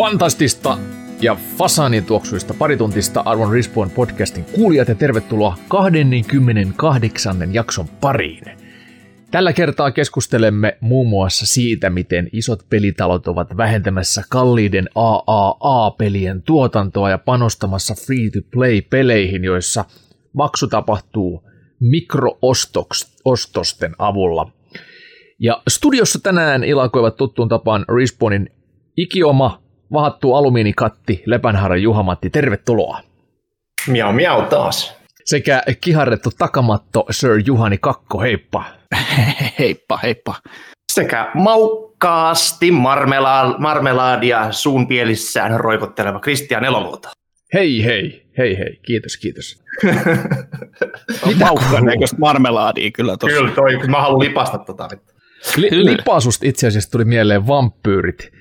Fantastista ja fasaanituoksuista parituntista Arvon Respawn podcastin kuulijat ja tervetuloa 28. jakson pariin. Tällä kertaa keskustelemme muun muassa siitä, miten isot pelitalot ovat vähentämässä kalliiden AAA-pelien tuotantoa ja panostamassa free-to-play-peleihin, joissa maksu tapahtuu mikroostosten avulla. Ja studiossa tänään ilakoivat tuttuun tapaan Respawnin ikioma vahattu alumiinikatti Lepänhaaran Juhamatti, tervetuloa. Miau miau taas. Sekä kiharrettu takamatto Sir Juhani Kakko, heippa. heippa, heippa. Sekä maukkaasti marmela- marmelaadia suun pielissään roikotteleva Kristian Eloluoto. Hei hei, hei hei, kiitos kiitos. Mitä Maukkaan näköistä marmelaadia kyllä tossa. Kyllä toi, mä haluan lipasta tota. Li- lipasusta itse asiassa tuli mieleen vampyyrit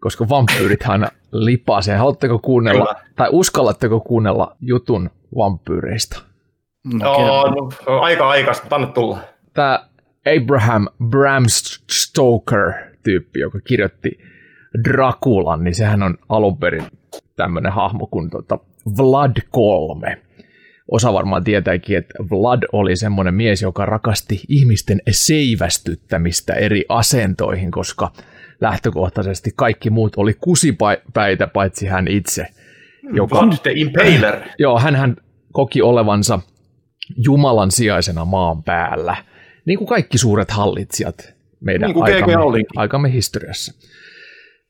koska vampyyrithän lipasee. Haluatteko kuunnella, Kyllä. tai uskallatteko kuunnella jutun vampyyreistä? No, no, aika aikaista, anna tulla. Tämä Abraham Bram Stoker-tyyppi, joka kirjoitti Draculan, niin sehän on alun perin tämmöinen hahmo kuin tota Vlad 3. Osa varmaan tietääkin, että Vlad oli semmoinen mies, joka rakasti ihmisten seivästyttämistä eri asentoihin, koska lähtökohtaisesti kaikki muut oli kusipäitä paitsi hän itse. Joka, Vlad the Impaler. Joo, hän koki olevansa Jumalan sijaisena maan päällä. Niin kuin kaikki suuret hallitsijat meidän niin kuin aikamme, aikamme historiassa.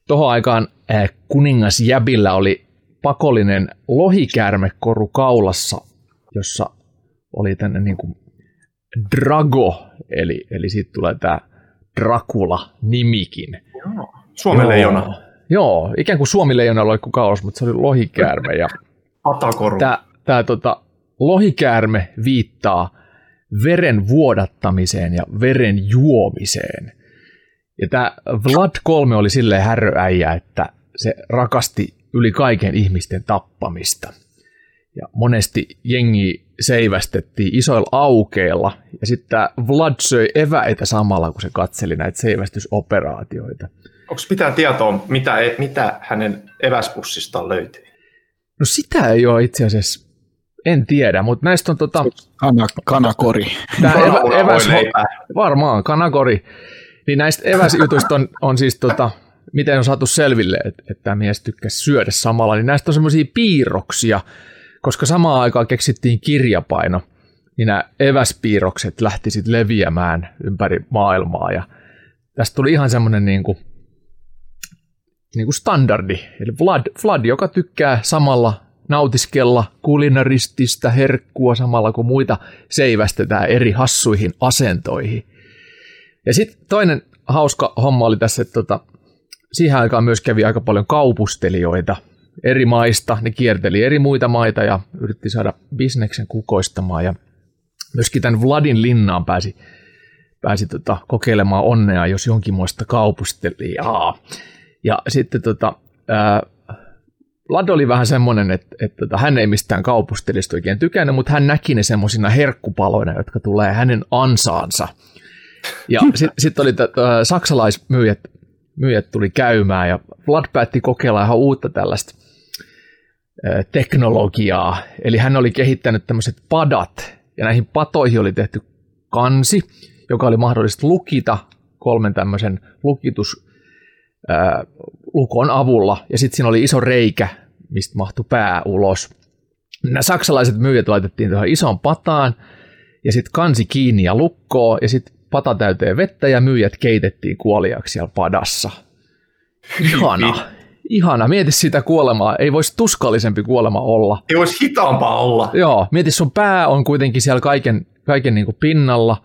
Tuohon aikaan äh, kuningas Jäbillä oli pakollinen lohikäärmekoru kaulassa, jossa oli tänne niin kuin Drago, eli, eli siitä tulee tämä Dracula-nimikin. Joo. Suomen Joo. leijona. Joo, ikään kuin Suomi leijona loikku kauas, mutta se oli lohikäärme. Ja Tämä, tämä tota, lohikäärme viittaa veren vuodattamiseen ja veren juomiseen. Ja tämä Vlad 3 oli silleen härröäijä, että se rakasti yli kaiken ihmisten tappamista. Ja monesti jengi seivästettiin isoilla aukeilla, ja sitten Vlad söi eväitä samalla, kun se katseli näitä seivästysoperaatioita. Onko mitään tietoa, mitä, e- mitä hänen eväspussistaan löytyi? No sitä ei ole itse asiassa, en tiedä, mutta näistä on tota... Kana, kanakori. Tämä evä, eväs, varmaan, kanakori. Niin näistä eväsjutuista on, on siis tota, miten on saatu selville, että, että mies tykkäsi syödä samalla, niin näistä on semmoisia piirroksia, koska samaan aikaan keksittiin kirjapaino, niin nämä eväspiirrokset lähti sitten leviämään ympäri maailmaa ja tästä tuli ihan semmoinen niin kuin, niin kuin standardi. Eli Vlad, Vlad, joka tykkää samalla nautiskella kulinaristista herkkua samalla kuin muita seivästetään eri hassuihin asentoihin. Ja sitten toinen hauska homma oli tässä, että tota, siihen aikaan myös kävi aika paljon kaupustelijoita – eri maista, ne kierteli eri muita maita ja yritti saada bisneksen kukoistamaan ja myöskin tämän Vladin linnaan pääsi, pääsi tota, kokeilemaan onnea, jos jonkinmoista kaupustelijaa. Ja sitten tota, ää, Vlad oli vähän semmoinen, että, että, että hän ei mistään kaupustelista oikein tykännyt, mutta hän näki ne semmoisina herkkupaloina, jotka tulee hänen ansaansa. Ja sitten sit oli t- saksalaismyyjät myyjät tuli käymään ja Vlad päätti kokeilla ihan uutta tällaista teknologiaa. Eli hän oli kehittänyt tämmöiset padat, ja näihin patoihin oli tehty kansi, joka oli mahdollista lukita kolmen tämmöisen lukitus lukon avulla, ja sitten siinä oli iso reikä, mistä mahtui pää ulos. Nämä saksalaiset myyjät laitettiin tuohon isoon pataan, ja sitten kansi kiinni ja lukkoo, ja sitten pata täyteen vettä, ja myyjät keitettiin kuoliaksi siellä padassa. Ihana ihana. Mieti sitä kuolemaa. Ei voisi tuskallisempi kuolema olla. Ei voisi hitaampaa olla. Joo, mieti sun pää on kuitenkin siellä kaiken, kaiken niin kuin pinnalla.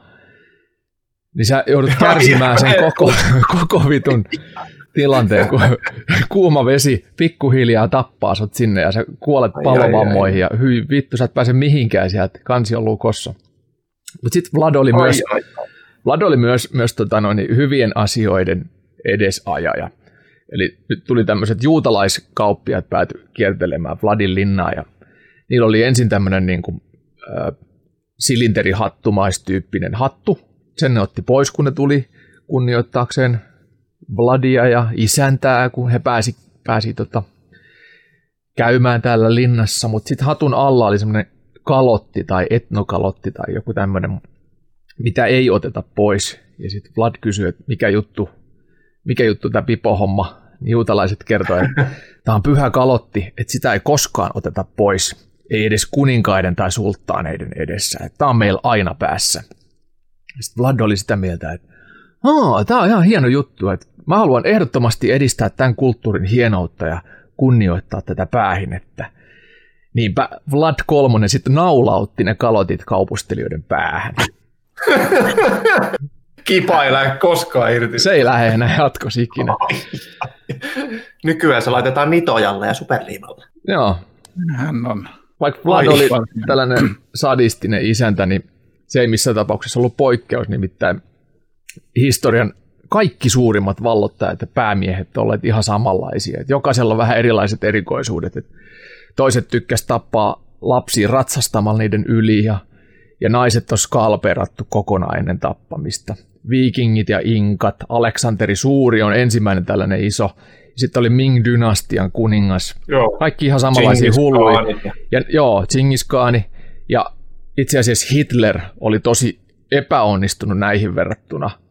Niin sä joudut kärsimään sen koko, koko vitun tilanteen, kun kuuma vesi pikkuhiljaa tappaa sut sinne ja sä kuolet palovammoihin ja hyi vittu, sä et pääse mihinkään sieltä kansion lukossa. Mutta sitten Vlad oli myös, ai, ai. Vlad oli myös, myös tota noin, hyvien asioiden edesajaja. Eli nyt tuli tämmöiset juutalaiskauppiat pääty kiertelemään Vladin linnaa ja niillä oli ensin tämmöinen niin kuin, äh, silinterihattumaistyyppinen hattu. Sen ne otti pois, kun ne tuli kunnioittaakseen Vladia ja isäntää, kun he pääsi pääsi tota, käymään täällä linnassa, mutta sitten hatun alla oli semmoinen kalotti tai etnokalotti tai joku tämmöinen, mitä ei oteta pois. Ja sitten Vlad kysyi, että mikä juttu, mikä juttu tämä pipohomma. Juutalaiset kertoivat, että tämä on pyhä kalotti, että sitä ei koskaan oteta pois. Ei edes kuninkaiden tai sulttaaneiden edessä. Tämä on meillä aina päässä. Sitten Vlad oli sitä mieltä, että tämä on ihan hieno juttu, että mä haluan ehdottomasti edistää tämän kulttuurin hienoutta ja kunnioittaa tätä päähinettä. Niinpä Vlad kolmonen sitten naulautti ne kalotit kaupustelijoiden päähän. Kipa ei lähde koskaan irti. Se ei lähde enää jatkossa ikinä. Nykyään se laitetaan nitojalle ja superliimalle. Joo. Hän on. Vaikka Vlad oli tällainen sadistinen isäntä, niin se ei missään tapauksessa ollut poikkeus, nimittäin historian kaikki suurimmat vallottajat ja päämiehet olleet ihan samanlaisia. Et jokaisella on vähän erilaiset erikoisuudet. Et toiset tykkäsivät tappaa lapsia ratsastamalla niiden yli ja, ja naiset on skalperattu kokonaan ennen tappamista. Viikingit ja inkat, Aleksanteri Suuri on ensimmäinen tällainen iso. Sitten oli Ming-dynastian kuningas. Joo. Kaikki ihan samanlaisia hulluja. Ja, joo, Chingiskaani. Ja itse asiassa Hitler oli tosi epäonnistunut näihin verrattuna –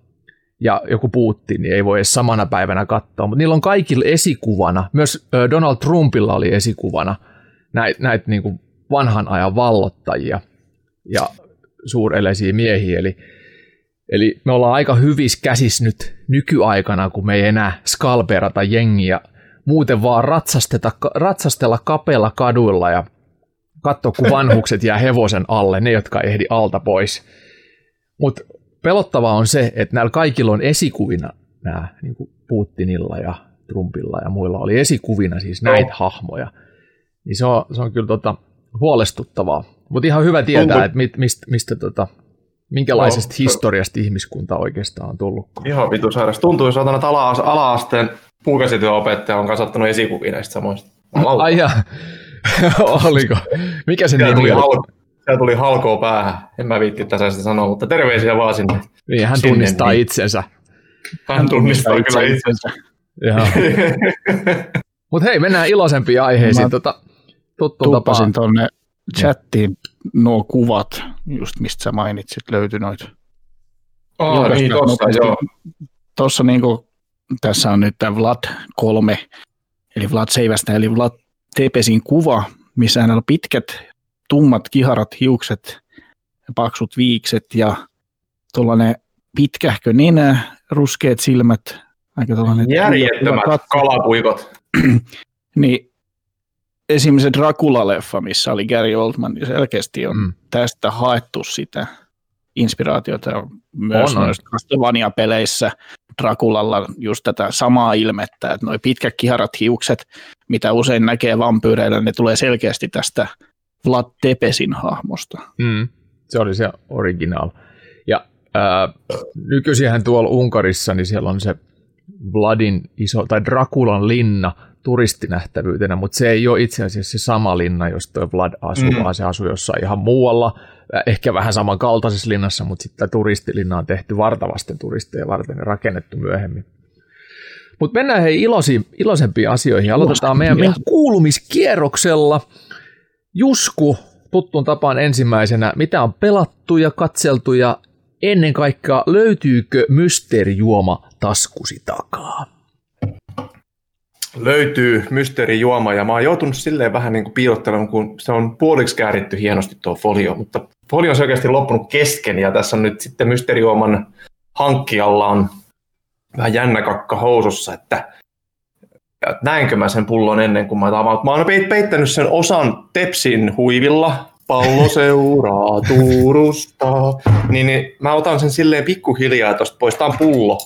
ja joku Putin, niin ei voi edes samana päivänä katsoa, mutta niillä on kaikilla esikuvana, myös Donald Trumpilla oli esikuvana näitä näit niin vanhan ajan vallottajia ja suureleisiä miehiä, eli, eli me ollaan aika hyvissä käsissä nyt nykyaikana, kun me ei enää skalperata jengiä, muuten vaan ratsasteta, ratsastella kapealla kaduilla ja katsoa, kun vanhukset jää hevosen alle, ne jotka ehdi alta pois. Mutta pelottavaa on se, että näillä kaikilla on esikuvina nämä niin kuin Putinilla ja Trumpilla ja muilla oli esikuvina siis näitä no. hahmoja. Niin se on, se on kyllä tota, huolestuttavaa. Mutta ihan hyvä tietää, että mit, mistä, mistä tota, minkälaisesta no, historiasta ihmiskunta oikeastaan on tullut. Ihan vitu sairas. Tuntuu, saatana, että ala- ala-asteen puukäsityöopettaja on kasvattanut esikuvia näistä samoista. Ai ja. Oliko? Mikä se nimi oli? Siellä tuli halkoa päähän. En mä viitti tässä sitä sanoa, mutta terveisiä vaan sinne. Niin, hän sinne, tunnistaa niin. itsensä. Hän tunnistaa itsensä. kyllä itsensä. mutta hei, mennään iloisempiin aiheisiin. Mä tota, tuppasin tuonne chattiin nuo kuvat, just mistä sä mainitsit, löytyi noita. Oh, niin, tossa, joo. Tuossa niinku, tässä on nyt tämä Vlad 3, eli Vlad Seivästä, eli Vlad Tepesin kuva, missä hänellä on pitkät tummat kiharat hiukset, paksut viikset ja tuollainen pitkähkö nenä, ruskeat silmät, aika tuollainen... Järjettömät kalapuikot. niin esimerkiksi se Dracula-leffa, missä oli Gary Oldman, niin selkeästi on mm. tästä haettu sitä inspiraatiota myös on, noissa Castlevania-peleissä Drakulalla just tätä samaa ilmettä, että nuo pitkät kiharat hiukset, mitä usein näkee vampyyreillä, ne tulee selkeästi tästä Vlad Tepesin hahmosta. Mm, se oli se original. Ja ää, nykyisinhän tuolla Unkarissa, niin siellä on se Vladin iso, tai Drakulan linna turistinähtävyytenä, mutta se ei ole itse asiassa se sama linna, jos tuo Vlad asuu, mm. vaan se asuu jossain ihan muualla, ehkä vähän samankaltaisessa linnassa, mutta sitten turistilinna on tehty vartavasten turisteja varten ja rakennettu myöhemmin. Mutta mennään hei ilosi, iloisempiin asioihin. Aloitetaan meidän, meidän kuulumiskierroksella. Jusku tuttuun tapaan ensimmäisenä, mitä on pelattu ja katseltu ja ennen kaikkea löytyykö mysteerijuoma taskusi takaa? Löytyy mysteerijuoma ja mä oon joutunut silleen vähän niin kuin piilottelemaan, kun se on puoliksi kääritty hienosti tuo folio, mutta folio on selkeästi loppunut kesken ja tässä on nyt sitten mysteerijuoman hankkijalla on vähän jännä kakka housussa, että näinkö mä sen pullon ennen kuin mä tavaan. Mä oon peittänyt sen osan Tepsin huivilla, pallo seuraa Turusta, niin, niin mä otan sen silleen pikkuhiljaa tuosta pois, tää on pullo.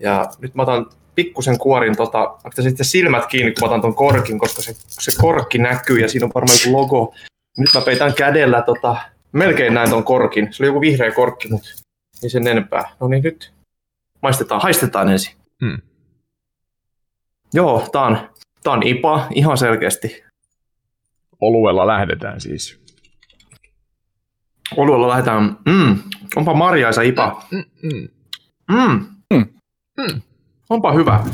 Ja nyt mä otan pikkusen kuorin, tota, sitten silmät kiinni, kun otan ton korkin, koska se, se korkki näkyy ja siinä on varmaan joku logo. Nyt mä peitän kädellä, tota, melkein näin ton korkin. Se oli joku vihreä korkki, mutta ei sen enempää. No niin nyt maistetaan, haistetaan ensin. Hmm. Joo, tää on, tää on IPA ihan selkeästi. Oluella lähdetään siis. Oluella lähdetään. Mm, onpa marjaisa IPA. Mm, mm. Mm. Mm. Mm. Onpa hyvä.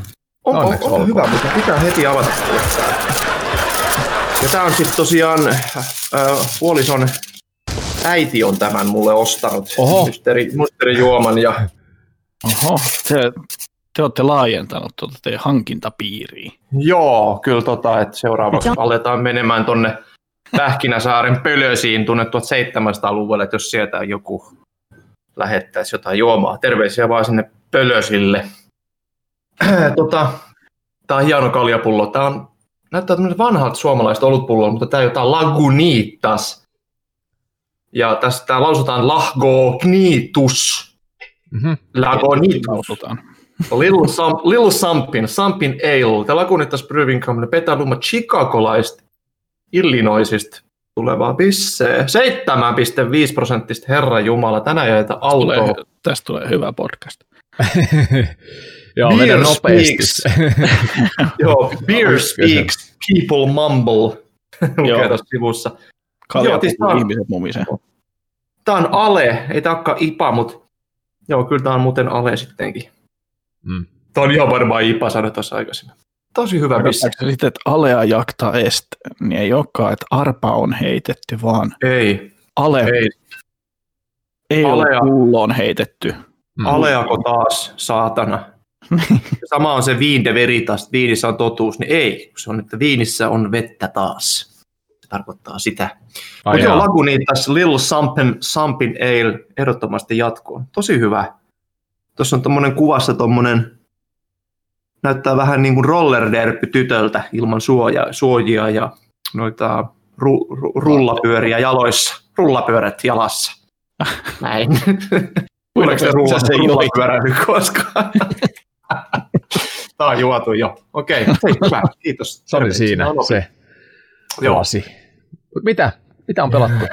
On, on, on, on hyvä, mutta pitää heti avata Ja tää on sitten tosiaan äh, puolison äiti on tämän mulle ostanut. Oho. Mysteri, juoman ja... Oho, te, te olette laajentanut tuota teidän hankintapiiriin. Joo, kyllä tota, että seuraavaksi aletaan menemään tonne Pähkinäsaaren pölösiin tuonne 1700-luvulle, että jos sieltä joku lähettäisi jotain juomaa. Terveisiä vaan sinne pölösille. tota, tämä on hieno kaljapullo. Tämä on, näyttää tämmöinen vanhat suomalaiset olutpullo, mutta tämä on jotain Lagunitas. Ja tästä tää lausutaan Lagonitus. Mm-hmm. Lagonitus. Little, Sum, Little Sampin, Sampin Ale, The Lagunitas Brewing Company, Petaluma Chicagolaista Illinoisista tulevaa pissee. 7,5 prosenttista Herra Jumala, tänään jäitä autoa. Tästä tulee hyvä podcast. Joo, beer nopeasti. Joo, beer speaks, people mumble. Lukee tuossa sivussa. Kalja ihmiset mumisee. Tämä on ale, ei takka IPA, mutta joo, kyllä tämä on muuten ale sittenkin. Mm. Tämä on ihan varmaan IPA, sanoin tuossa aikaisemmin. Tosi hyvä bisse. Sitten, että alea jakta est, niin ei olekaan, että arpa on heitetty, vaan ei. ale ei, ei Alea. ole pulloon heitetty. Mm. Aleako taas, saatana. Sama on se viin de veritas, viinissä on totuus, niin ei. Se on, että viinissä on vettä taas. Se tarkoittaa sitä. Mutta joo, Lagunitas Lil Sampin, Sampin Ale ehdottomasti jatkoon. Tosi hyvä. Tuossa on tuommoinen kuvassa tuommoinen näyttää vähän niin kuin rollerderpy tytöltä ilman suoja, suojia ja noita ru, ru, rullapyöriä jaloissa, rullapyörät jalassa. Näin. Kuinka se rullassa rullapyöräily koskaan? Tämä on juotu jo. Okei, okay. hyvä, kiitos. Se oli siinä se pelasi. Mitä? Mitä on pelattu?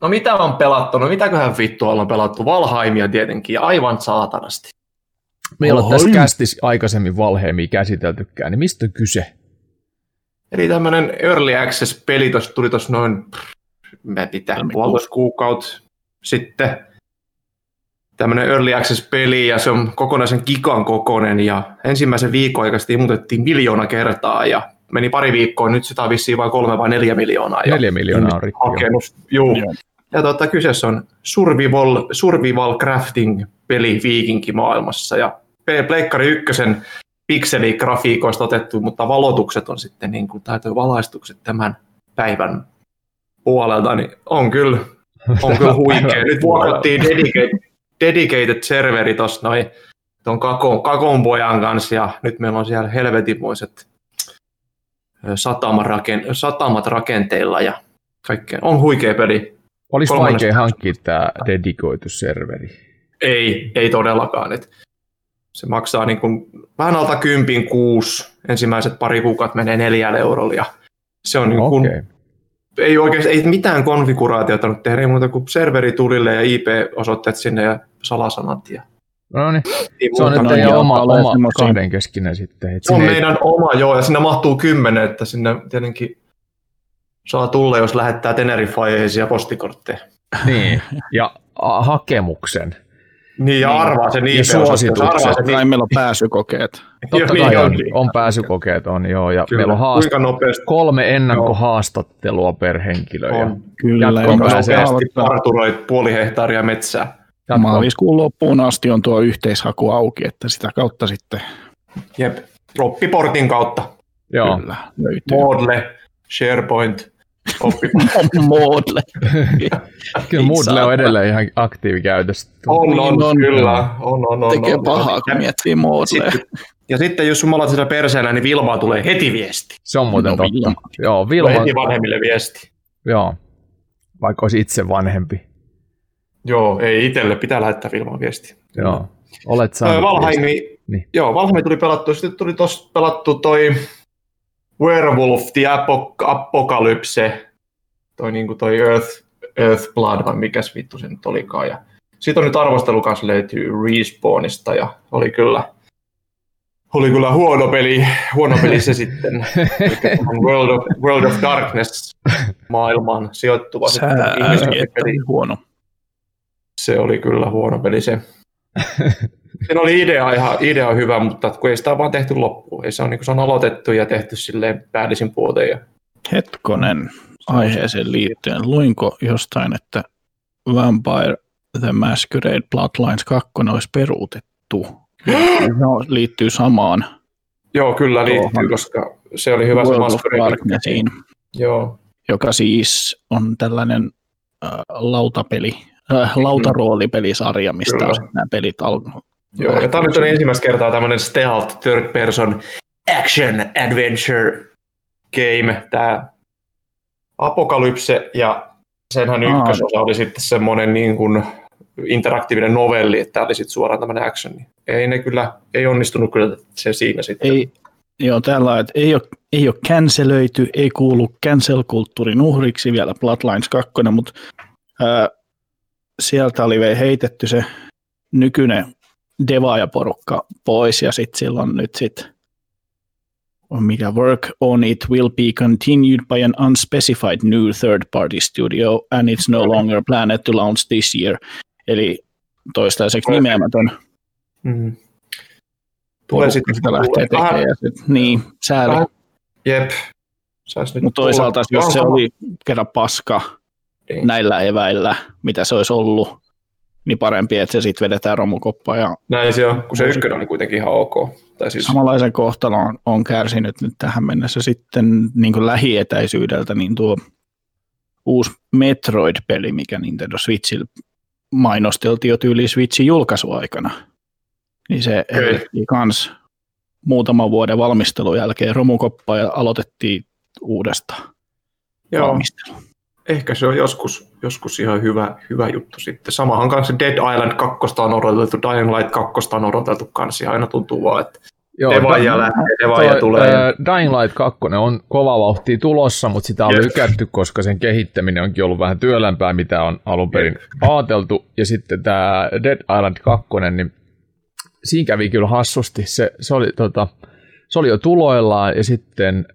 No mitä on pelattu? No mitäköhän vittua on pelattu? Valhaimia tietenkin, aivan saatanasti. Meillä on tässä kästis aikaisemmin valheemia käsiteltykään, niin mistä on kyse? Eli tämmöinen Early Access-peli tuli tuossa noin, mä pitää puolitoista kuukautta sitten. Tämmöinen Early Access-peli ja se on kokonaisen gigan kokoinen ja ensimmäisen viikon aikaisesti imutettiin miljoona kertaa ja meni pari viikkoa, nyt sitä on vissiin vain kolme vai neljä miljoonaa. Neljä miljoonaa on rikki. Hakenut, juu. Ja tuota, kyseessä on survival, survival crafting peli viikinkimaailmassa ja Pleikkari ykkösen pikseligrafiikoista otettu, mutta valotukset on sitten niin kuin, tai valaistukset tämän päivän puolelta, niin on kyllä, on kyllä huikea. Nyt vuokrattiin dedicated, dedicated serveri tuossa noin tuon Kakon, Kakon pojan kanssa ja nyt meillä on siellä helvetinmoiset satamat, raken, satamat rakenteilla ja kaikkea. On huikea peli. Olisi vaikea hankkia tämä dedikoitu serveri. Ei, ei todellakaan. Et se maksaa niin kuin vähän alta kympin kuusi, ensimmäiset pari kuukautta menee neljällä eurolla ja se on niin kuin, okay. Ei oikeasti ei mitään konfiguraatiota nyt tehdä, ei muuta kuin serveri tulille ja IP-osoitteet sinne ja salasanat ja No niin, se on nyt teidän oma, oma kahden keskinen sitten. Se on meidän oma, joo, ja sinne mahtuu kymmenen, että sinne tietenkin saa tulla, jos lähettää Tenerifeisiä postikortteja. Niin, ja hakemuksen. Niin, ja arvaa se niin. suositukset. Arvaa se niin. meillä on pääsykokeet. Totta kai on, on pääsykokeet, on joo. Ja Kyllä. meillä on haast- kolme ennakkohaastattelua per henkilö. On. Ja Kyllä, joka nopeasti parturoit puoli hehtaaria metsää. Maaliskuun loppuun asti on tuo yhteishaku auki, että sitä kautta sitten... Jep, Roppiportin kautta. Joo. Kyllä, löytyy. Moodle, SharePoint, Moodle. kyllä Moodle on edelleen ihan aktiivikäytössä. On, on, on, kyllä. On, on, on, Tekee on, pahaa, kun miettii Moodle. ja sitten jos sulla olet siellä perseellä, niin Vilmaa tulee heti viesti. Se on muuten no, totta. Vilma. Joo, Vilma. Heti vanhemmille viesti. Joo, vaikka olisi itse vanhempi. Joo, ei itselle, pitää lähettää Vilmaan viesti. Joo, olet saanut Valheimi, niin. Joo, Valheimi tuli pelattu, sitten tuli tuossa pelattu toi Werewolf, The Apocalypse, toi, niin kuin toi Earth, Earthblood, vai mikäs vittu se nyt olikaan. Ja sitten on nyt arvostelu kanssa löytyy Respawnista, ja oli kyllä, oli kyllä huono peli, huono peli se sitten. World of, World of Darkness maailmaan sijoittuva Sä peli. huono. Se oli kyllä huono peli se. siinä oli idea ihan idea hyvä, mutta kun ei sitä vaan tehty loppuun. Ei se on, niin se on aloitettu ja tehty silleen päällisin puolten. Ja... Hetkonen aiheeseen liittyen. Luinko jostain, että Vampire The Masquerade Bloodlines 2 olisi peruutettu? No, liittyy samaan. Joo, kyllä liittyy, koska se oli hyvä World se Masquerade. Joo. Joka siis on tällainen äh, lautapeli, äh, lautaroolipelisarja, mistä kyllä. nämä pelit alkoi. Joo, ja tämä nyt on ensimmäistä kertaa tämmöinen stealth third person action adventure game, tämä Apokalypse, ja senhän Aa. ykkösosa oli sitten semmoinen niin kuin interaktiivinen novelli, että tämä oli sitten suoraan tämmöinen action. Ei ne kyllä, ei onnistunut kyllä se siinä sitten. Ei, joo, täällä että ei ole, ei ole cancelöity, ei kuulu cancel-kulttuurin uhriksi vielä Bloodlines 2, mutta ää, sieltä oli vielä heitetty se nykyinen devaajaporukka pois ja sitten silloin nyt sitten mikä work on it will be continued by an unspecified new third-party studio and it's no longer planned to launch this year. Eli toistaiseksi nimeämätön. Mm. Tulee sitten sitä lähtee tekemään. Sit, niin, sääli. Jep. Mutta toisaalta, jos se oli kerran paska niin. näillä eväillä, mitä se olisi ollut, niin parempi, että se sitten vedetään romukoppaan. Ja Näin se on, kun se ykkönen oli kuitenkin ihan ok. Tai siis... Samanlaisen kohtalon on kärsinyt nyt tähän mennessä sitten niin kuin lähietäisyydeltä, niin tuo uusi Metroid-peli, mikä Nintendo Switchillä mainosteltiin jo tyyli Switchin julkaisuaikana, niin se okay. kans muutaman vuoden valmistelun jälkeen romukoppa ja aloitettiin uudestaan Joo. valmistelu. Ehkä se on joskus, joskus ihan hyvä, hyvä juttu sitten. Samahan kanssa Dead Island 2 on odoteltu, Dying Light 2 on odoteltu kanssa, aina tuntuu vaan, että Joo, Devaja lähtee, Devaja tulee. Ää, Dying Light 2 on kova vauhti tulossa, mutta sitä on yes. lykätty, koska sen kehittäminen onkin ollut vähän työlämpää, mitä on alun perin yep. ajateltu. Ja sitten tämä Dead Island 2, niin siinä kävi kyllä hassusti. Se, se, oli, tota, se oli jo tuloillaan ja sitten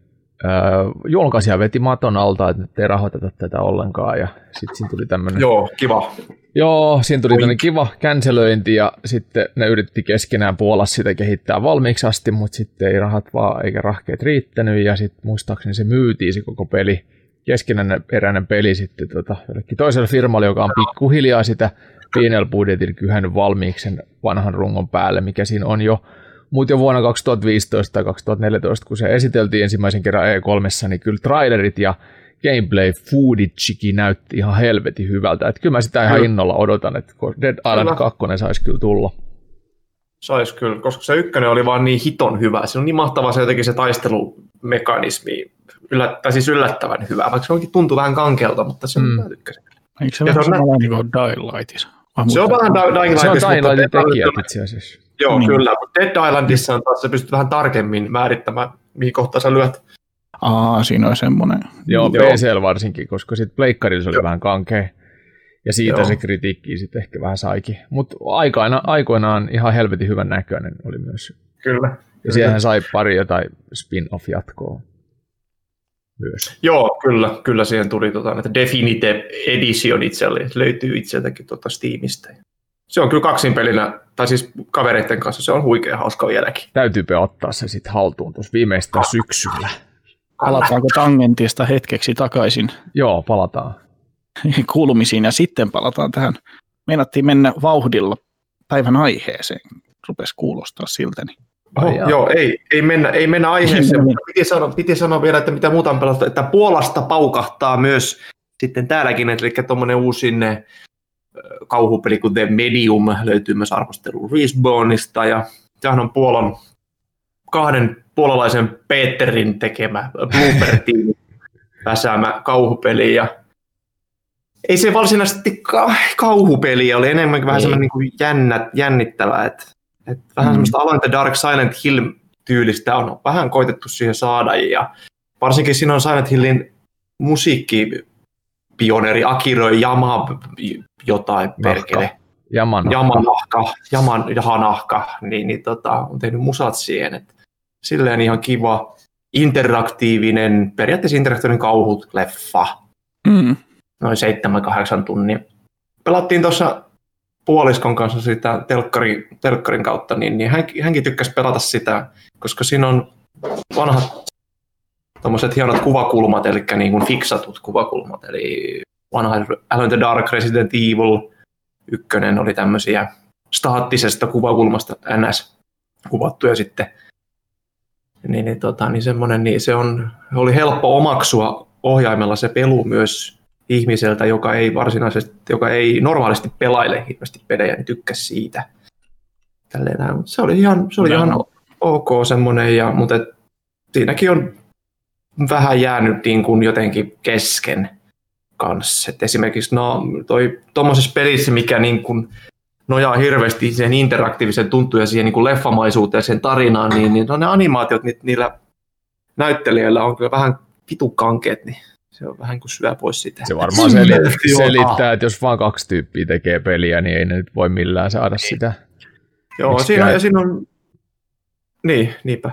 julkaisija veti maton alta, että nyt ei rahoiteta tätä ollenkaan, ja sitten siinä tuli tämmöinen... Joo, kiva. Joo, siinä tuli tämmöinen kiva känselöinti, ja sitten ne yritti keskenään puolla sitä kehittää valmiiksi asti, mutta sitten ei rahat vaan, eikä rahkeet riittänyt, ja sitten muistaakseni se myytiin se koko peli, keskenään eräinen peli sitten tota, jollekin toiselle firmalle, joka on pikkuhiljaa sitä pienellä budjetilla kyhännyt valmiiksi sen vanhan rungon päälle, mikä siinä on jo mutta jo vuonna 2015 tai 2014, kun se esiteltiin ensimmäisen kerran E3, niin kyllä trailerit ja gameplay footagekin näytti ihan helvetin hyvältä. Että kyllä mä sitä ihan innolla odotan, että Dead Island 2 saisi kyllä tulla. Saisi kyllä, koska se ykkönen oli vaan niin hiton hyvä. Se on niin mahtavaa se jotenkin se taistelumekanismi, yllät, tai siis yllättävän hyvä, vaikka se onkin tuntuu vähän kankelta, mutta se mm. tykkäsin. Eikö se, se vähän sama niin kuin Dying Lightissa? Se on vähän Dying Lightissa. Se on Dying Lightin tekijät itse asiassa. Joo, niin. kyllä, mutta Dead Islandissa on taas, se pystyt vähän tarkemmin määrittämään, mihin kohtaan sä lyöt. Aa, siinä on semmoinen. Joo, PCL varsinkin, koska sitten pleikkarilla se oli Joo. vähän kankea. Ja siitä Joo. se kritiikki sitten ehkä vähän saikin. Mutta aikoina, aikoinaan ihan helvetin hyvän näköinen oli myös. Kyllä. Ja siihen sai pari jotain spin-off-jatkoa myös. Joo, kyllä, kyllä siihen tuli tota, että Definitive Edition itselle, löytyy itseltäkin tota Steamista se on kyllä kaksin pelinä, tai siis kavereiden kanssa, se on huikea hauska vieläkin. Täytyypä ottaa se sitten haltuun tuossa viimeistään ah. syksyllä. Palataanko tangentista hetkeksi takaisin? Joo, palataan. Kuulumisiin ja sitten palataan tähän. Meinattiin mennä vauhdilla päivän aiheeseen. Rupesi kuulostaa siltä. Niin. Oh, joo, ei, ei, mennä, ei mennä aiheeseen, mutta piti sanoa, piti sanoa vielä, että mitä muuta on pelattu, että Puolasta paukahtaa myös sitten täälläkin, eli tuommoinen uusin kauhupeli kuin The Medium löytyy myös arvostelu Respawnista ja tämähän on Puolan kahden puolalaisen Peterin tekemä blooper väsäämä kauhupeli ja ei se varsinaisesti ka- kauhupeli ole enemmänkin vähän semmoinen niin jännä, jännittävä, että, että vähän mm. semmoista Alone Dark Silent Hill tyylistä on vähän koitettu siihen saada ja varsinkin siinä on Silent Hillin musiikki pioneeri Akiro Yama jotain perkele. Jamanahka. Jamanahka, Jaman, Jahanahka, niin, niin tota, on tehnyt musat siihen. Et silleen ihan kiva, interaktiivinen, periaatteessa interaktiivinen kauhut leffa. Mm. Noin 7-8 tunnin. Pelattiin tuossa puoliskon kanssa sitä telkkari, telkkarin kautta, niin, niin hän, hänkin tykkäsi pelata sitä, koska siinä on vanhat tuommoiset hienot kuvakulmat, eli niin kuin fiksatut kuvakulmat, eli vanha Alone the Dark, Resident Evil, ykkönen oli tämmöisiä staattisesta kuvakulmasta NS kuvattu ja sitten niin, niin, tota, niin semmoinen, niin se on, oli helppo omaksua ohjaimella se pelu myös ihmiseltä, joka ei varsinaisesti, joka ei normaalisti pelaile hirveästi pelejä, niin tykkäsi siitä. Tälleen, se oli ihan, se oli no. ihan ok semmoinen, ja, mutta et, siinäkin on vähän jäänyt niin kuin jotenkin kesken kanssa. Et esimerkiksi no, toi tuommoisessa pelissä, mikä niin kuin nojaa hirveästi siihen interaktiivisen tuntuun ja siihen niin kuin leffamaisuuteen ja sen tarinaan, niin, niin no ne animaatiot ni, niillä näyttelijöillä on kyllä vähän vitukankeet, niin se on vähän kuin syö pois sitä. Se varmaan selittää, selittää, että jos vaan kaksi tyyppiä tekee peliä, niin ei ne nyt voi millään saada niin. sitä. Joo, siinä, ja siinä on... Niin, niinpä.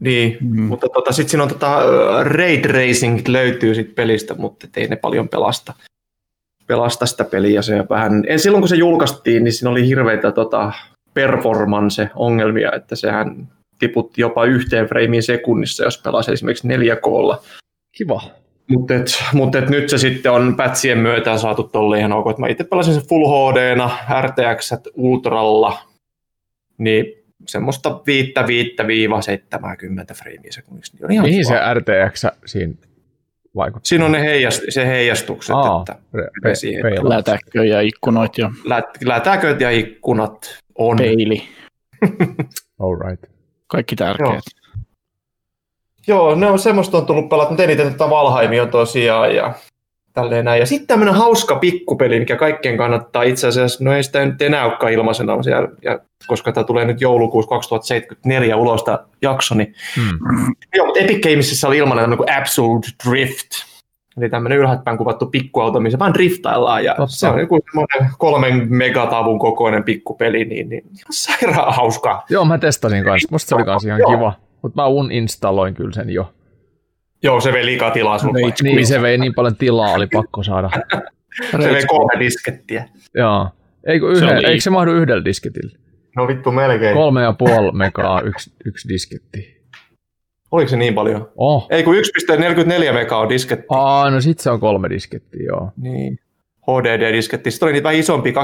Niin, mm. mutta tota, sitten siinä on tota, Raid Racing löytyy sit pelistä, mutta ei ne paljon pelasta, pelasta sitä peliä. Se vähän, en, silloin kun se julkaistiin, niin siinä oli hirveitä tota, performance-ongelmia, että sehän tiputti jopa yhteen freimiin sekunnissa, jos pelasi esimerkiksi 4Klla. Kiva. Mutta et, mut et nyt se sitten on pätsien myötä saatu tolle ihan ok. Mä itse pelasin sen Full HD-na, RTX Ultralla, niin semmoista viittä, viittä viiva 70 freimiä sekunnissa. Niin Mihin kiva. se RTX siinä vaikuttaa? Siinä on ne heijast, se heijastukset. Aa, että pe- siihen, pe- lätäkö ja ikkunat. Ja... Lät, lätäköt ja ikkunat on. Peili. All right. Kaikki tärkeät. Joo. Joo, ne on semmoista on tullut pelata, mutta eniten tätä Valheimia tosiaan ja tälleen näin. Ja sitten tämmöinen hauska pikkupeli, mikä kaikkien kannattaa itse asiassa, no ei sitä nyt enää olekaan ilmaisena, siellä, ja, koska tämä tulee nyt joulukuussa 2074 ulos tämä jakso, niin hmm. joo, mutta Epic Gamesissa oli ilmainen tämmöinen kuin Absolute Drift, eli tämmöinen ylhäältäpäin kuvattu pikkuauto, missä vaan driftaillaan, ja Totta. se on joku semmoinen kolmen megatavun kokoinen pikkupeli, niin, niin ihan sairaan hauskaa. Joo, mä testasin kanssa, musta se oli kanssa ihan kiva, mutta mä uninstalloin kyllä sen jo. Joo, se vei liikaa tilaa sulle. Niin, se vei niin paljon tilaa, oli pakko saada. se vei kolme diskettiä. Joo. Eikö, yhden, se eikö se mahdu yhdellä disketillä? No vittu melkein. Kolme ja puoli megaa yksi, yksi disketti. Oliko se niin paljon? Oh. Ei kun 1,44 megaa on disketti. Aa, no sit se on kolme diskettiä, joo. Niin. HDD-disketti. Sitten oli niitä vähän isompi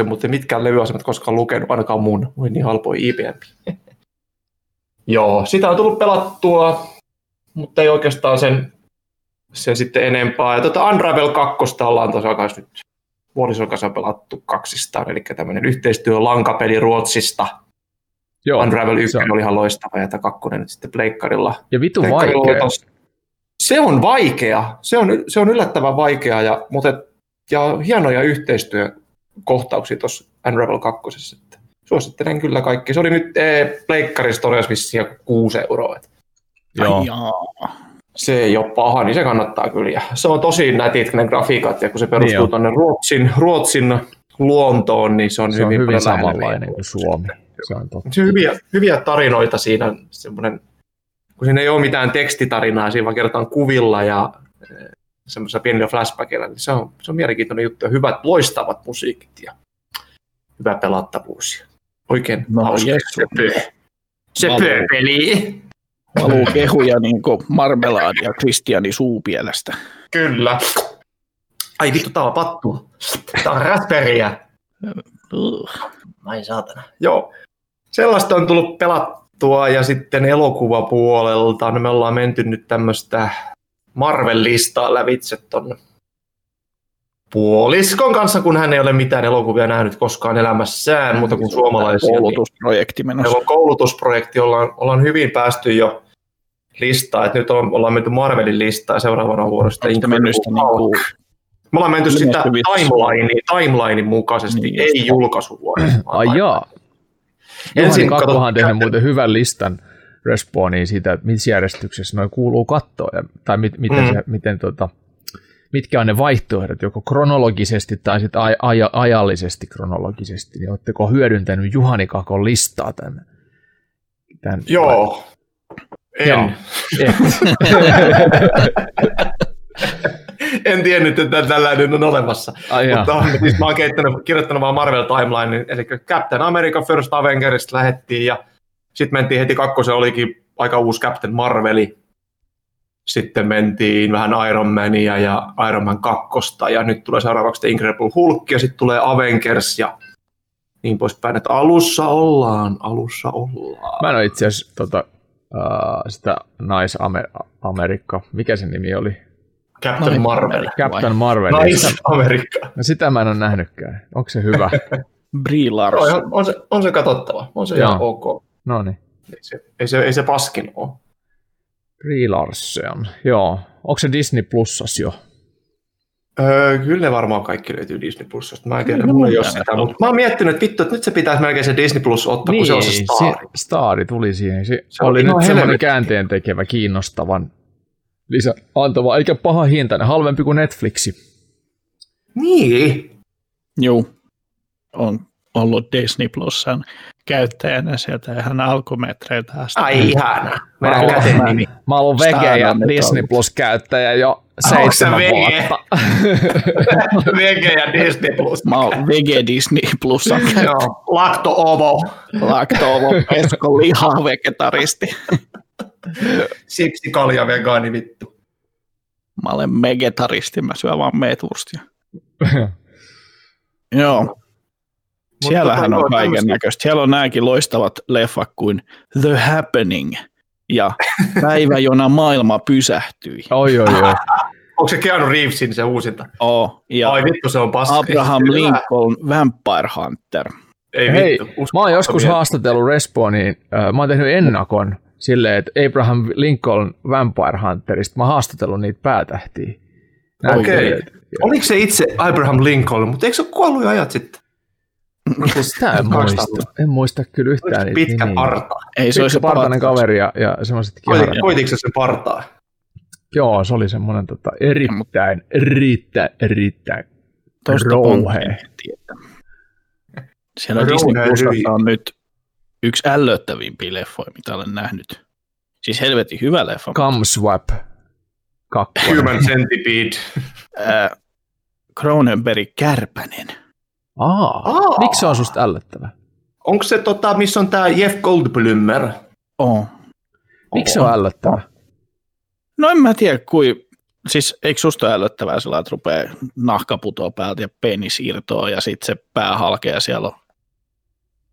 2,3, mutta mitkään levyasemat koskaan lukenut, ainakaan mun. Oli niin halpoja IBM. joo, sitä on tullut pelattua mutta ei oikeastaan sen, sen sitten enempää. Ja tuota Unravel 2 ollaan tosiaan nyt puolison kanssa pelattu kaksistaan, eli tämmöinen yhteistyö lankapeli Ruotsista. Joo, Unravel 1 on. oli ihan loistava, ja tämä kakkonen nyt sitten pleikkarilla. Ja vitu vaikea. Se on vaikea, se on, se on yllättävän vaikea, ja, mutta, ja hienoja yhteistyökohtauksia tuossa Unravel 2. Suosittelen kyllä kaikki. Se oli nyt eh, pleikkarissa todella vissiin 6 euroa. Että Joo. Se ei ole paha, niin se kannattaa kyllä. Ja se on tosi nätit ne grafiikat, ja kun se perustuu niin tuonne Ruotsin, Ruotsin luontoon, niin se on se hyvin, on hyvin samanlainen kuin Suomi. Se on, totta. se on hyviä, hyviä tarinoita siinä, semmoinen, kun siinä ei ole mitään tekstitarinaa, siinä vaan kerrotaan kuvilla ja eh, semmoisella pienillä flashbackilla, niin se on, se on mielenkiintoinen juttu ja hyvät, loistavat musiikit ja hyvä pelattavuus. Oikein no, hauska. Se, se peli. Valuu kehuja niin marmelaadia Kristiani suupielestä. Kyllä. Ai vittu, tää on pattua. Tää on raspberryä. Ai saatana. Joo. Sellaista on tullut pelattua ja sitten elokuvapuolelta niin me ollaan menty nyt tämmöistä Marvel-listaa lävitse ton puoliskon kanssa, kun hän ei ole mitään elokuvia nähnyt koskaan elämässään, mutta kuin suomalaisia. Koulutusprojekti menossa. Meillä on koulutusprojekti, ollaan, ollaan hyvin päästy jo listaa, että nyt on, ollaan menty Marvelin listaa ja seuraavana mennyt niin kuin... Me ollaan menty sitä timeline, timelinein mukaisesti, niin, ei julkaisuvuoden. Ai jaa. Ensin Kakkohan tehnyt muuten hyvän listan respawniin siitä, että missä järjestyksessä noin kuuluu kattoa, tai mit, miten, mm. se, miten tota, mitkä on ne vaihtoehdot, joko kronologisesti tai sitten aj- aj- ajallisesti kronologisesti, niin oletteko hyödyntänyt Juhani Kakon listaa tämän? tämän Joo, en. Joo. en tiennyt, että tällainen on olemassa. Ai Mutta siis mä oon kirjoittanut vaan Marvel Timeline, eli Captain America First Avengerista lähettiin ja sitten mentiin heti kakkosen, olikin aika uusi Captain Marveli. Sitten mentiin vähän Iron Mania ja Iron Man 2, ja nyt tulee seuraavaksi The Incredible Hulk, ja sitten tulee Avengers, ja niin poispäin, että alussa ollaan, alussa ollaan. Mä en ole itse asiassa tota, uh, sitä Nais-Amerikka, mikä sen nimi oli? Captain Marvel. Captain Marvel. Nais-Amerikka. No sitä mä en ole nähnytkään. Onko se hyvä? Brie Larson. On, on, se, on se katsottava. On se Joo. ihan ok. No niin. Ei se, ei se, ei se paskin ole. Brie Larson. Joo. Onko se Disney Plusas jo? Öö, kyllä ne varmaan kaikki löytyy Disney Plusasta. Mä en tiedä, mulla ei ole sitä, mutta mä oon miettinyt, että vittu, että nyt se pitäisi melkein se Disney Plus ottaa, niin, kun se on se niin, Stari. Se, Stari tuli siihen. Se, se oli nyt semmoinen käänteen tekevä, kiinnostavan lisä antava, eikä paha hintainen, halvempi kuin Netflixi. Niin. Joo, on ollut Disney Plusan käyttäjänä sieltä ihan alkumetreiltä asti. Ai ihana. Mä, mä, mä, mä ollut vege ja Disney Plus-käyttäjä jo seitsemän vuotta. vege ja Disney Plus. Mä oon vege Disney Plus. Joo, lakto-ovo. Lakto-ovo, pesko liha, vegetaristi. Siksi kalja vegaani vittu. Mä olen vegetaristi, mä syön vaan meetwurstia. Joo. Siellähän on kaiken näköistä. Siellä on nämäkin loistavat leffat kuin The Happening ja Päivä, jona maailma pysähtyi. Oi, oi, oi. Onko se Keanu Reevesin se uusinta? Oh, ja Ai vittu, se on paska. Abraham Lincoln, Vampire Hunter. Ei Hei, vittu, mä oon joskus haastatellut Respawniin, äh, mä oon tehnyt ennakon silleen, että Abraham Lincoln Vampire Hunterista, mä oon haastatellut niitä päätähtiä. Okei. Okay. Oliko se itse Abraham Lincoln, mutta eikö se ole kuollut jo ajat sitten? Sitä en muista. En muista kyllä yhtään niitä Pitkä nimiä. parta. Ei, se oli se partainen kaveri ja, ja semmoiset kiharat. Koitiko se sen partaa? Joo, se oli semmoinen tota, erittäin, erittäin, erittäin rouhea. Siellä Disney Plusassa on nyt yksi ällöttävimpiä leffoja, mitä olen nähnyt. Siis helvetin hyvä leffa. Camswap. Kakkonen. Human Centipede. Cronenberg Kärpänen. Aa, Aa. miksi se on susta ällöttävä? Onko se tota, missä on tämä Jeff Goldblummer? Oo. Miksi se on ällöttävä? No en mä tiedä, kui, siis eikö susta ällöttävää sillä, että rupeaa nahka putoa päältä ja penis irtoaa ja sitten se pää halkee ja siellä on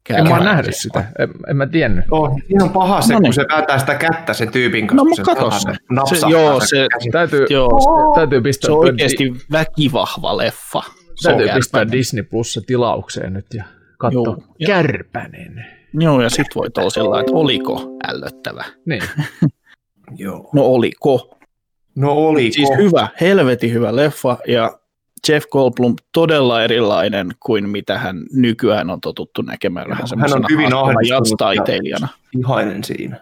en mä nähnyt sitä, en, en mä tiennyt. Oh, niin on paha se, no niin. kun se vääntää sitä kättä sen tyypin kanssa. No mutta kato se. se joo, se, täytyy, joo, oh. täytyy pistää. Se on oikeasti väkivahva leffa. Täytyy pistää Disney Plussa tilaukseen nyt ja katsoa Kärpänen. Joo, ja sit voi olla sillä että oliko ällöttävä. Niin. Joo. No oliko? No oliko? Siis hyvä, helvetin hyvä leffa, ja Jeff Goldblum todella erilainen kuin mitä hän nykyään on totuttu näkemään vähän Hän on hyvin taiteilijana. Ihainen siinä,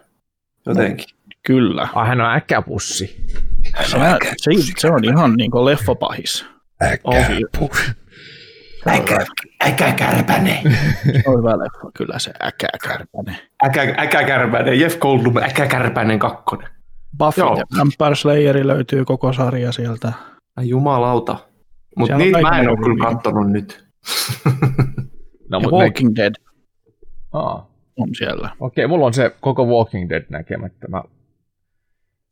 jotenkin. No, kyllä. Ai, hän on äkäpussi. Se, se, se on ihan niin kuin leffapahis. Äkäpussi. Äkä, äkäkärpäne. Se on hyvä leffa, kyllä se äkäkärpäne. Äkä, äkäkärpäne, Jeff Goldblum, äkäkärpänen kakkonen. Buffy Joo. ja Vampire Slayeri löytyy koko sarja sieltä. Ai jumalauta. Mutta niitä mä en ole kyllä katsonut nyt. no, ja Walking ne... Dead Aa. on siellä. Okei, okay, mulla on se koko Walking Dead näkemättä. Mä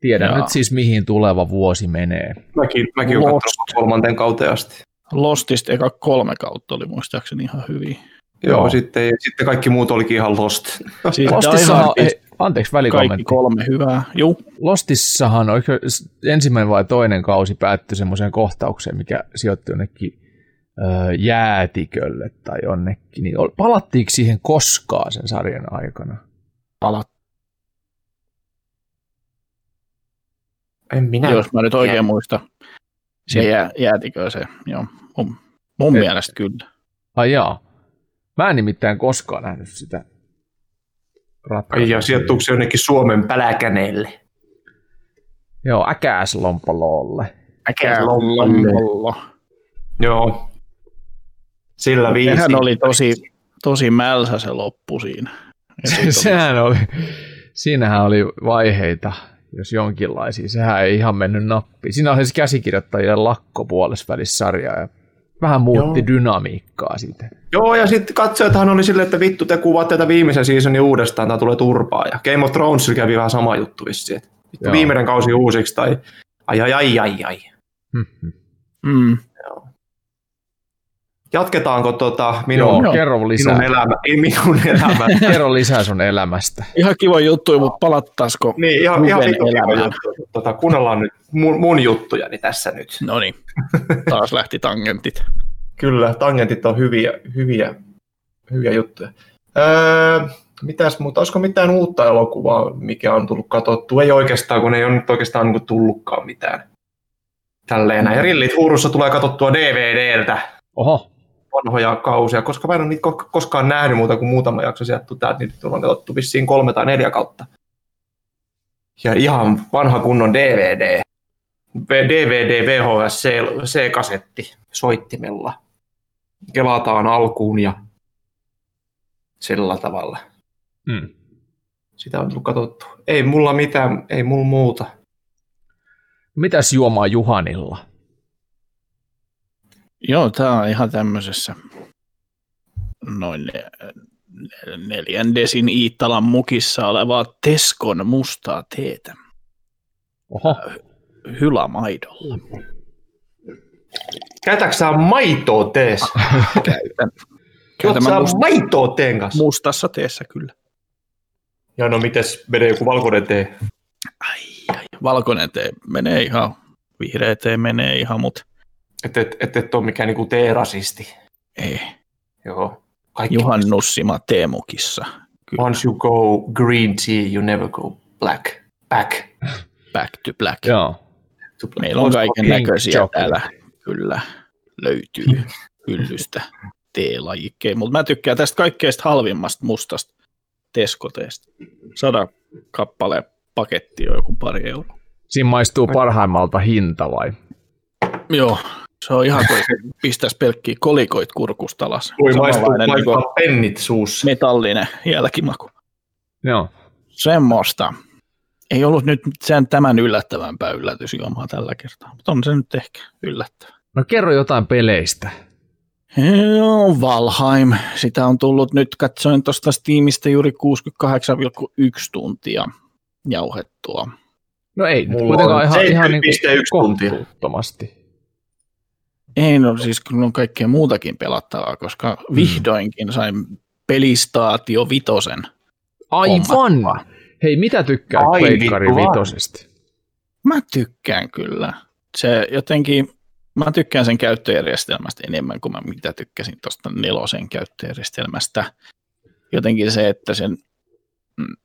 tiedän Jaa. nyt siis, mihin tuleva vuosi menee. Mäkin, mäkin olen kolmanten kauteen asti. Lostista eka kolme kautta oli muistaakseni ihan hyvin. Joo, Joo. Sitten, sitten kaikki muut olikin ihan Lost. Siis Lostissahan, ei, anteeksi välikommentti. Kaikki kolme hyvää, Joo. Lostissahan oikein, ensimmäinen vai toinen kausi päättyi semmoiseen kohtaukseen, mikä sijoittui jonnekin ö, jäätikölle tai jonnekin. Niin palattiinko siihen koskaan sen sarjan aikana? Palat. En minä. Jos mä nyt oikein muista. Se jää, jäätikö se, joo. Mun, mun Et, mielestä kyllä. Ai jaa. Mä en nimittäin koskaan nähnyt sitä ratkaisua. Ja sijoittuuko se jonnekin Suomen päläkäneelle? Joo, äkääslompololle. Äkääslompolo. Joo. Sillä viisi. Sehän oli tosi, tosi mälsä se loppu siinä. Se, sehän oli, siinähän oli vaiheita jos jonkinlaisia. Sehän ei ihan mennyt nappiin. Siinä on siis käsikirjoittajien lakko puolesvälissarja ja vähän muutti Joo. dynamiikkaa siitä. Joo, ja sitten katsojathan oli silleen, että vittu, te kuvat tätä viimeisen seasonin uudestaan, tämä tulee turpaa. Ja Game of Thrones kävi vähän sama juttu vissiin, että vittu, viimeinen kausi uusiksi, tai ai ai ai ai ai. Mm-hmm. Mm. Jatketaanko tota minun, Joo, kerro lisää. minun, elämä, ei minun elämä. kerro lisää sun elämästä. Ihan kiva juttu, mutta palattaisiko Niin, ihan, ihan vitu kiva juttu. Tota, kuunnellaan nyt mun, mun juttujani tässä nyt. No niin, taas lähti tangentit. Kyllä, tangentit on hyviä, hyviä, hyviä juttuja. Öö, mitäs muuta, olisiko mitään uutta elokuvaa, mikä on tullut katsottua? Ei oikeastaan, kun ei ole nyt oikeastaan niin tullutkaan mitään. Tälleen näin. Rillit huurussa tulee katsottua DVDltä. Oho. Vanhoja kausia, koska mä en ole niitä koskaan nähnyt muuta kuin muutama jakso sieltä täältä, niin on katsottu vissiin kolme tai neljä kautta. Ja ihan vanha kunnon DVD. DVD VHS C-kasetti soittimella. Kelataan alkuun ja sillä tavalla. Mm. Sitä on tullut katsottu. Ei mulla mitään, ei mulla muuta. Mitäs juomaa Juhanilla? Joo, tämä on ihan tämmöisessä noin neljän desin Iittalan mukissa olevaa Teskon mustaa teetä. Oho. Hylamaidolla. Käytätkö sä maitoa teessä? Käytän. Käytän must... maitoa teen kanssa? Mustassa teessä kyllä. Ja no mites menee joku valkoinen tee? Ai, ai, valkoinen tee menee ihan, vihreä tee menee ihan, mutta... Että et, et, et ole mikään niinku tee-rasisti. Ei. Joo. Kaikki Juhannussima teemukissa. Kyllä. Once you go green tea, you never go black. Back. Back to black. Joo. To black. Meillä on kaiken näköisiä täällä. Kyllä löytyy hyllystä teelajikkeja, mutta mä tykkään tästä kaikkeesta halvimmasta mustasta Teskoteesta. Sada kappale paketti on joku pari euroa. Siinä maistuu parhaimmalta hinta vai? Joo, se on ihan kuin pistäisi pelkkiä kolikoit kurkusta alas. Voi maistuu niin pennit suussa. Metallinen jälkimaku. Joo. Semmoista. Ei ollut nyt sen tämän yllättävämpää yllätysjuomaa tällä kertaa, mutta on se nyt ehkä yllättävä. No kerro jotain peleistä. Joo, Valheim. Sitä on tullut nyt, katsoin tuosta Steamista juuri 68,1 tuntia jauhettua. No ei nyt kuitenkaan ihan, ihan niin kohtuuttomasti. Ei, no siis kun on kaikkea muutakin pelattavaa, koska mm. vihdoinkin sain pelistaatio vitosen. Aivan! Hei, mitä tykkää Pleikkari vitosesta? Mä tykkään kyllä. Se jotenkin, mä tykkään sen käyttöjärjestelmästä enemmän kuin mä mitä tykkäsin tuosta nelosen käyttöjärjestelmästä. Jotenkin se, että sen mm,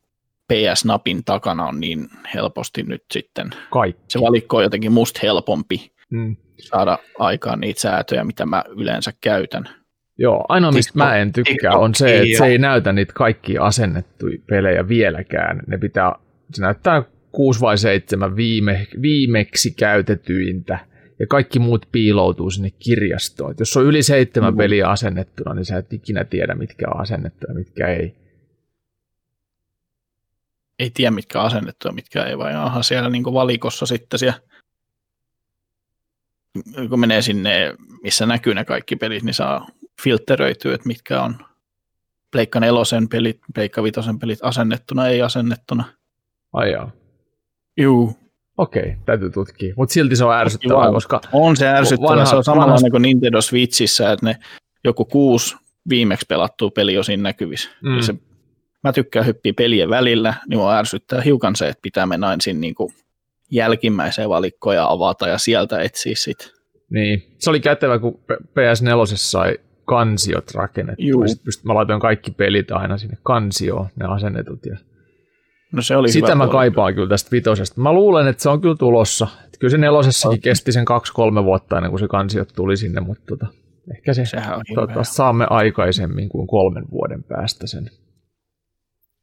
PS-napin takana on niin helposti nyt sitten. Kaikki. Se valikko on jotenkin musta helpompi mm. Saada aikaan niitä säätöjä, mitä mä yleensä käytän. Joo, ainoa mistä mä en tykkää on se, että se ei näytä niitä kaikki asennettuja pelejä vieläkään. Ne pitää, se näyttää 6 vai 7 viime, viimeksi käytetyintä ja kaikki muut piiloutuu sinne kirjastoon. Et jos on yli seitsemän mm. peliä asennettuna, niin sä et ikinä tiedä, mitkä on asennettu ja mitkä ei. Ei tiedä, mitkä on asennettu ja mitkä ei, vai onhan siellä niin valikossa sitten siellä kun menee sinne, missä näkyy ne kaikki pelit, niin saa filtteröityä, että mitkä on Pleikka nelosen pelit, Pleikka vitosen pelit asennettuna, ei asennettuna. Ai jaa. Juu. Okei, täytyy tutkia. Mutta silti se on ärsyttävää, Joo, koska... On se ärsyttävää. Vanha, se on samanlainen vanha... kuin Nintendo Switchissä, että ne joku kuusi viimeksi pelattua peli on siinä näkyvissä. Mm. se, mä tykkään hyppiä pelien välillä, niin mua ärsyttää hiukan se, että pitää mennä ensin niin kuin jälkimmäiseen valikkoon ja avata ja sieltä etsiä sit. Niin, se oli kätevä, kun PS4 sai kansiot rakennettu. Juu. Pyst, mä laitoin kaikki pelit aina sinne kansioon, ne asennetut. Ja no se oli Sitä mä puoli. kaipaan kyllä tästä vitosesta. Mä luulen, että se on kyllä tulossa. Että kyllä se nelosessakin okay. kesti sen kaksi-kolme vuotta ennen kuin se kansiot tuli sinne, mutta tota, ehkä se toivottavasti saamme aikaisemmin kuin kolmen vuoden päästä sen.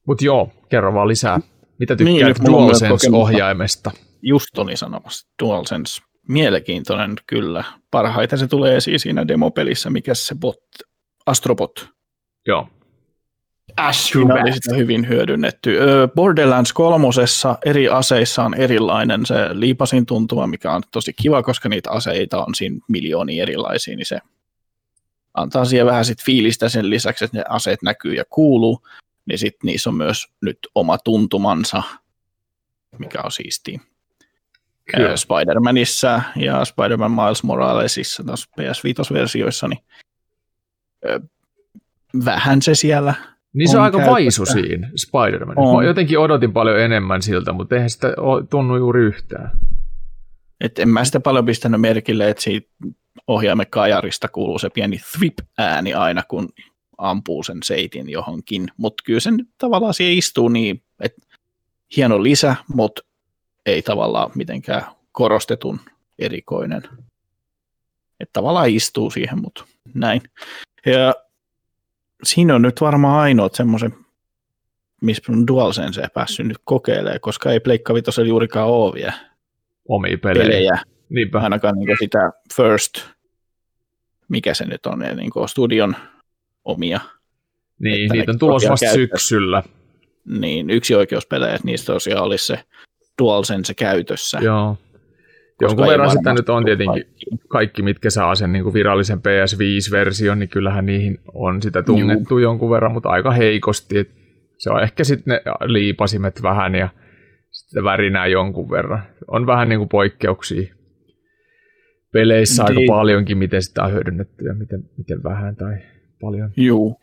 Mutta joo, kerro vaan lisää. Mitä tykkäät niin, DualSense-ohjaimesta? Just oli sanomassa DualSense mielenkiintoinen kyllä. Parhaiten se tulee esiin siinä demopelissä, mikä se bot, Astrobot. Joo. Siinä oli sitä hyvin hyödynnetty. Borderlands kolmosessa eri aseissa on erilainen se liipasin tuntuma, mikä on tosi kiva, koska niitä aseita on siinä miljoonia erilaisia, niin se antaa siihen vähän sit fiilistä sen lisäksi, että ne aseet näkyy ja kuuluu, niin sitten niissä on myös nyt oma tuntumansa, mikä on siistiä. Kyllä. Spider-Manissa ja Spider-Man Miles Moralesissa, tuossa PS5-versioissa, niin vähän se siellä niin se on, on aika vaisu siinä Spider-Man. Mä jotenkin odotin paljon enemmän siltä, mutta eihän sitä tunnu juuri yhtään. Et en mä sitä paljon pistänyt merkille, että siitä ohjaimen kajarista kuuluu se pieni thrip-ääni aina, kun ampuu sen seitin johonkin. Mutta kyllä se nyt tavallaan siihen istuu niin, että hieno lisä, mutta ei tavallaan mitenkään korostetun erikoinen. Että tavallaan istuu siihen, mutta näin. Ja siinä on nyt varmaan ainoat semmoisen, missä on DualSense päässyt nyt kokeilemaan, koska ei Pleikka Vitosella juurikaan ole vielä omia pelejä. pelejä. Niinpä. Ainakaan niin sitä First, mikä se nyt on, niin studion omia. Niin, niitä on tulossa vasta syksyllä. Niin, yksi oikeuspelejä, että niistä tosiaan olisi se DualSense käytössä. Joo. Jonkun verran sitä nyt on tietenkin kaikki, kaikki mitkä saa sen niin kuin virallisen PS5-version, niin kyllähän niihin on sitä tunnettu Juu. jonkun verran, mutta aika heikosti. Et se on ehkä sitten ne liipasimet vähän ja sitten värinää jonkun verran. On vähän niin kuin poikkeuksia peleissä niin. aika paljonkin, miten sitä on hyödynnetty ja miten, miten vähän tai paljon. Juu.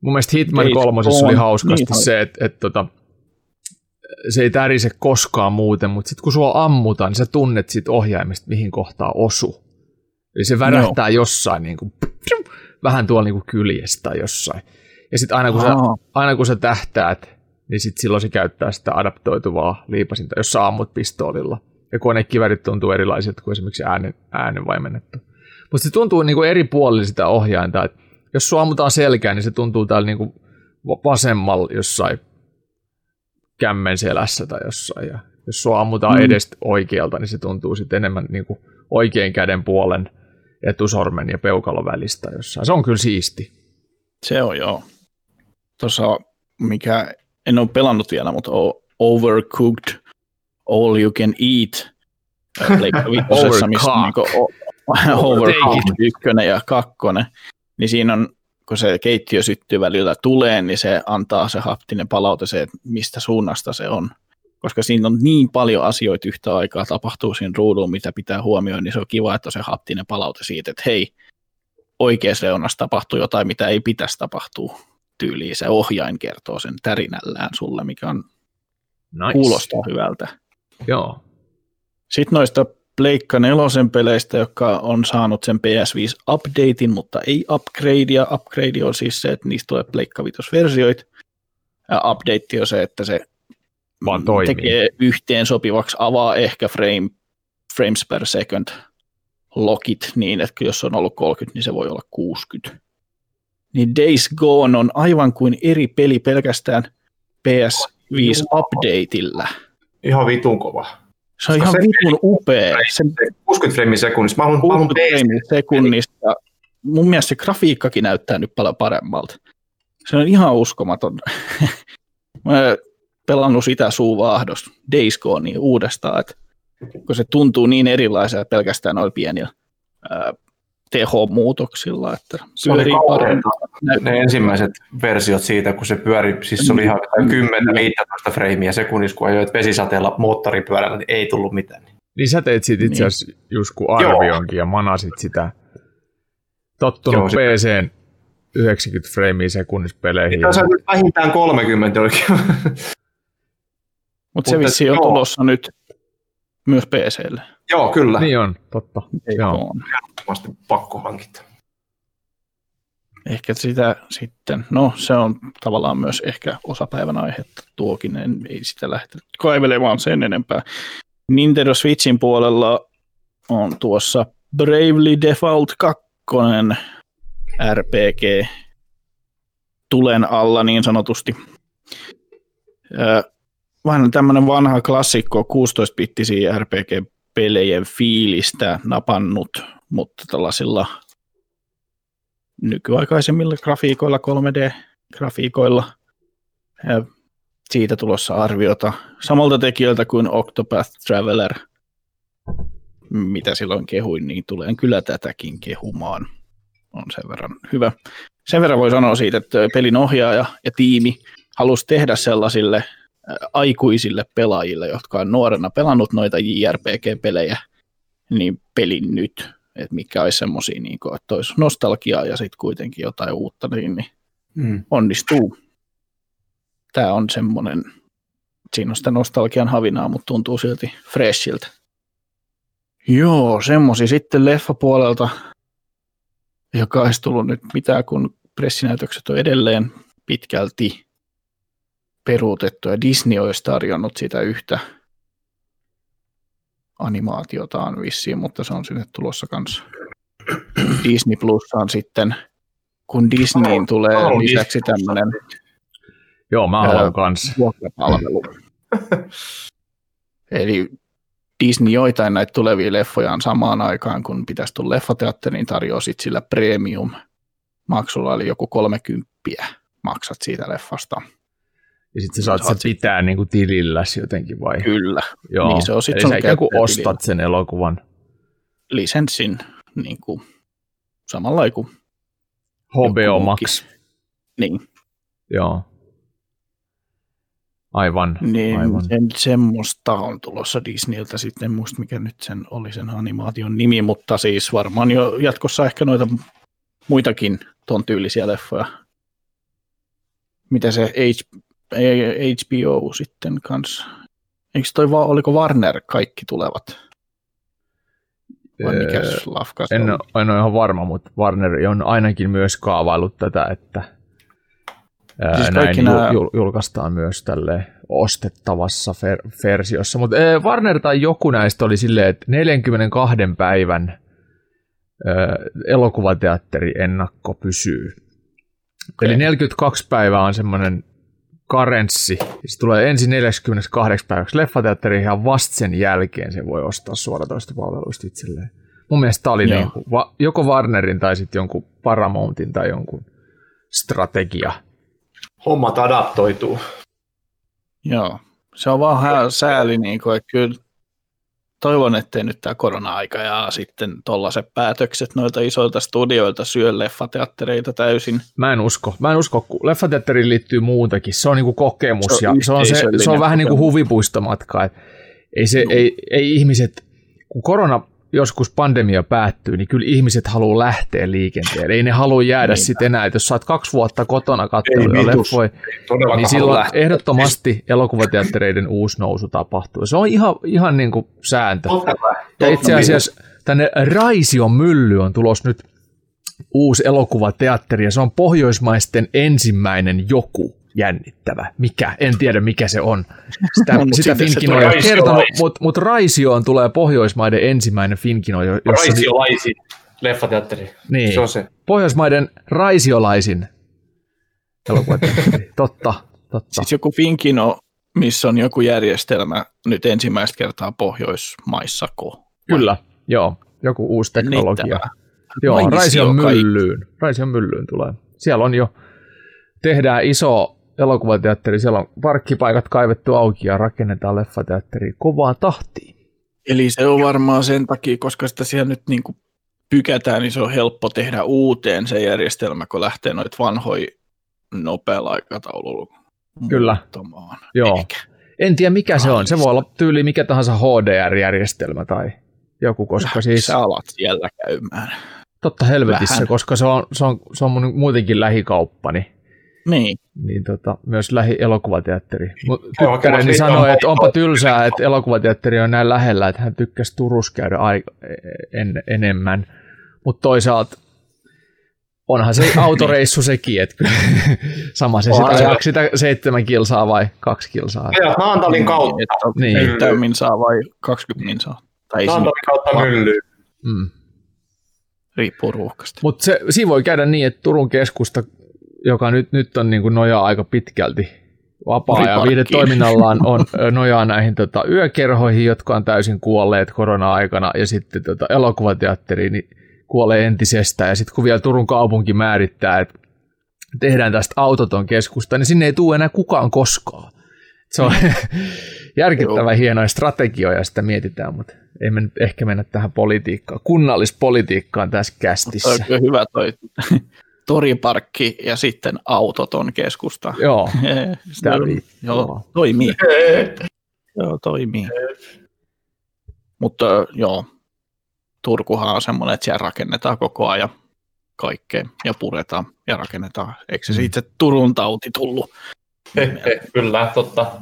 Mun mielestä Hitman kolmosessa oli hauskasti niin, se, että, että, että tota, se ei tärise koskaan muuten, mutta sitten kun sua ammutaan, niin sä tunnet siitä ohjaimesta, mihin kohtaa osu. Eli se värähtää no. jossain niin kuin, vähän tuolla niin kuin kyljestä jossain. Ja sitten aina, kun sä, aina kun sä tähtäät, niin sitten silloin se käyttää sitä adaptoituvaa liipasinta, jos sä ammut pistoolilla. Ja konekivärit tuntuu erilaisilta kuin esimerkiksi äänen, äänen vaimennettu. Mutta se tuntuu niin kuin eri puolilla sitä ohjainta. että jos sua ammutaan selkään, niin se tuntuu täällä niin kuin vasemmalla jossain kämmen selässä tai jossain. Ja jos sua ammutaan mm. edestä oikealta, niin se tuntuu sitten enemmän niin kuin oikein käden puolen etusormen ja peukalon välistä jossain. Se on kyllä siisti. Se on joo. Tuossa, mikä en ole pelannut vielä, mutta Overcooked All You Can Eat. Overcooked. Niin Overcooked ykkönen ja kakkonen. Niin siinä on kun se keittiö syttyy välillä tuleen, niin se antaa se haptinen palaute se, että mistä suunnasta se on. Koska siinä on niin paljon asioita yhtä aikaa tapahtuu siinä ruudulla, mitä pitää huomioida, niin se on kiva, että se haptinen palaute siitä, että hei, oikeassa reunassa tapahtuu jotain, mitä ei pitäisi tapahtua tyyliin. Se ohjain kertoo sen tärinällään sulle, mikä on nice. kuulostaa hyvältä. Joo. Sitten noista Pleikka nelosen peleistä, joka on saanut sen PS5-updatein, mutta ei upgradea. Upgrade on siis se, että niistä tulee Pleikka versioit Ja update on se, että se Vaan toimii. tekee yhteen sopivaksi, avaa ehkä frame, frames per second lokit niin, että jos on ollut 30, niin se voi olla 60. Niin Days Gone on aivan kuin eri peli pelkästään PS5 updateilla. Ihan vitun kova. Se on ihan vitun upea. Se, 60 frame sekunnissa. Mä haluan, 60 frame sekunnista. Mun mielestä se grafiikkakin näyttää nyt paljon paremmalta. Se on ihan uskomaton. Mä pelannut sitä suuvaahdosta Days Gone uudestaan, että kun se tuntuu niin erilaiselta pelkästään noilla pienillä ää, tehomuutoksilla, että pyörii paremmin. Ne ensimmäiset versiot siitä, kun se pyöri, siis se oli ihan 10-15 freimiä sekunnissa, kun ajoit vesisateella moottoripyörällä, niin ei tullut mitään. Niin sä teit siitä itse niin. asiassa niin. just kun arvioinkin ja manasit sitä tottunut Joo, PC 90 freimiä sekunnissa peleihin. Tämä on vähintään 30 oikein. Mutta se vissi on tulossa nyt myös PClle. Joo, kyllä. Niin on, totta. Ei Joo. Ehdottomasti pakko hankita. Ehkä sitä sitten, no se on tavallaan myös ehkä osapäivän aihetta tuokin, en, ei sitä lähteä kaivelemaan sen enempää. Nintendo Switchin puolella on tuossa Bravely Default 2 RPG tulen alla niin sanotusti. Vähän tämmöinen vanha klassikko, 16-bittisiä RPG pelejen fiilistä napannut, mutta tällaisilla nykyaikaisemmilla grafiikoilla, 3D-grafiikoilla. Ja siitä tulossa arviota samalta tekijöiltä kuin Octopath Traveler, mitä silloin kehuin, niin tulen kyllä tätäkin kehumaan. On sen verran hyvä. Sen verran voi sanoa siitä, että pelin ohjaaja ja tiimi halusi tehdä sellaisille aikuisille pelaajille, jotka on nuorena pelannut noita JRPG-pelejä, niin pelin nyt, että mikä olisi semmoisia, niin kuin, että olisi nostalgiaa ja sitten kuitenkin jotain uutta, niin, niin mm. onnistuu. Tämä on semmoinen, siinä on sitä nostalgian havinaa, mutta tuntuu silti freshiltä. Joo, semmoisia sitten leffapuolelta, joka olisi tullut nyt mitään, kun pressinäytökset on edelleen pitkälti peruutettu ja Disney olisi tarjonnut sitä yhtä animaatiotaan vissiin, mutta se on sinne tulossa kanssa. Disney Plus on sitten, kun Disneyin tulee oh, lisäksi tämmöinen Joo, mä haluan kanssa. Vuokrapalvelu. Eli Disney joitain näitä tulevia leffoja on samaan aikaan, kun pitäisi tulla leffateatteriin, tarjoaa sit sillä premium maksulla, eli joku 30 maksat siitä leffasta. Ja sitten sä saat sen pitää niin kuin tililläsi jotenkin vai? Kyllä. Joo. Niin se on sit Eli sä ikään kuin ostat sen elokuvan. Lisenssin niin kuin, samalla kuin HBO Max. Niin. Joo. Aivan. Niin, aivan. Sen, semmoista on tulossa Disneyltä sitten, en muista mikä nyt sen oli sen animaation nimi, mutta siis varmaan jo jatkossa ehkä noita muitakin ton tyylisiä leffoja. Mitä se H, HBO sitten kanssa? Eikö toi oliko Warner kaikki tulevat? Vai mikä öö, lafka en, ole, en ole ihan varma, mutta Warner on ainakin myös kaavailut tätä, että siis näin nämä... julkaistaan myös tälle ostettavassa ver- versiossa. Mutta Warner tai joku näistä oli silleen, että 42 päivän elokuvateatteri ennakko pysyy. Okay. Eli 42 päivää on semmoinen karenssi. Se tulee ensin 48 päiväksi leffateatteriin ja vasta sen jälkeen se voi ostaa suoratoista palveluista itselleen. Mun mielestä tämä oli niin kuin, joko Warnerin tai sitten jonkun Paramountin tai jonkun strategia. Hommat adaptoituu. Joo, se on vaan sääli, niin kuin, että kyllä toivon, ettei nyt tämä korona-aika ja sitten tuollaiset päätökset noilta isoilta studioilta syö leffateattereita täysin. Mä en usko. Mä en usko, kun leffateatteriin liittyy muutakin. Se on niinku kokemus se on ja se on, se, se on vähän niin kuin huvipuistomatka. ei, se, ei, ei ihmiset, kun korona joskus pandemia päättyy, niin kyllä ihmiset haluaa lähteä liikenteelle. Ei ne halua jäädä niin. sitten enää. Et jos sä oot kaksi vuotta kotona katsomaan leffoja, niin silloin lähteä. ehdottomasti elokuvateattereiden uusi nousu tapahtuu. Se on ihan, ihan niin kuin sääntö. Ja itse asiassa tänne Raision mylly on tulos nyt uusi elokuvateatteri, ja se on pohjoismaisten ensimmäinen joku jännittävä. Mikä? En tiedä, mikä se on. Sitä, no, sitä Finkino ei kertonut, mutta mut Raisioon tulee Pohjoismaiden ensimmäinen Finkino. Jossa Raisiolaisin leffateatteri. Niin. Se on se. Pohjoismaiden Raisiolaisin elokuvateatteri. totta, totta. Siis joku Finkino, missä on joku järjestelmä nyt ensimmäistä kertaa Pohjoismaissako. Kyllä, joo. Joku uusi teknologia. Niittävä. Joo, Raision myllyyn. Raision myllyyn tulee. Siellä on jo, tehdään iso elokuvateatteri, siellä on parkkipaikat kaivettu auki ja rakennetaan leffateatteri kovaa tahtiin. Eli se on varmaan sen takia, koska sitä siellä nyt niin kuin pykätään, niin se on helppo tehdä uuteen se järjestelmä, kun lähtee noita vanhoja nopealla aikataululla Kyllä. Muuttamaan. Joo. Eikä. En tiedä mikä se on. Se voi olla tyyli mikä tahansa HDR-järjestelmä tai joku, koska siis... Sä alat siellä käymään. Totta helvetissä, Vähän. koska se on, se on, se on mun muutenkin lähikauppani. Niin. Niin tota, myös lähi-elokuvateatteri. Tyttäreni sanoi, että onpa tylsää, että elokuvateatteri on näin lähellä, että hän tykkäsi Turussa käydä aika, en, enemmän. Mutta toisaalta onhan se autoreissu sekin, että sama se sitä, sitä seitsemän kilsaa vai kaksi kilsaa. Ja Naantalin kautta. Niin. Että min saa vai 20 min saa. Tai Naantalin kautta myllyy. Mm. Riippuu ruuhkasta. Mutta siinä voi käydä niin, että Turun keskusta joka nyt, nyt on niin kuin nojaa aika pitkälti vapaa ja toiminnallaan on nojaa näihin tota, yökerhoihin, jotka on täysin kuolleet korona-aikana. Ja sitten tota, elokuvateatteriin niin kuolee entisestään. Ja sitten kun vielä Turun kaupunki määrittää, että tehdään tästä autoton keskusta, niin sinne ei tule enää kukaan koskaan. Se on järkyttävän hienoja strategioja, sitä mietitään, mutta ei me nyt ehkä mennä tähän politiikkaan, kunnallispolitiikkaan tässä kästissä. Toi hyvä toi toriparkki ja sitten autoton keskusta. Joo, sitä joo, toimii. joo, toimii. Mutta joo, Turkuhan on semmoinen, että siellä rakennetaan koko ajan kaikkea ja puretaan ja rakennetaan. Eikö se mm. siitä Turun tauti tullut? Kyllä, totta.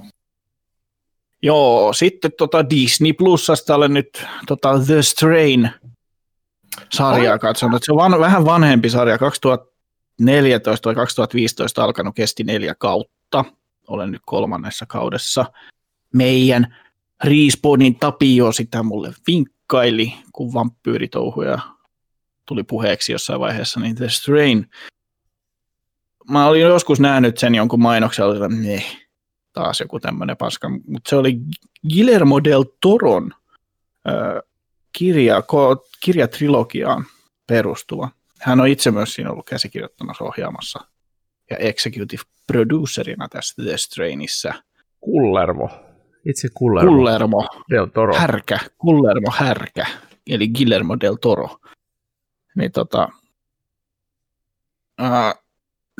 Joo, sitten tota Disney Plusasta olen nyt tota The Strain sarjaa katsonut. Se on van, vähän vanhempi sarja, 2014 tai 2015 alkanut, kesti neljä kautta. Olen nyt kolmannessa kaudessa. Meidän Respawnin Tapio sitä mulle vinkkaili, kun vampyyritouhuja tuli puheeksi jossain vaiheessa, niin The Strain. Mä olin joskus nähnyt sen jonkun mainoksella, että ne, taas joku tämmöinen paska, mutta se oli Guillermo del Toron äh, kirja, ko, kirjatrilogiaan perustuva. Hän on itse myös siinä ollut käsikirjoittamassa ohjaamassa ja executive producerina tässä The Strainissa. Kullervo. Itse Kullervo. Kullermo. Del Toro. Härkä. Kullermo Härkä. Eli Guillermo del Toro. Niin tota, äh,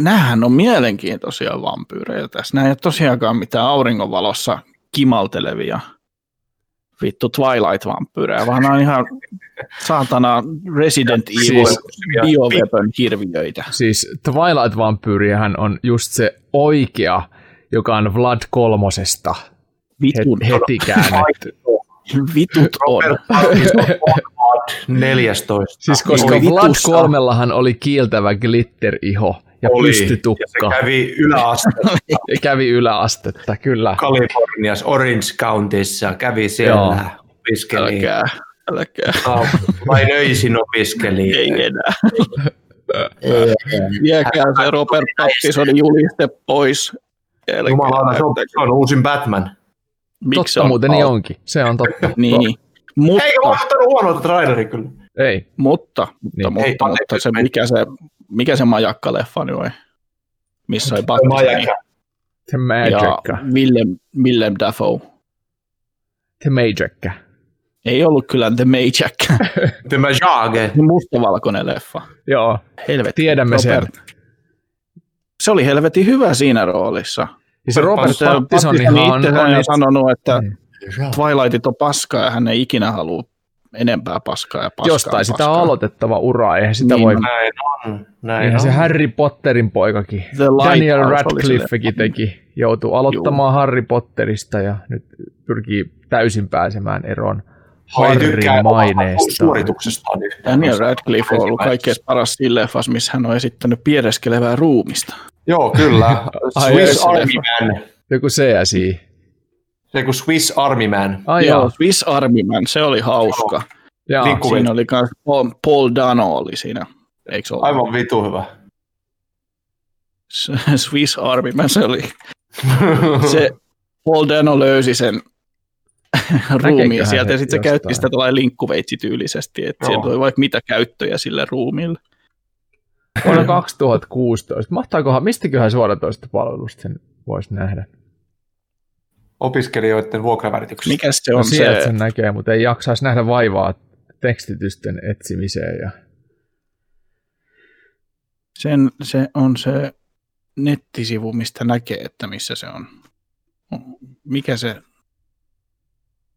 nämähän on mielenkiintoisia vampyyrejä tässä. Nämä ei ole tosiaankaan mitään auringonvalossa kimaltelevia vittu Twilight-vampyyrejä, vaan nämä on ihan saatana Resident Evil siis, bioweapon hirviöitä. Siis Twilight-vampyyriähän on just se oikea, joka on Vlad kolmosesta Vitun. heti käännetty. Vitut on. 14. Siis koska Vlad kolmellahan oli kiiltävä glitter-iho ja oli, pystytukka. Ja se kävi yläastetta. kävi yläastetta, kyllä. Kaliforniassa Orange Countyssa kävi siellä. Joo. Opiskeli. Älkää, älkää. Vain öisin opiskeli. Ei enää. Viekää se Robert Pattisonin juliste pois. Jumalana, se on, se on uusin Batman. Miksi totta on? muuten niin onkin. Se on totta. niin. Mutta, Eikä mahtanut huonolta traileri kyllä. Ei. Mutta, mutta, niin. mutta, Ei, mutta se, mikä se, mikä se majakka-leffa nyt oli? Missä oli Batman? The Majakka. Ja Willem, Willem Dafoe. The Majakka. Ei ollut kyllä The Majakka. The Majage. Mustavalkoinen leffa. Joo, Helvetti. tiedämme Robert. sen. Se oli helvetin hyvä siinä roolissa. Ja se Robert Pattinson on, itse on sanonut, että mm. Twilightit on paskaa ja hän ei ikinä halua enempää paskaa ja paskaa. Jostain paskaa. sitä on aloitettava ura, eihän sitä niin, voi... Näin on. Näin eihän on. se Harry Potterin poikakin. The Daniel Radcliffekin teki. Joutui aloittamaan Juu. Harry Potterista ja nyt pyrkii täysin pääsemään eroon Harryn maineesta. Suorituksestaan Daniel Radcliffe on ollut kaikkein paras siinä missä hän on esittänyt piereskelevää ruumista. Joo, kyllä. Swiss Army Man. Joku CSI. Se kuin Swiss Army Man. Ai joo, joo, Swiss Army Man, se oli hauska. Joo. Siinä oli myös Paul, Paul Dano oli siinä, eikö se ole? Aivan vitu hyvä. Swiss Army Man, se oli. se Paul Dano löysi sen ruumiin sieltä ja sitten se käytti sitä tällainen linkkuveitsi tyylisesti, että sieltä oli vaikka mitä käyttöjä sille ruumille. Vuonna 2016. Mahtaakohan, mistäköhän suoratoista palvelusta sen voisi nähdä? Opiskelijoiden vuokravärityksessä. Mikä se on no, se? sen näkee, mutta ei jaksaisi nähdä vaivaa tekstitysten etsimiseen. Ja... Sen, se on se nettisivu, mistä näkee, että missä se on. Mikä se,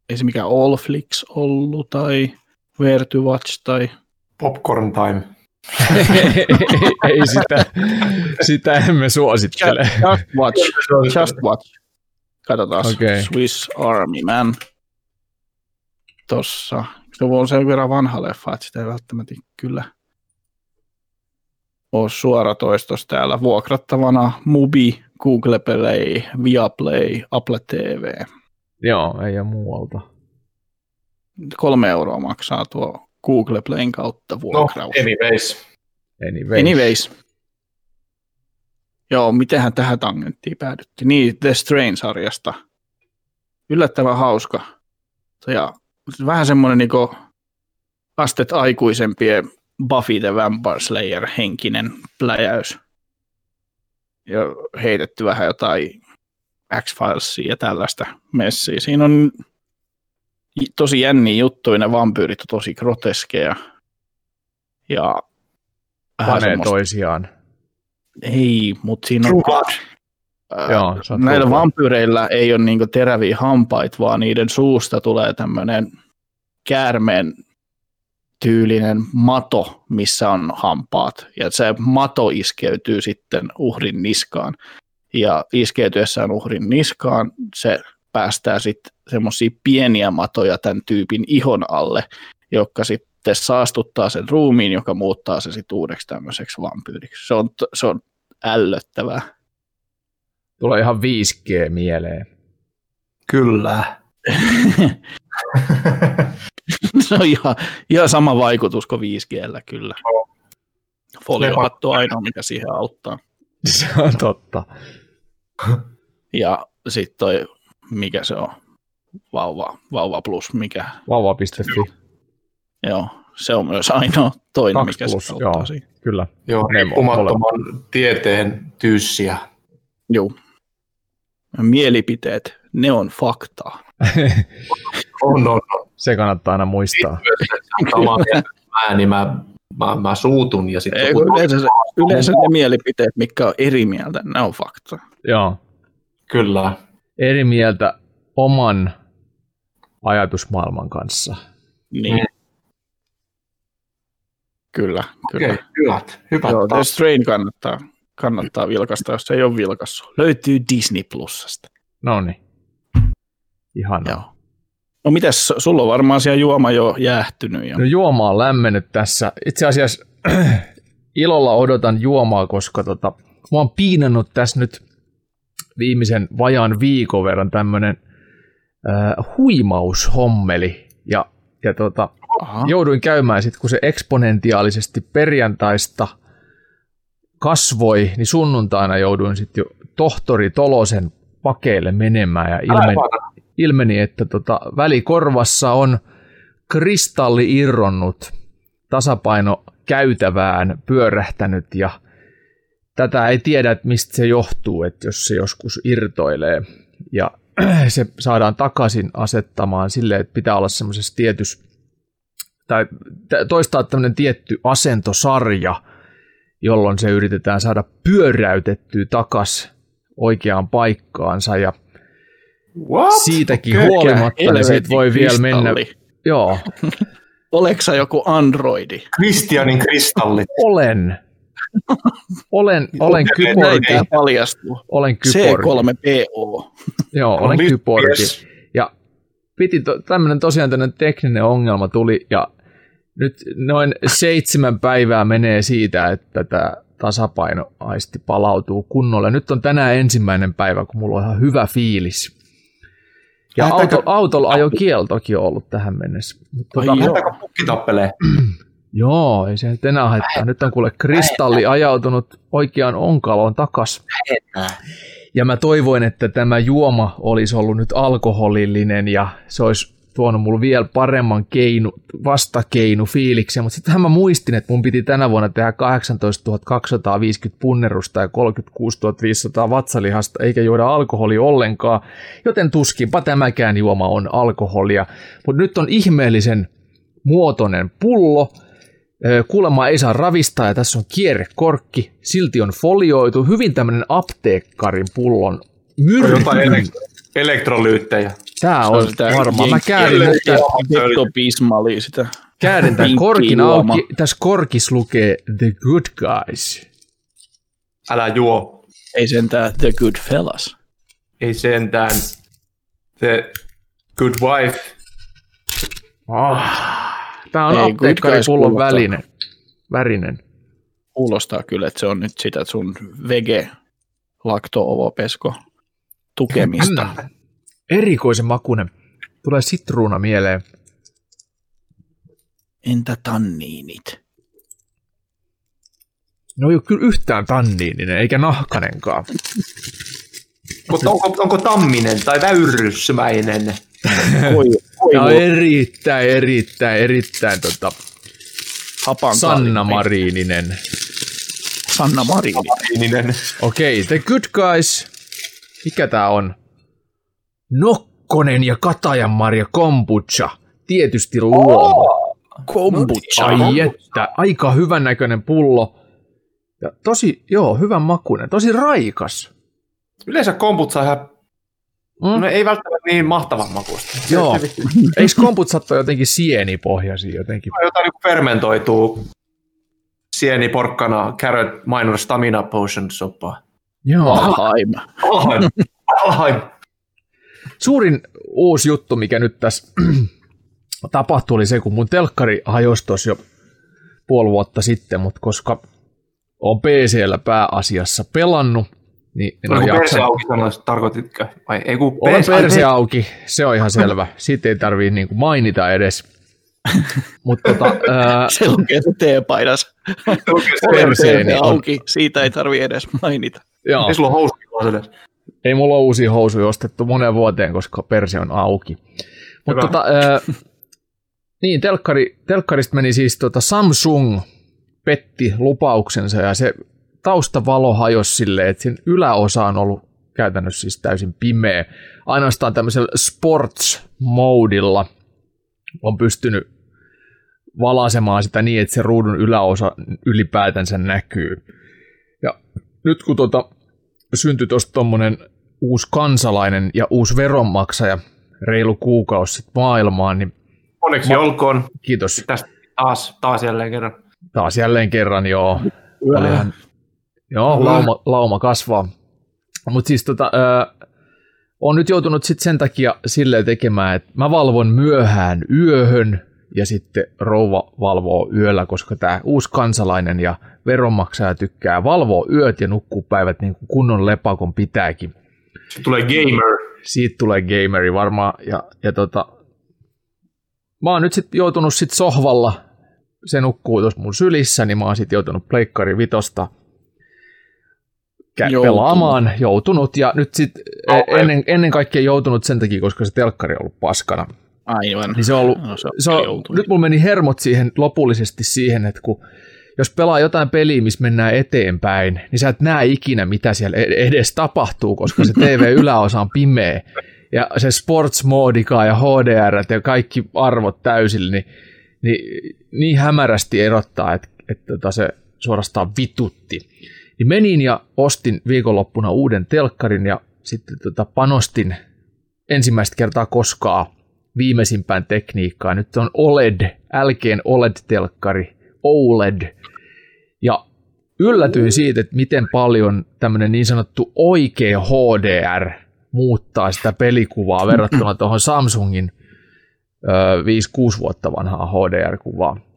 ei se mikä Allflix ollut, tai Where to Watch, tai... Popcorn Time ei sitä, sitä emme suosittele. Just watch. Just watch. Katsotaan. Okay. Swiss Army Man. Tossa. Se on sen verran vanha leffa, että sitä ei välttämättä kyllä ole suoratoistossa täällä vuokrattavana Mubi, Google Play, Viaplay, Apple TV. Joo, ei ole muualta. Kolme euroa maksaa tuo Google Playn kautta vuokraus. No, anyways. Anyways. anyways. Joo, mitenhän tähän tangenttiin päädyttiin. Niin, The Strain-sarjasta. Yllättävän hauska. Ja vähän semmoinen niin astet aikuisempien Buffy the Vampire Slayer henkinen pläjäys. ja heitetty vähän jotain X-Filesia ja tällaista messiä. Siinä on tosi jänniä juttuja, ne vampyyrit on tosi groteskeja. Ja Panee semmoista... toisiaan. Ei, mutta siinä on... Äh, Joo, näillä vampyyreillä ei ole niinku teräviä hampaita, vaan niiden suusta tulee tämmöinen käärmeen tyylinen mato, missä on hampaat. Ja se mato iskeytyy sitten uhrin niskaan. Ja iskeytyessään uhrin niskaan se päästää sitten semmoisia pieniä matoja tämän tyypin ihon alle, jotka sitten saastuttaa sen ruumiin, joka muuttaa se sitten uudeksi tämmöiseksi vampyyriksi. Se on, se on ällöttävää. Tulee ihan 5G mieleen. Kyllä. se on ihan, ihan sama vaikutus kuin 5Gllä kyllä. Foliohattu on ainoa, mikä siihen auttaa. Se on totta. Ja sitten toi, mikä se on, vauva, vauva plus, mikä? Vauva.fi. Joo, se on myös ainoa toinen, mikä plus, se joo, siihen. Kyllä. Joo, riippumattoman tieteen tyyssiä. Joo. Mielipiteet, ne on faktaa. on, on, on. Se kannattaa aina muistaa. mä, niin mä, mä, mä suutun. Ja sitten Ei, yleensä, se, yleensä ne mielipiteet, mitkä on eri mieltä, ne on fakta. Joo. Kyllä. Eri mieltä oman ajatusmaailman kanssa. Niin. Kyllä, kyllä. Okay, hyvät, hyvät Joo, The Strain kannattaa, kannattaa vilkasta, jos se ei ole vilkassu. Löytyy Disney Plusasta. No niin. Ihan. Joo. No mitäs, sulla on varmaan siellä juoma jo jäähtynyt. Ja... No juoma on lämmennyt tässä. Itse asiassa ilolla odotan juomaa, koska tota, mä oon piinannut tässä nyt viimeisen vajaan viikon verran tämmönen äh, huimaushommeli. Ja, ja tota, jouduin käymään sitten, kun se eksponentiaalisesti perjantaista kasvoi, niin sunnuntaina jouduin sitten jo tohtori Tolosen pakeille menemään ja ilmeni, ilmeni että tota, välikorvassa on kristalli irronnut tasapaino käytävään pyörähtänyt ja tätä ei tiedä, että mistä se johtuu, että jos se joskus irtoilee. Ja se saadaan takaisin asettamaan silleen, että pitää olla semmoisessa tietys tai toistaa tämmöinen tietty asentosarja, jolloin se yritetään saada pyöräytettyä takas oikeaan paikkaansa ja What? siitäkin Kökä, huolimatta, niin siitä voi kristalli. vielä mennä. Joo. Oleksä joku androidi? Kristianin kristalli. Olen. Olen, olen kyborgi. paljastuu. Olen kyborgi. C3PO. Joo, olen kyborgi. Piti to, tämmöinen tosiaan tämmöinen tekninen ongelma tuli ja nyt noin seitsemän päivää menee siitä, että tämä tasapainoaisti palautuu kunnolle. Nyt on tänään ensimmäinen päivä, kun mulla on ihan hyvä fiilis. Ja auto, autolla ajo kieltokin ollut tähän mennessä. Mutta tota, pukki tappelee? Joo, ei se nyt enää haittaa. Nyt on kuule kristalli ajautunut oikeaan onkaloon takas. Ja mä toivoin, että tämä juoma olisi ollut nyt alkoholillinen ja se olisi tuonut mulle vielä paremman keinu, vastakeinu fiiliksen, mutta sitten mä muistin, että mun piti tänä vuonna tehdä 18 250 punnerusta ja 36 500 vatsalihasta, eikä juoda alkoholi ollenkaan, joten tuskinpa tämäkään juoma on alkoholia. Mutta nyt on ihmeellisen muotoinen pullo, Kuulemma ei saa ravistaa ja tässä on kierrekorkki, silti on folioitu, hyvin tämmöinen apteekkarin pullon myrkky. elektrolyyttejä. Tää on, on varmaan. Mä käärin nyt sitä. Käärin tämän korkin auki. Tässä korkissa lukee The Good Guys. Älä juo. Ei sentään The Good Fellas. Ei sentään The Good Wife. Oh. Tää on apteekkaripullon välinen. Värinen. Kuulostaa kyllä, että se on nyt sitä sun vege lakto-ovopesko tukemista. Erikoisen makunen. Tulee sitruuna mieleen. Entä tanniinit? No ei ole kyllä yhtään tanniininen, eikä nahkanenkaan. Mutta onko, onko tamminen tai väyrysmäinen? Tämä on erittäin, erittäin, erittäin tota, Sanna Marininen. Sanna Marininen. Okei, okay, The Good Guys. Mikä tää on? Nokkonen ja Katajanmarja kombucha. Tietysti luomu. Kombucha. Ai että, aika hyvän näköinen pullo. Ja tosi, joo, hyvän makuinen. Tosi raikas. Yleensä kombucha ihan Mm. No ei välttämättä niin mahtavan makusta. Joo. Eikö kombutsat ole jotenkin sienipohjaisia jotenkin? Jotain niin fermentoituu sieni, porkkana, carrot, minor, stamina potion soppaa. Joo. Alhaim. Alhaim. Alhaim. Suurin uusi juttu, mikä nyt tässä tapahtui, oli se, kun mun telkkari hajosi tuossa jo puoli vuotta sitten, mutta koska on PCllä pääasiassa pelannut, niin en ole perse auki sanoisi, tarkoititko? Vai ei kun perse, perse auki, se on ihan selvä. Siitä ei tarvii niinku mainita edes. Mutta tota, ää... Se lukee se teepaidas. Perseeni auki, siitä ei tarvi edes mainita. Joo. Ei sulla ole housuja Ei mulla ole uusia housuja ostettu moneen vuoteen, koska perse on auki. Mutta tota, niin, telkkari, telkkarista meni siis tota Samsung petti lupauksensa ja se taustavalo hajosi silleen, että sen yläosa on ollut käytännössä siis täysin pimeä. Ainoastaan tämmöisellä sports-modilla on pystynyt valasemaan sitä niin, että se ruudun yläosa ylipäätänsä näkyy. Ja nyt kun tuota, syntyi tuosta tuommoinen uusi kansalainen ja uusi veronmaksaja reilu kuukausi sitten maailmaan, niin... Onneksi ma- olkoon. Kiitos. Tästä taas, taas jälleen kerran. Taas jälleen kerran, joo. Olihan, joo, lauma, lauma kasvaa. Mutta siis tota, äh, on nyt joutunut sitten sen takia silleen tekemään, että mä valvon myöhään yöhön, ja sitten rouva valvoo yöllä, koska tämä uusi kansalainen ja veronmaksaja tykkää valvoa yöt ja nukkuu päivät niin kuin kunnon lepakon pitääkin. Siitä tulee gamer. Siitä tulee gameri varmaan. Ja, ja tota, mä oon nyt sitten joutunut sit sohvalla, se nukkuu tuossa mun sylissä, niin mä oon sitten joutunut pleikkari vitosta joutunut. pelaamaan, joutunut, ja nyt sitten okay. ennen, ennen kaikkea joutunut sen takia, koska se telkkari on ollut paskana. Aivan. Niin se on ollut, no, se on se on, nyt mulla meni hermot siihen lopullisesti siihen, että kun jos pelaa jotain peliä, missä mennään eteenpäin, niin sä et näe ikinä, mitä siellä e- edes tapahtuu, koska se TV-yläosa on pimeä. Ja se sports ja HDR ja kaikki arvot täysillä, niin, niin, niin hämärästi erottaa, että, että tota se suorastaan vitutti. Niin menin ja ostin viikonloppuna uuden telkkarin ja sitten tota panostin ensimmäistä kertaa koskaan viimeisimpään tekniikkaan. Nyt on OLED, älkeen OLED-telkkari, OLED. Ja yllätyin siitä, että miten paljon tämmöinen niin sanottu oikea HDR muuttaa sitä pelikuvaa verrattuna tuohon Samsungin 5-6 vuotta vanhaa HDR-kuvaa.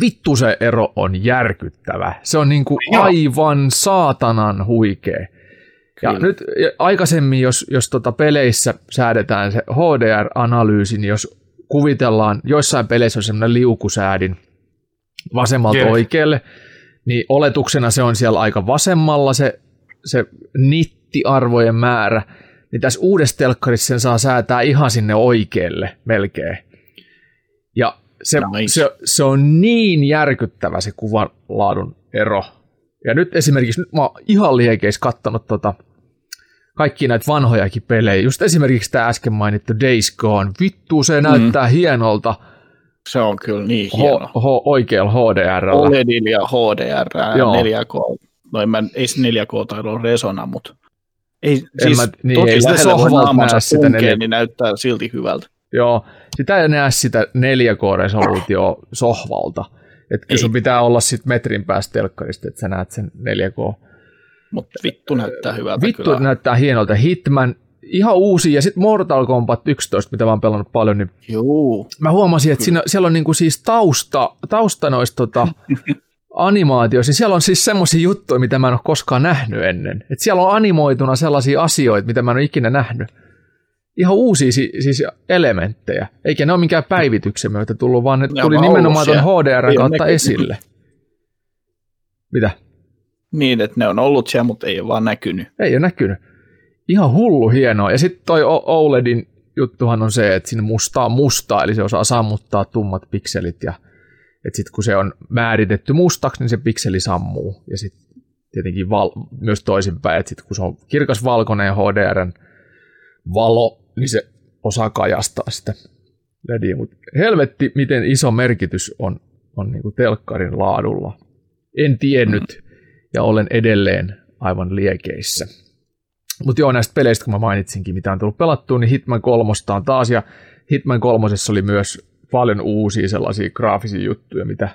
Vittu se ero on järkyttävä. Se on niinku aivan saatanan huikea. Ja Kyllä. nyt aikaisemmin, jos, jos tota peleissä säädetään se HDR-analyysi, niin jos kuvitellaan, joissain peleissä on semmoinen liukusäädin vasemmalta yeah. oikealle, niin oletuksena se on siellä aika vasemmalla se, se nittiarvojen määrä, niin tässä uudessa telkkarissa sen saa säätää ihan sinne oikealle melkein. Se, nice. se, se on niin järkyttävä se kuvan laadun ero. Ja nyt esimerkiksi, nyt mä oon ihan liekeissä kattonut tota kaikki näitä vanhojakin pelejä. Just esimerkiksi tämä äsken mainittu Days Gone. Vittu, se mm. näyttää hienolta. Se on kyllä niin hieno. H- h- oikealla HDR. OLEDillä ja HDR, Joo. 4K. No en mä, ei se 4K tai ole resona, mutta ei, siis mä, niin, toki ei sitä sohvalta sitä niin näyttää silti hyvältä. Joo, sitä ei näe sitä 4K-resoluutio sohvalta. Että sun pitää olla sitten metrin päästä telkkarista, että sä näet sen 4K mutta vittu näyttää hyvältä Vittu kyllä. näyttää hienolta. Hitman, ihan uusi, ja sitten Mortal Kombat 11, mitä mä oon pelannut paljon, niin Joo. mä huomasin, että siinä, siellä on niinku siis tausta, tausta noista tota, animaatioissa, niin siellä on siis semmoisia juttuja, mitä mä en ole koskaan nähnyt ennen. Et siellä on animoituna sellaisia asioita, mitä mä en ole ikinä nähnyt. Ihan uusia siis elementtejä, eikä ne ole minkään päivityksen myötä tullut, vaan ne, ne tuli nimenomaan tuon HDR kautta esille. Mitä? Niin, että ne on ollut siellä, mutta ei ole vaan näkynyt. Ei ole näkynyt. Ihan hullu hienoa. Ja sitten toi OLEDin juttuhan on se, että sinne mustaa mustaa, eli se osaa sammuttaa tummat pikselit ja että sitten kun se on määritetty mustaksi, niin se pikseli sammuu. Ja sitten tietenkin val, myös toisinpäin, että sit kun se on kirkas valkoinen HDRn valo, niin se osaa kajastaa sitä LEDiä, mutta helvetti, miten iso merkitys on, on niin kuin telkkarin laadulla. En tiennyt ja olen edelleen aivan liekeissä. Mutta joo, näistä peleistä, kun mä mainitsinkin, mitä on tullut pelattua, niin Hitman 3 on taas, ja Hitman 3 oli myös paljon uusia sellaisia graafisia juttuja, mitä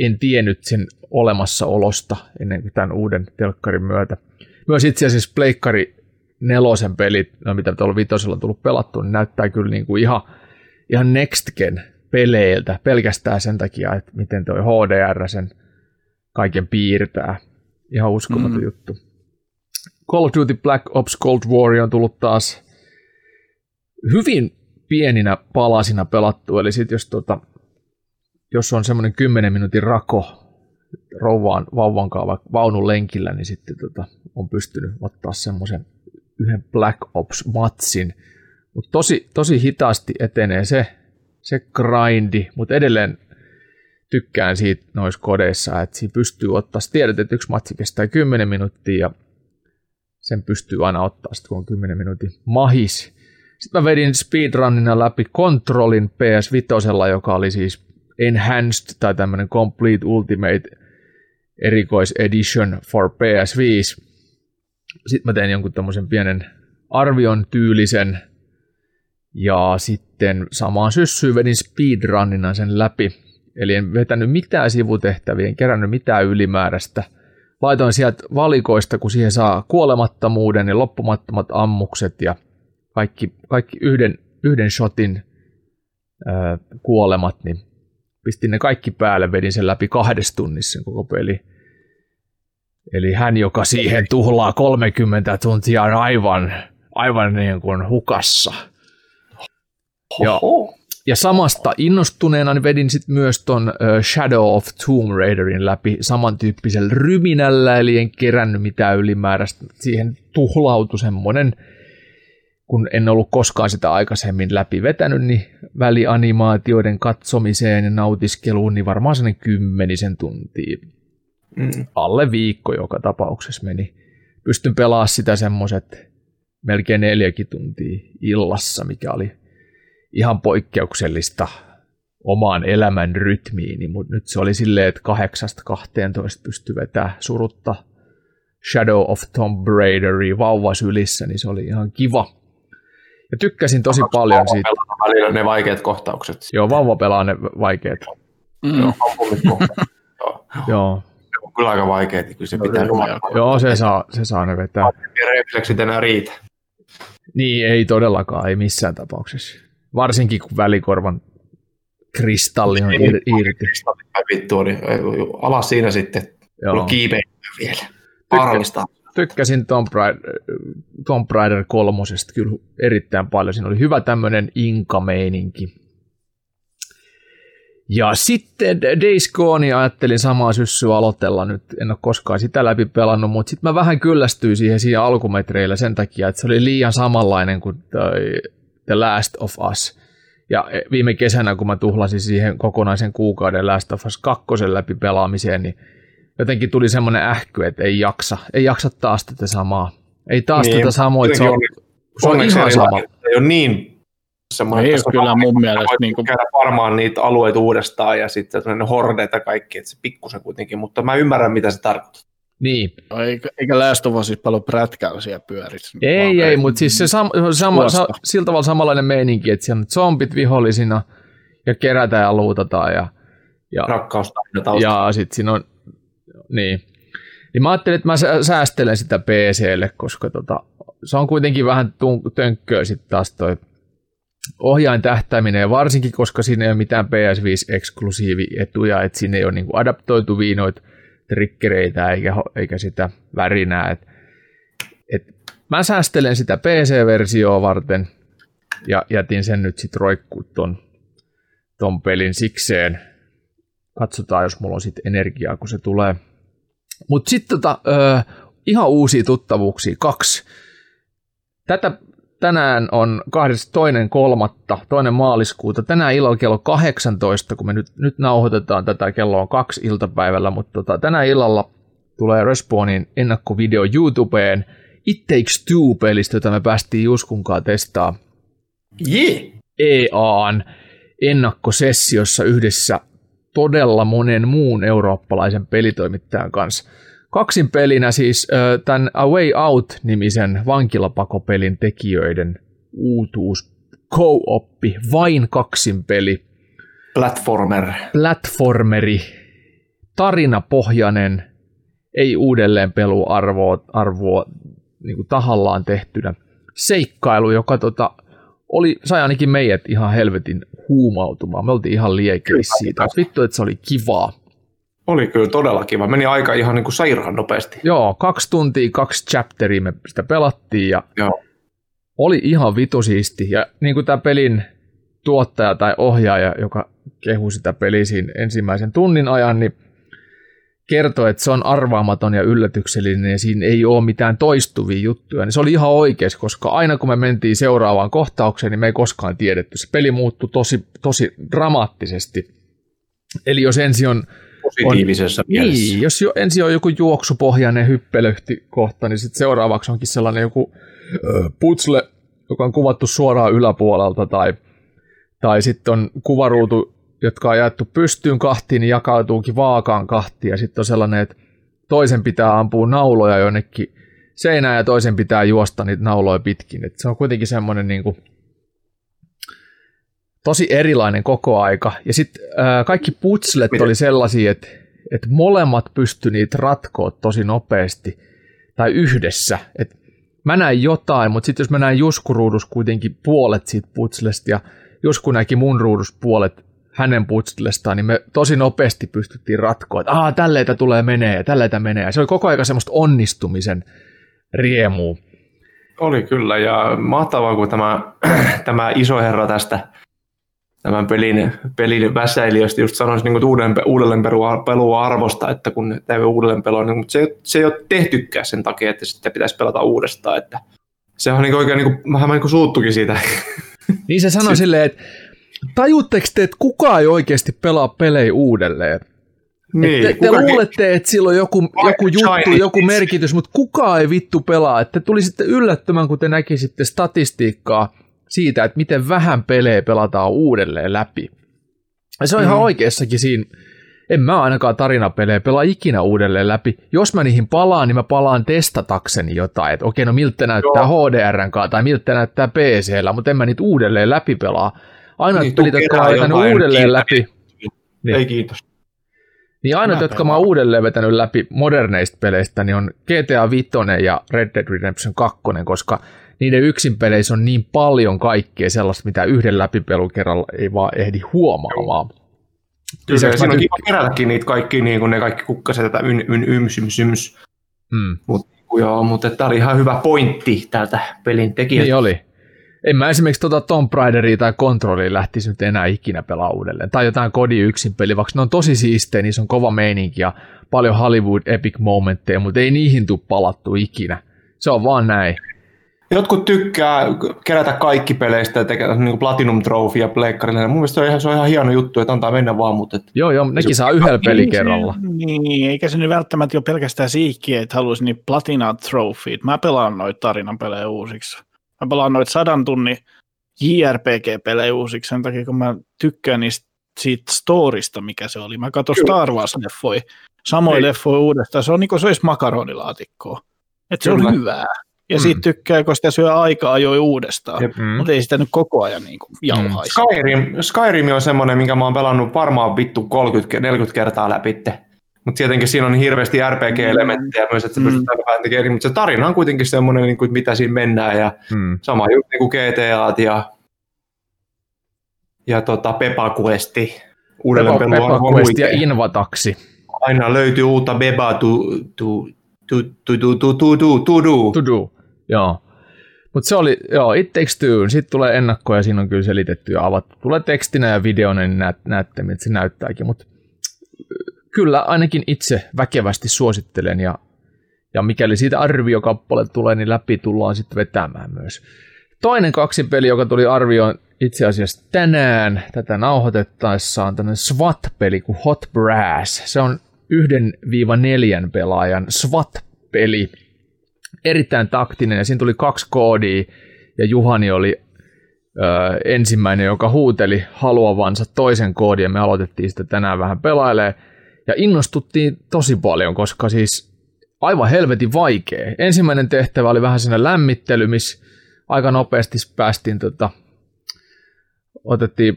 en tiennyt sen olemassaolosta ennen kuin tämän uuden telkkarin myötä. Myös itse asiassa Pleikkari nelosen pelit, no mitä tuolla vitosella on tullut pelattua, niin näyttää kyllä niin kuin ihan, ihan next gen peleiltä pelkästään sen takia, että miten tuo HDR sen kaiken piirtää. Ihan uskomaton mm. juttu. Call of Duty Black Ops Cold War on tullut taas hyvin pieninä palasina pelattu, eli sitten jos, tota, jos on semmoinen 10 minuutin rako rouvaan, vauvan kanssa vaunun lenkillä, niin sitten tota, on pystynyt ottaa semmoisen yhden Black Ops-matsin, mutta tosi, tosi hitaasti etenee se, se grindi, mutta edelleen tykkään siitä noissa kodeissa, että siinä pystyy ottaa, tiedät, että yksi matsi kestää 10 minuuttia ja sen pystyy aina ottaa sitten, kun on 10 minuutin mahis. Sitten mä vedin speedrunnina läpi Controlin PS5, joka oli siis Enhanced tai tämmöinen Complete Ultimate erikois edition for PS5. Sitten mä tein jonkun tämmöisen pienen arvion tyylisen ja sitten samaan syssyyn vedin speedrunnina sen läpi. Eli en vetänyt mitään sivutehtäviä, en kerännyt mitään ylimääräistä. Laitoin sieltä valikoista, kun siihen saa kuolemattomuuden ja loppumattomat ammukset ja kaikki, kaikki yhden, yhden shotin ää, kuolemat, niin pistin ne kaikki päälle, vedin sen läpi kahdessa tunnissa koko peli. Eli hän, joka siihen tuhlaa 30 tuntia, on aivan, aivan niin kuin hukassa. Ja, ja samasta innostuneena niin vedin sitten myös ton Shadow of Tomb Raiderin läpi samantyyppisellä ryminällä, eli en kerännyt mitään ylimääräistä. Siihen tuhlautui semmoinen kun en ollut koskaan sitä aikaisemmin läpi vetänyt, niin välianimaatioiden katsomiseen ja nautiskeluun, niin varmaan sellainen kymmenisen tuntia. Mm. Alle viikko joka tapauksessa meni. Pystyn pelaamaan sitä semmoiset melkein neljäkin tuntia illassa, mikä oli ihan poikkeuksellista omaan elämän rytmiini, mutta nyt se oli silleen, että 8-12 pystyi vetämään surutta Shadow of Tomb Raideria vauvasylissä, niin se oli ihan kiva. Ja tykkäsin tosi Onko paljon siitä. välillä ne vaikeat kohtaukset. Joo, vauva pelaa ne vaikeat. Mm. Joo, Joo. Kyllä aika vaikeat, niin kyllä se pitää Joo, se saa, se saa ne vetää. Ja refleksit enää riitä. Niin, ei todellakaan, ei missään tapauksessa. Varsinkin kun välikorvan kristalli on ir- irti. Vittu, niin alas siinä sitten. Joo. Kiipeä vielä. Vaarallista tykkäsin Tomb Raider, Tomb Raider kolmosesta kyllä erittäin paljon. Siinä oli hyvä tämmöinen inka-meininki. Ja sitten Days Gone ajattelin samaa syssyä aloitella nyt. En ole koskaan sitä läpi pelannut, mutta sitten mä vähän kyllästyin siihen siinä alkumetreillä sen takia, että se oli liian samanlainen kuin The Last of Us. Ja viime kesänä, kun mä tuhlasin siihen kokonaisen kuukauden Last of Us 2 läpi pelaamiseen, niin jotenkin tuli semmoinen ähky, että ei jaksa, ei jaksa taas tätä samaa. Ei taas niin, tätä samaa, että se on, se on ihan sama. Ei ole niin semmoinen, ei kyllä mun mielestä. Niin kuin... käydä varmaan niitä alueita uudestaan ja sitten hordeita ja kaikki, että se pikkusen kuitenkin, mutta mä ymmärrän, mitä se tarkoittaa. Niin. Eikä, eikä Last of Us siis paljon prätkällä siellä pyörissä. Ei, ei, mutta siis se sam, sama, sa, sillä tavalla samanlainen meininki, että siellä on zombit vihollisina ja kerätään ja luutataan ja, ja, Rakkaus ja sitten siinä on niin. Niin mä ajattelin, että mä säästelen sitä PClle, koska tota, se on kuitenkin vähän tönkköä sitten taas toi ohjain tähtäminen, varsinkin koska siinä ei ole mitään PS5-eksklusiivietuja, että siinä ei ole niinku adaptoituvia noita trikkereitä eikä, eikä sitä värinää. Et, et mä säästelen sitä PC-versioa varten ja jätin sen nyt sitten roikkuu ton, ton pelin sikseen. Katsotaan, jos mulla on sitten energiaa, kun se tulee. Mutta sitten tota, ihan uusia tuttavuuksia, kaksi. Tätä tänään on toinen kolmatta, toinen maaliskuuta. Tänään illalla kello 18, kun me nyt, nyt nauhoitetaan tätä, kello on kaksi iltapäivällä, mutta tota, tänään illalla tulee Respawnin ennakkovideo YouTubeen It Takes Two-pelistä, jota me päästiin Juskunkaan testaa. Yeah. EAN ennakkosessiossa yhdessä todella monen muun eurooppalaisen pelitoimittajan kanssa. Kaksin pelinä siis tämän A Way Out-nimisen vankilapakopelin tekijöiden uutuus co-oppi, vain kaksin peli. Platformer. Platformeri, tarinapohjainen, ei uudelleen peluarvoa arvoa, niin kuin tahallaan tehtynä seikkailu, joka tota, oli, sai ainakin meidät ihan helvetin huumautumaan. Me oltiin ihan liekeissä siitä. Vittu, että se oli kivaa. Oli kyllä todella kiva. Meni aika ihan niin kuin sairaan nopeasti. Joo, kaksi tuntia, kaksi chapteria me sitä pelattiin ja Joo. oli ihan vitu siisti. Ja niin kuin tämä pelin tuottaja tai ohjaaja, joka kehui sitä peliä siinä ensimmäisen tunnin ajan, niin kertoi, että se on arvaamaton ja yllätyksellinen ja siinä ei ole mitään toistuvia juttuja, niin se oli ihan oikeas, koska aina kun me mentiin seuraavaan kohtaukseen, niin me ei koskaan tiedetty. Se peli muuttui tosi, tosi dramaattisesti. Eli jos ensin on positiivisessa on, mielessä. Niin, jos jo, ensin on joku juoksupohjainen hyppelöhti kohta, niin sitten seuraavaksi onkin sellainen joku putsle, joka on kuvattu suoraan yläpuolelta, tai, tai sitten on kuvaruutu, jotka on jaettu pystyyn kahtiin, niin jakautuukin vaakaan kahtiin, ja sitten on sellainen, että toisen pitää ampua nauloja jonnekin seinään, ja toisen pitää juosta niitä nauloja pitkin. Et se on kuitenkin semmoinen niin kuin, tosi erilainen koko aika. Ja sitten äh, kaikki putslet Miten? oli sellaisia, että, että molemmat pysty niitä ratkoa tosi nopeasti tai yhdessä. Et mä näin jotain, mutta sitten jos mä näin Juskuruudus kuitenkin puolet siitä putslesta ja Jusku näki mun ruudus puolet hänen putslestaan, niin me tosi nopeasti pystyttiin ratkoa, että aah, tälleitä tulee menee ja tälleitä menee. Ja se oli koko ajan semmoista onnistumisen riemua. Oli kyllä, ja mahtavaa, kun tämä, tämä iso herra tästä tämän pelin, pelin väsäilijöistä just sanoisin niin uuden, uudelleen pelua arvosta, että kun tämä uudelleen pelua, niin, mutta se, se ei ole tehtykään sen takia, että sitten pitäisi pelata uudestaan, että se on niin oikein niin kuin, vähän niin kuin suuttukin siitä. Niin se sanoi silleen, että tajuutteko te, että kukaan ei oikeasti pelaa pelejä uudelleen? Niin, te, te luulette, että sillä on joku, joku juttu, joku merkitys, mutta kukaan ei vittu pelaa. Että te tulisitte yllättämään, kun te näkisitte statistiikkaa siitä, että miten vähän pelejä pelataan uudelleen läpi. Ja se on mm. ihan oikeassakin siinä. En mä ainakaan tarinapelejä pelaa ikinä uudelleen läpi. Jos mä niihin palaan, niin mä palaan testatakseni jotain. Että okei, no miltä näyttää HDRn kanssa tai miltä näyttää PCllä, mutta en mä niitä uudelleen läpi pelaa. Aina niin, pelit, jotka mä oon uudelleen läpi. Niin. Ei kiitos. Niin aina, jotka mä oon uudelleen vetänyt läpi moderneista peleistä, niin on GTA 5 ja Red Dead Redemption 2, koska niiden yksin peleissä on niin paljon kaikkea sellaista, mitä yhden läpipelun kerralla ei vaan ehdi huomaamaan. Kyllä, siinä on kiva kerätäkin niitä kaikki, niin kuin ne kaikki kukkaset, tätä yn, yn, yms, yms, yms. Mm. Mut, joo, mutta tämä oli ihan hyvä pointti täältä pelin tekijältä. Niin oli. En mä esimerkiksi tuota Tomb Raideria tai Controlia lähtisi nyt enää ikinä pelaa uudelleen. Tai jotain kodi yksin peli, vaikka ne on tosi siistejä, niissä on kova meininki ja paljon Hollywood epic momentteja, mutta ei niihin tule palattu ikinä. Se on vaan näin. Jotkut tykkää kerätä kaikki peleistä ja tehdä niin Platinum Trophy ja pleikkarille. Mun mielestä se on, ihan, se on ihan hieno juttu, että antaa mennä vaan. Mutta et... Joo, joo, nekin saa yhdellä pelikerralla. Niin, eikä se nyt välttämättä ole pelkästään siikkiä, että haluaisi niin Platinum Trophy. Mä pelaan noita tarinan pelejä uusiksi. Mä pelaan noita sadan tunnin JRPG-pelejä uusiksi sen takia, kun mä tykkään niistä siitä storista, mikä se oli. Mä katson Star Wars-leffoja, samoin leffoja uudestaan. Se on niin kuin se olisi makaronilaatikkoa. Että se on hyvää. Ja mm. siitä tykkää, kun sitä syö aika ajoi uudestaan, mm. mutta ei sitä nyt koko ajan niin kuin jauhaisi. Skyrim, Skyrim on semmoinen, minkä mä oon pelannut varmaan vittu 30-40 kertaa läpi. Mutta tietenkin siinä on hirveästi RPG-elementtejä myös, että se mm. pystytään vähän tekemään, mutta se tarina on kuitenkin semmoinen, niin kuin, mitä siinä mennään, ja mm. sama juttu niin kuin GTA ja, ja tota Pepa Questi. Uudelleen Pepa, Pepa Quest ja Invataksi. Aina löytyy uutta Beba to, to, to, to, to, to, to, to, to, do. To do. Joo. Mutta se oli, joo, It Takes Two, sitten tulee ennakko ja siinä on kyllä selitetty ja avattu. Tulee tekstinä ja videona, niin näet, näette, miltä se näyttääkin, mutta kyllä ainakin itse väkevästi suosittelen ja, ja mikäli siitä arviokappale tulee, niin läpi tullaan sitten vetämään myös. Toinen kaksi peli, joka tuli arvioon itse asiassa tänään tätä nauhoitettaessa on tämmöinen SWAT-peli kuin Hot Brass. Se on 1-4 pelaajan SWAT-peli. Erittäin taktinen ja siinä tuli kaksi koodia ja Juhani oli ö, ensimmäinen, joka huuteli haluavansa toisen koodin ja me aloitettiin sitä tänään vähän pelailee ja innostuttiin tosi paljon, koska siis aivan helvetin vaikea. Ensimmäinen tehtävä oli vähän siinä lämmittely, missä aika nopeasti päästiin tota, otettiin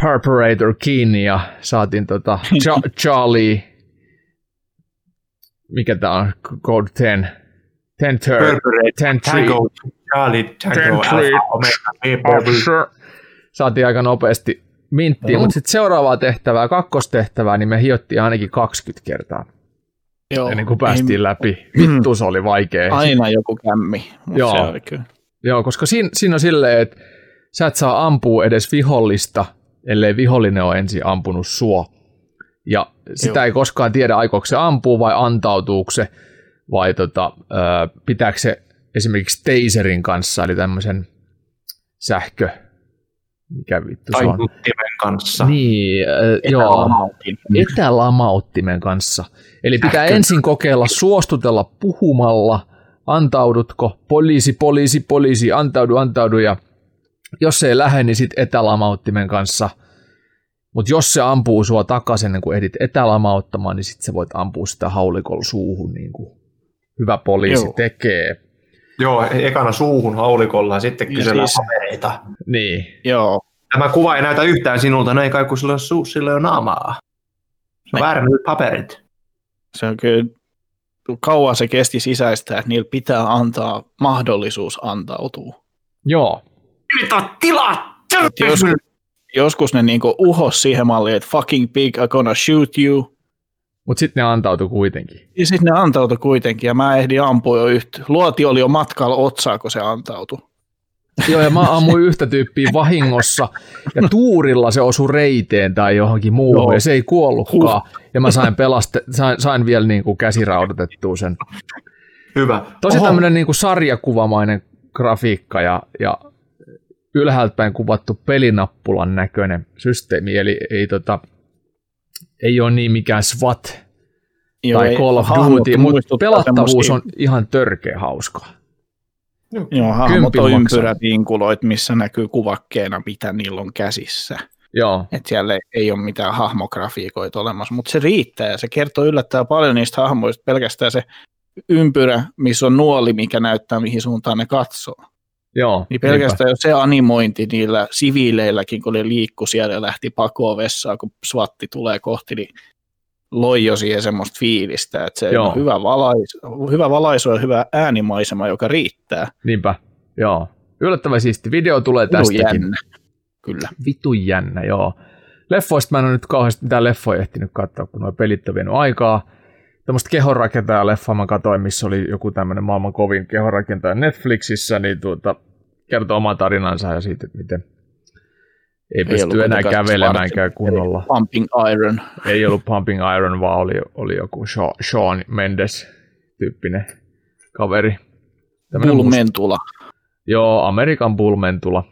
Purpurator kiinni ja saatiin tota Charlie, mikä tää on, Code 10, 10 10 Tango, Charlie, Tango, Alpha, Saatiin aika nopeasti minttiin, mutta sitten seuraavaa tehtävää, kakkostehtävää, niin me hiottiin ainakin 20 kertaa. Joo, ennen kuin päästiin ei, läpi. Vittu se oli vaikea. Aina joku kämmi. Joo. Se oli kyllä. Joo, koska siinä, siinä on silleen, että sä et saa ampua edes vihollista, ellei vihollinen ole ensin ampunut sua. Ja sitä Joo. ei koskaan tiedä, aikooko se ampuu vai antautuuko se, vai tota, pitääkö se esimerkiksi taserin kanssa, eli tämmöisen sähkö, mikä vittu se on? kanssa. Niin, äh, joo, etälamauttimen kanssa. Eli pitää Sähkö. ensin kokeilla suostutella puhumalla, antaudutko, poliisi, poliisi, poliisi, antaudu, antaudu, ja jos se ei lähde, niin sitten etälamauttimen kanssa. Mutta jos se ampuu sua takaisin, ennen kuin ehdit etälamauttamaan, niin sitten sä voit ampua sitä haulikolla suuhun, niin kuin hyvä poliisi Joo. tekee. Joo, ekana suuhun haulikolla ja sitten kysellään siis, papereita. Niin. Joo. Tämä kuva ei näytä yhtään sinulta, no ei kai kun sillä on, suu, sillä on naamaa. Se on väärin paperit. Se on kyllä kauan se kesti sisäistä, että niillä pitää antaa mahdollisuus antautua. Joo. Nyt on tilaa! Jos, joskus ne niinku uhos siihen malliin, että fucking pig, I'm gonna shoot you. Mutta sitten ne antautui kuitenkin. Ja sitten ne antautui kuitenkin, ja mä ehdin ampua jo yhtä. Luoti oli jo matkalla otsaa, kun se antautui. Joo, ja mä ammuin yhtä tyyppiä vahingossa, ja tuurilla se osui reiteen tai johonkin muuhun, Joo. ja se ei kuollutkaan. Ja mä sain, pelaste, sain, sain vielä niin kuin käsiraudotettua sen. Hyvä. Tosi tämmöinen niin kuin sarjakuvamainen grafiikka ja, ja ylhäältä päin kuvattu pelinappulan näköinen systeemi, eli ei, tota, ei ole niin mikään SWAT Joo, tai Call of Duty, mutta pelattavuus on ihan törkeä hauskaa. Joo, hahmot on missä näkyy kuvakkeena, mitä niillä on käsissä. Joo. Et siellä ei ole mitään hahmografiikoita olemassa, mutta se riittää ja se kertoo yllättävän paljon niistä hahmoista. Pelkästään se ympyrä, missä on nuoli, mikä näyttää mihin suuntaan ne katsoo. Joo, niin pelkästään jo se animointi niillä siviileilläkin, kun ne liikkui siellä ja lähti pakoon vessaan, kun swatti tulee kohti, niin loi jo siihen semmoista fiilistä, että se on hyvä valaisu, hyvä valaisu ja hyvä äänimaisema, joka riittää. Niinpä, joo. Yllättävän siisti. Video tulee Vitu tästäkin. jännä. Kyllä. Vitu jännä, joo. Leffoista mä en ole nyt kauheasti mitään leffoja ehtinyt katsoa, kun nuo pelit on vienyt aikaa. Tämmöistä kehonrakentaja leffa mä katsoin, missä oli joku tämmöinen maailman kovin kehonrakentaja Netflixissä, niin tuota, kertoo oman tarinansa ja siitä, että miten ei, ei pysty enää kävelemäänkään kunnolla. Pumping Iron. Ei ollut Pumping Iron, vaan oli, oli joku Sean Mendes tyyppinen kaveri. Tämmönen Bull Mentula. Joo, Amerikan Bull Mentula.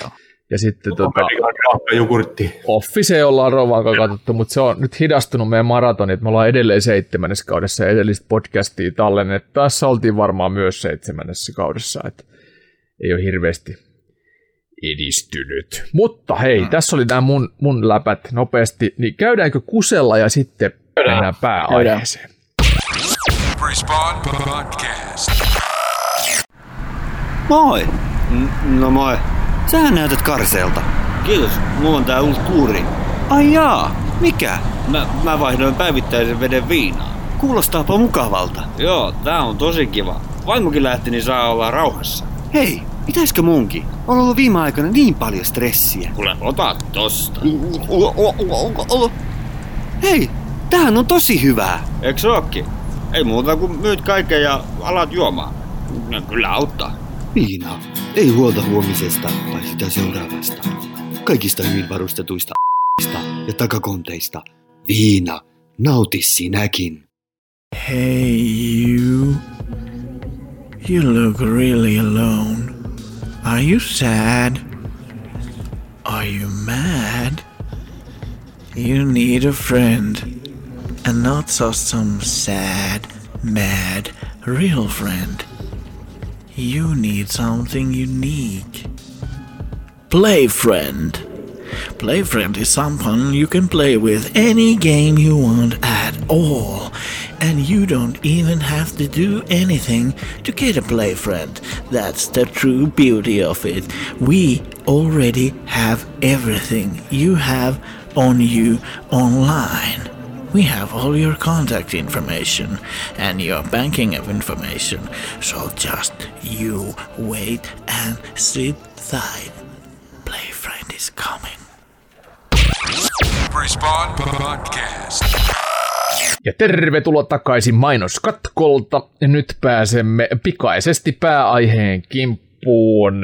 Joo. Ja sitten no, tota, jogurtti. Office ollaan Rovan katsottu, mutta se on nyt hidastunut meidän maratonit. Me ollaan edelleen seitsemännessä kaudessa ja edellistä podcastia tallennettu. Tässä oltiin varmaan myös seitsemännessä kaudessa, että ei ole hirveästi edistynyt. Mutta hei, mm. tässä oli nämä mun, mun läpät nopeasti, niin käydäänkö kusella ja sitten Käydään. mennään pääaiheeseen. Moi! N- no moi. Sähän näytät karseelta. Kiitos, mulla on tää uusi kuuri. Ai jaa, mikä? Mä, mä vaihdoin päivittäisen veden viinaa. Kuulostaapa mukavalta. Joo, tää on tosi kiva. Vaimokin lähti, niin saa olla rauhassa. Hei, Pitäisikö munkin? On ollut viime aikoina niin paljon stressiä. Kuule, ota tosta. Hei, tämähän on tosi hyvää. Eikö ookin? Ei muuta kuin myyt kaiken ja alat juomaan. Ne kyllä auttaa. Viina. Ei huolta huomisesta tai sitä seuraavasta. Kaikista hyvin varustetuista ja takakonteista. Viina. Nauti sinäkin. Hey you. You look really alone. Are you sad? Are you mad? You need a friend. and not just some sad, mad, real friend. You need something unique. Play Friend. Play Friend is someone you can play with any game you want at all. And you don't even have to do anything to get a Play Friend. That's the true beauty of it. We already have everything you have on you online. We have all your contact information and your banking information. So just you wait and sit tight. Play friend is coming. Respawn Podcast. Ja tervetuloa takaisin mainoskatkolta. Nyt pääsemme pikaisesti pääaiheen kimppuun,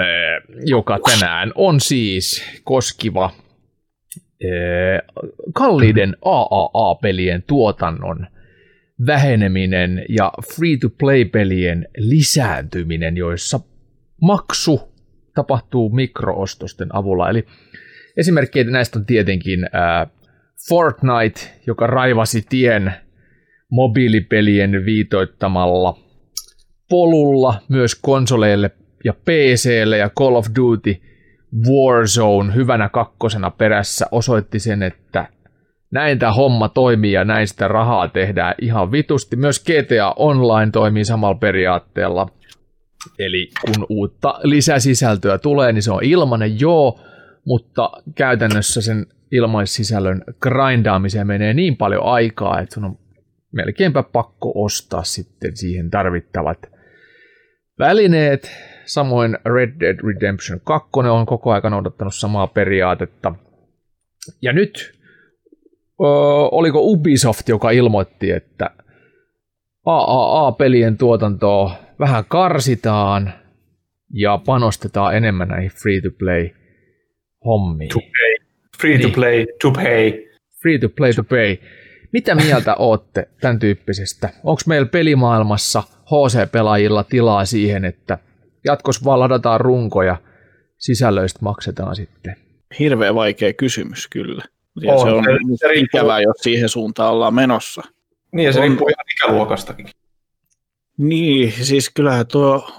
joka tänään on siis koskiva Eh, kalliiden AAA-pelien tuotannon väheneminen ja free-to-play-pelien lisääntyminen, joissa maksu tapahtuu mikroostosten avulla. Eli esimerkkejä näistä on tietenkin Fortnite, joka raivasi tien mobiilipelien viitoittamalla polulla myös konsoleille ja PClle ja Call of Duty – Warzone hyvänä kakkosena perässä osoitti sen, että näin tämä homma toimii ja näin sitä rahaa tehdään ihan vitusti. Myös GTA Online toimii samalla periaatteella. Eli kun uutta lisäsisältöä tulee, niin se on ilmanen, joo, mutta käytännössä sen ilmaissisällön grindaamiseen menee niin paljon aikaa, että sun on melkeinpä pakko ostaa sitten siihen tarvittavat välineet, Samoin Red Dead Redemption 2 on koko ajan noudattanut samaa periaatetta. Ja nyt ö, oliko Ubisoft, joka ilmoitti, että AAA-pelien tuotantoa vähän karsitaan ja panostetaan enemmän näihin free-to-play hommiin. To pay. Free to niin. play, to pay. Free to play, to pay. Mitä mieltä ootte tämän tyyppisestä? Onko meillä pelimaailmassa HC-pelaajilla tilaa siihen, että jatkossa vaan ladataan runkoja, sisällöistä maksetaan sitten. Hirveän vaikea kysymys kyllä. Ja on, se on se, se ikävää, jos siihen suuntaan ollaan menossa. Niin, ja se on, riippuu ihan ikäluokastakin. Niin, siis kyllähän tuo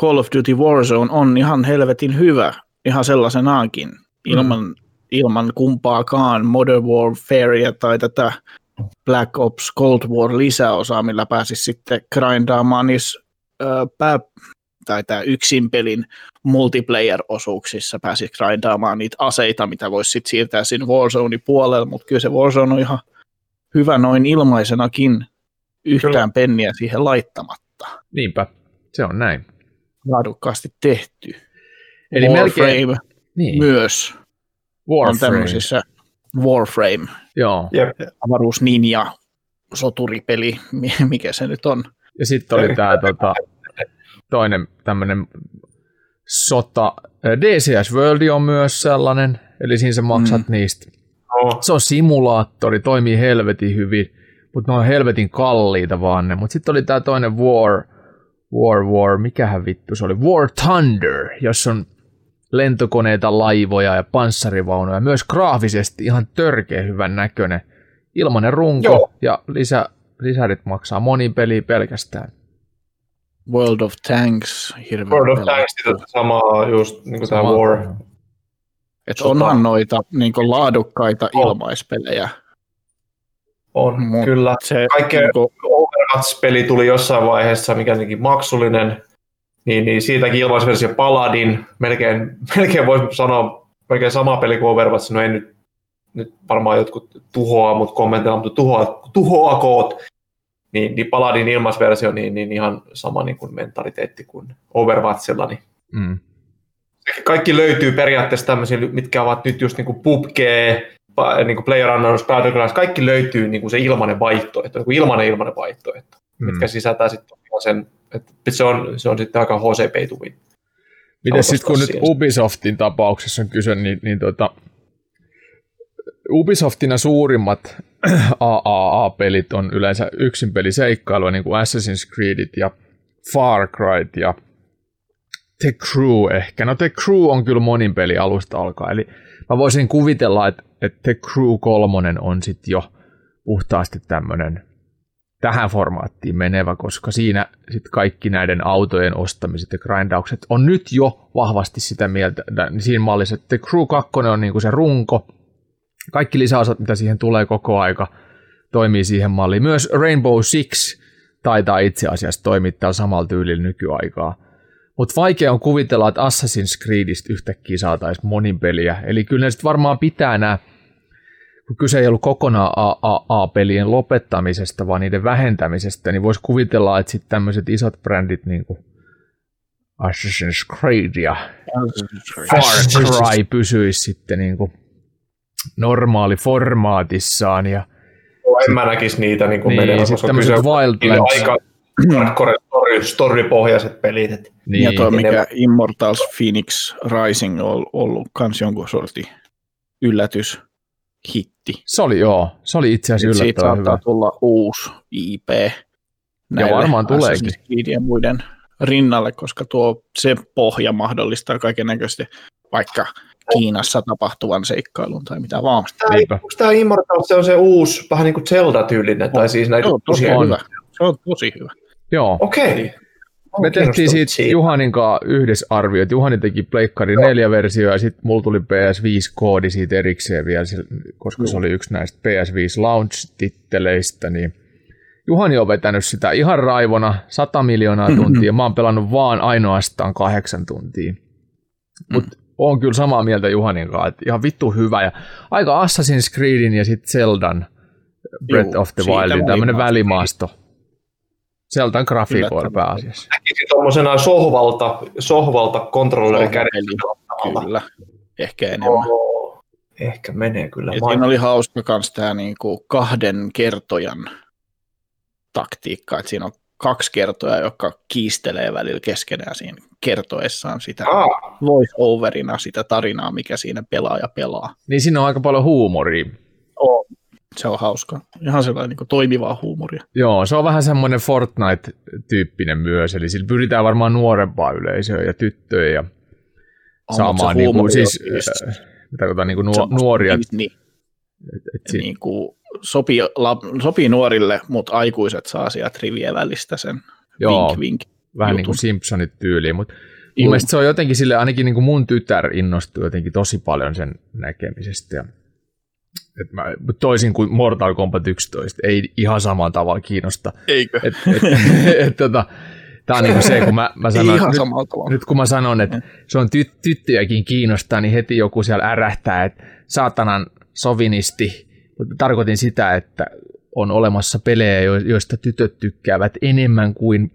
Call of Duty Warzone on ihan helvetin hyvä, ihan sellaisenaankin, ilman, mm. ilman kumpaakaan Modern Warfarea tai tätä Black Ops Cold War lisäosaa, millä pääsisi sitten grindaamaan niissä pää, tai tämä yksin pelin multiplayer-osuuksissa pääsisi grindaamaan niitä aseita, mitä voisi sitten siirtää sinne Warzone puolelle, mutta kyllä se Warzone on ihan hyvä noin ilmaisenakin yhtään kyllä. penniä siihen laittamatta. Niinpä, se on näin. Laadukkaasti tehty. Eli Warframe melkein, niin. myös Warframe. on tämmöisissä Warframe. Joo. Yep. Avaruus Ninja soturipeli, mikä se nyt on. Ja sitten oli tämä tota, toinen tämmöinen sota. DCS World on myös sellainen, eli siinä sä maksat mm. niistä. Oh. Se on simulaattori, toimii helvetin hyvin, mutta ne on helvetin kalliita vaan ne. Mutta sitten oli tämä toinen War, War, War, mikähän vittu se oli, War Thunder, jossa on lentokoneita, laivoja ja panssarivaunuja, myös graafisesti ihan törkeä hyvän näköinen. Ilmanen runko Joo. ja lisä, lisärit maksaa monin peli pelkästään. World of Tanks hirveän World of Tanks, sitä samaa just niin kuin tämä War. Et onhan noita niin kuin laadukkaita on. ilmaispelejä. On, Mut kyllä. Se, Kaikkea niin kuin... Overwatch-peli tuli jossain vaiheessa, mikä onkin maksullinen, niin, niin siitäkin ilmaisversio Paladin, melkein, melkein voisi sanoa, melkein sama peli kuin Overwatch, no ei nyt, nyt varmaan jotkut tuhoaa, mutta kommentoida, mutta tuhoa, tuhoakoot, niin, niin Paladin ilmaisversio, niin, niin ihan sama niin kuin mentaliteetti kuin Overwatchilla. Niin. Mm. Kaikki löytyy periaatteessa tämmöisiä, mitkä ovat nyt just niin kuin PUBG, niin kuin PlayerUnknown's Battlegrounds, kaikki löytyy niin kuin se ilmainen vaihtoehto, niin kuin ilmainen ilmainen vaihtoehto, mm. mitkä sisältää sitten sen, että se on, se on sitten aika HCP-tuvin. Miten sitten kun nyt Ubisoftin tapauksessa on kyse, niin, niin tota, Ubisoftina suurimmat AAA-pelit on yleensä yksin peliseikkailua, niin kuin Assassin's Creedit ja Far Cry ja The Crew ehkä. No The Crew on kyllä monin peli alusta alkaa, eli mä voisin kuvitella, että, että The Crew 3 on sitten jo puhtaasti tämmöinen tähän formaattiin menevä, koska siinä sit kaikki näiden autojen ostamiset ja grindaukset on nyt jo vahvasti sitä mieltä, niin siinä mallissa, että Crew 2 on niin kuin se runko, kaikki lisäosat, mitä siihen tulee koko aika, toimii siihen malliin. Myös Rainbow Six taitaa itse asiassa toimittaa samalla tyylillä nykyaikaa. Mutta vaikea on kuvitella, että Assassin's Creedistä yhtäkkiä saataisiin monin peliä. Eli kyllä ne sitten varmaan pitää nämä, kun kyse ei ollut kokonaan AAA-pelien lopettamisesta, vaan niiden vähentämisestä, niin voisi kuvitella, että sitten tämmöiset isot brändit, niin kuin Assassin's Creed ja Far Cry pysyisi sitten niin kuin normaali formaatissaan ja en mä näkisi niitä niin kuin Niin, menevän, sit koska tämmöiset Wildlands. aika hardcore story, story-pohjaiset pelit. Et. niin, ja ne- mikä Immortals Phoenix Rising on ollut kans jonkun sortin yllätyshitti. se oli joo, se oli itse asiassa siitä yllättävän saattaa hyvä. tulla uusi IP näille varmaan tuleekin. Creedien muiden rinnalle, koska tuo se pohja mahdollistaa kaiken näköisesti vaikka Kiinassa tapahtuvan seikkailun tai mitä vaan. Onko tämä Immortals, se on se uusi, vähän niin kuin Zelda-tyylinen, tai siis näitä Se on tosi uusia- hyvä. Se on tosi hyvä. Joo, Okei. me Olen tehtiin kiinnostunut siitä Juhanin kanssa yhdessä arviot. Juhani teki Pleikkari 4 versio ja sitten mulla tuli PS5-koodi siitä erikseen vielä, koska se oli yksi näistä PS5 launch-titteleistä, niin Juhani on vetänyt sitä ihan raivona 100 miljoonaa tuntia. Mä oon pelannut vaan ainoastaan kahdeksan tuntia. Mutta oon kyllä samaa mieltä Juhanin kanssa, että ihan vittu hyvä. Ja aika Assassin's Creedin ja sitten Zeldan Breath Juu, of the Wildin, tämmöinen välimaasto. Zeldan grafiikoilla pääasiassa. Näkisin tuommoisena sohvalta, sohvalta kontrolleri kädessä. Kyllä, ehkä enemmän. Oo, Ehkä menee kyllä. Ja siinä oli hauska myös tämä niinku kahden kertojan taktiikka, että siinä on kaksi kertoja, jotka kiistelee välillä keskenään siinä kertoessaan sitä Ah, voice overina sitä tarinaa, mikä siinä pelaaja pelaa. Niin siinä on aika paljon huumoria. Se on hauska. Ihan sellainen niin toimivaa huumoria. Joo, se on vähän semmoinen Fortnite-tyyppinen myös, eli sillä pyritään varmaan nuorempaa yleisöä ja tyttöjä ja On, saamaan niinku, huumori siis, just äh, tarkoitan niinku nuo, nuoria. Disney, Et, et si- niin kuin sopii, la, sopii nuorille, mutta aikuiset saa sieltä rivien välistä sen Joo. vink vink. vähän jutun. niin kuin Simpsonit tyyliin, mutta mun Juu. mielestä se on jotenkin sille, ainakin niin kuin mun tytär innostui jotenkin tosi paljon sen näkemisestä. Ja, et mä, toisin kuin Mortal Kombat 11, ei ihan samalla tavalla kiinnosta. Eikö? Et, et, et, tota, Tämä on niin se, kun mä, mä sanon, ihan nyt, nyt kun mä sanon, että se on ty- tyttöjäkin kiinnostaa, niin heti joku siellä ärähtää, että saatanan sovinisti. Tarkoitin sitä, että on olemassa pelejä, jo- joista tytöt tykkäävät enemmän kuin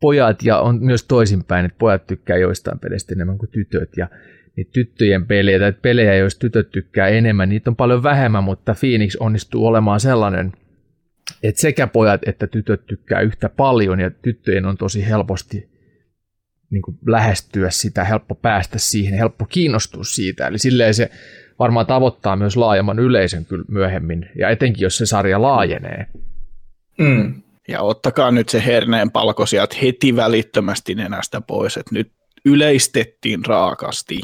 pojat, ja on myös toisinpäin, että pojat tykkää joistain peleistä enemmän kuin tytöt, ja niitä tyttöjen pelejä tai pelejä, joista tytöt tykkää enemmän, niitä on paljon vähemmän, mutta Phoenix onnistuu olemaan sellainen, että sekä pojat että tytöt tykkää yhtä paljon, ja tyttöjen on tosi helposti niin kuin lähestyä sitä, helppo päästä siihen, helppo kiinnostua siitä. Eli silleen se varmaan tavoittaa myös laajemman yleisön kyllä myöhemmin, ja etenkin jos se sarja laajenee. Mm. Ja ottakaa nyt se herneen palko sieltä heti välittömästi nenästä pois, että nyt yleistettiin raakasti.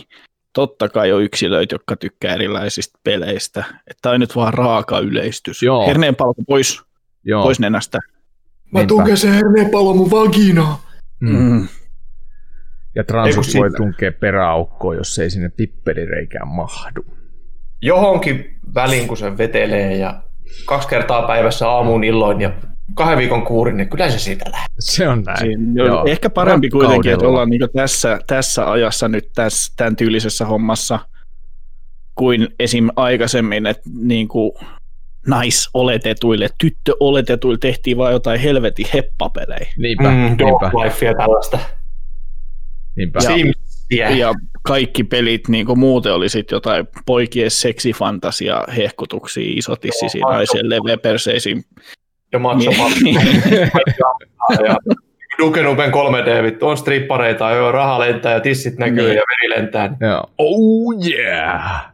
Totta kai on yksilöitä, jotka tykkää erilaisista peleistä. Että tämä on nyt vaan raaka yleistys. Joo. Herneen palko pois, Joo, pois nenästä. Mä Niinpä. tunkeen se herneenpallon mun vaginaan. mm. Mm. Ja kun voi tunkea peräaukkoon, jos ei sinne pippelireikään mahdu. Johonkin väliin, kun se vetelee ja kaksi kertaa päivässä aamuun illoin ja kahden viikon kuurin, niin kyllä se siitä lähtee. Se on näin. Siinä Joo. on ehkä parempi kuitenkin, että Rakkaudella. ollaan niin tässä, tässä ajassa nyt tässä, tämän tyylisessä hommassa kuin esim. aikaisemmin, että niin kuin naisoletetuille, tyttöoletetuille tehtiin vaan jotain helvetin heppapelejä. Niinpä, Mm, niinpä, Dog Life ja tällaista. niinpä. Ja- Simsiä. Ja kaikki pelit niin kuin muuten oli sitten jotain poikien seksifantasia, hehkutuksia, isotissisiin Joo, naisen leveäperseisiin. ja Macho Niin. Ja Duke Nukem 3D, vittu, on strippareita, joo, raha lentää ja tissit näkyy Niin. ja veri lentää. Joo. Oh yeah!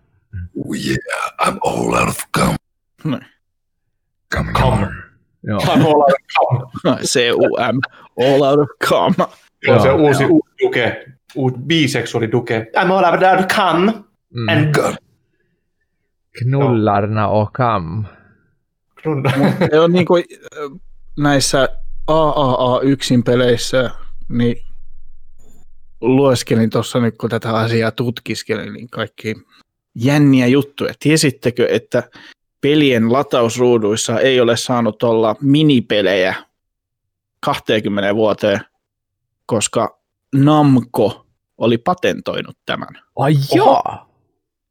Oh yeah, I'm all out of gum. No. Come, Come. Joo. Come all out of come. C-U-M, all out of cum. Se on se uusi, uusi Duke, uusi biseksuaali Duke. I'm all out of come Mm. and God. Knullarna och kam. Se on niin kuin näissä AAA-yksin peleissä, niin lueskelin tuossa nyt, kun tätä asiaa tutkiskelin, niin kaikki jänniä juttuja. Tiesittekö, että pelien latausruuduissa ei ole saanut olla minipelejä 20 vuoteen, koska Namco oli patentoinut tämän. Ai joo!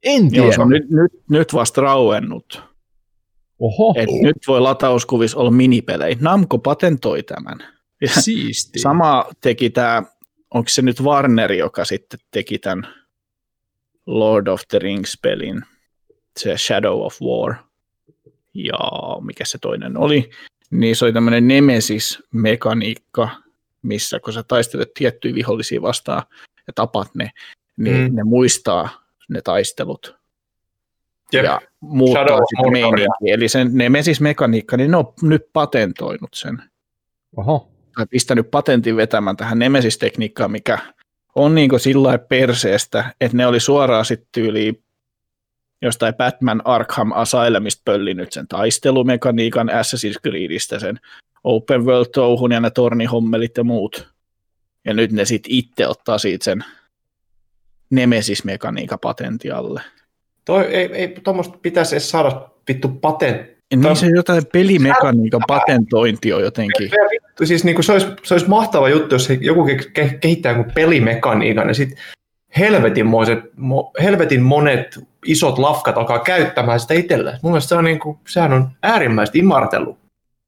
En tiedä. Joo, se on nyt, nyt, nyt vasta rauennut. Oho, Et nyt voi latauskuvissa olla minipelejä. Namco patentoi tämän. Ja siisti. sama teki tämä, onko se nyt Warner, joka sitten teki tämän Lord of the Rings-pelin, se Shadow of War, ja mikä se toinen oli, niin se oli tämmöinen Nemesis-mekaniikka, missä kun sä taistelet tiettyjä vihollisia vastaan ja tapat ne, niin mm. ne muistaa ne taistelut Jep. ja muuttaa Shadow sitä meininkiä. Eli sen Nemesis-mekaniikka, niin ne on nyt patentoinut sen Oho. tai pistänyt patentin vetämään tähän Nemesis-tekniikkaan, mikä on niin sillä perseestä, että ne oli suoraan sitten tyyliin jostain Batman Arkham Asylumista pöllinyt sen taistelumekaniikan Assassin's Creedistä, sen open world touhun ja ne tornihommelit ja muut. Ja nyt ne sitten itse ottaa siitä sen Nemesis-mekaniikan patentialle. Toi, ei, ei tuommoista pitäisi edes saada vittu patentti. Niin se jotain pelimekaniikan patentointi on jotenkin. Siis niin kuin se, olisi, se olisi mahtava juttu, jos joku ke- ke- kehittää pelimekaniikan ja sitten helvetinmoiset, mo, helvetin monet isot lafkat alkaa käyttämään sitä itselleen. Mun mielestä se on niin kuin, sehän on äärimmäistä imartelu.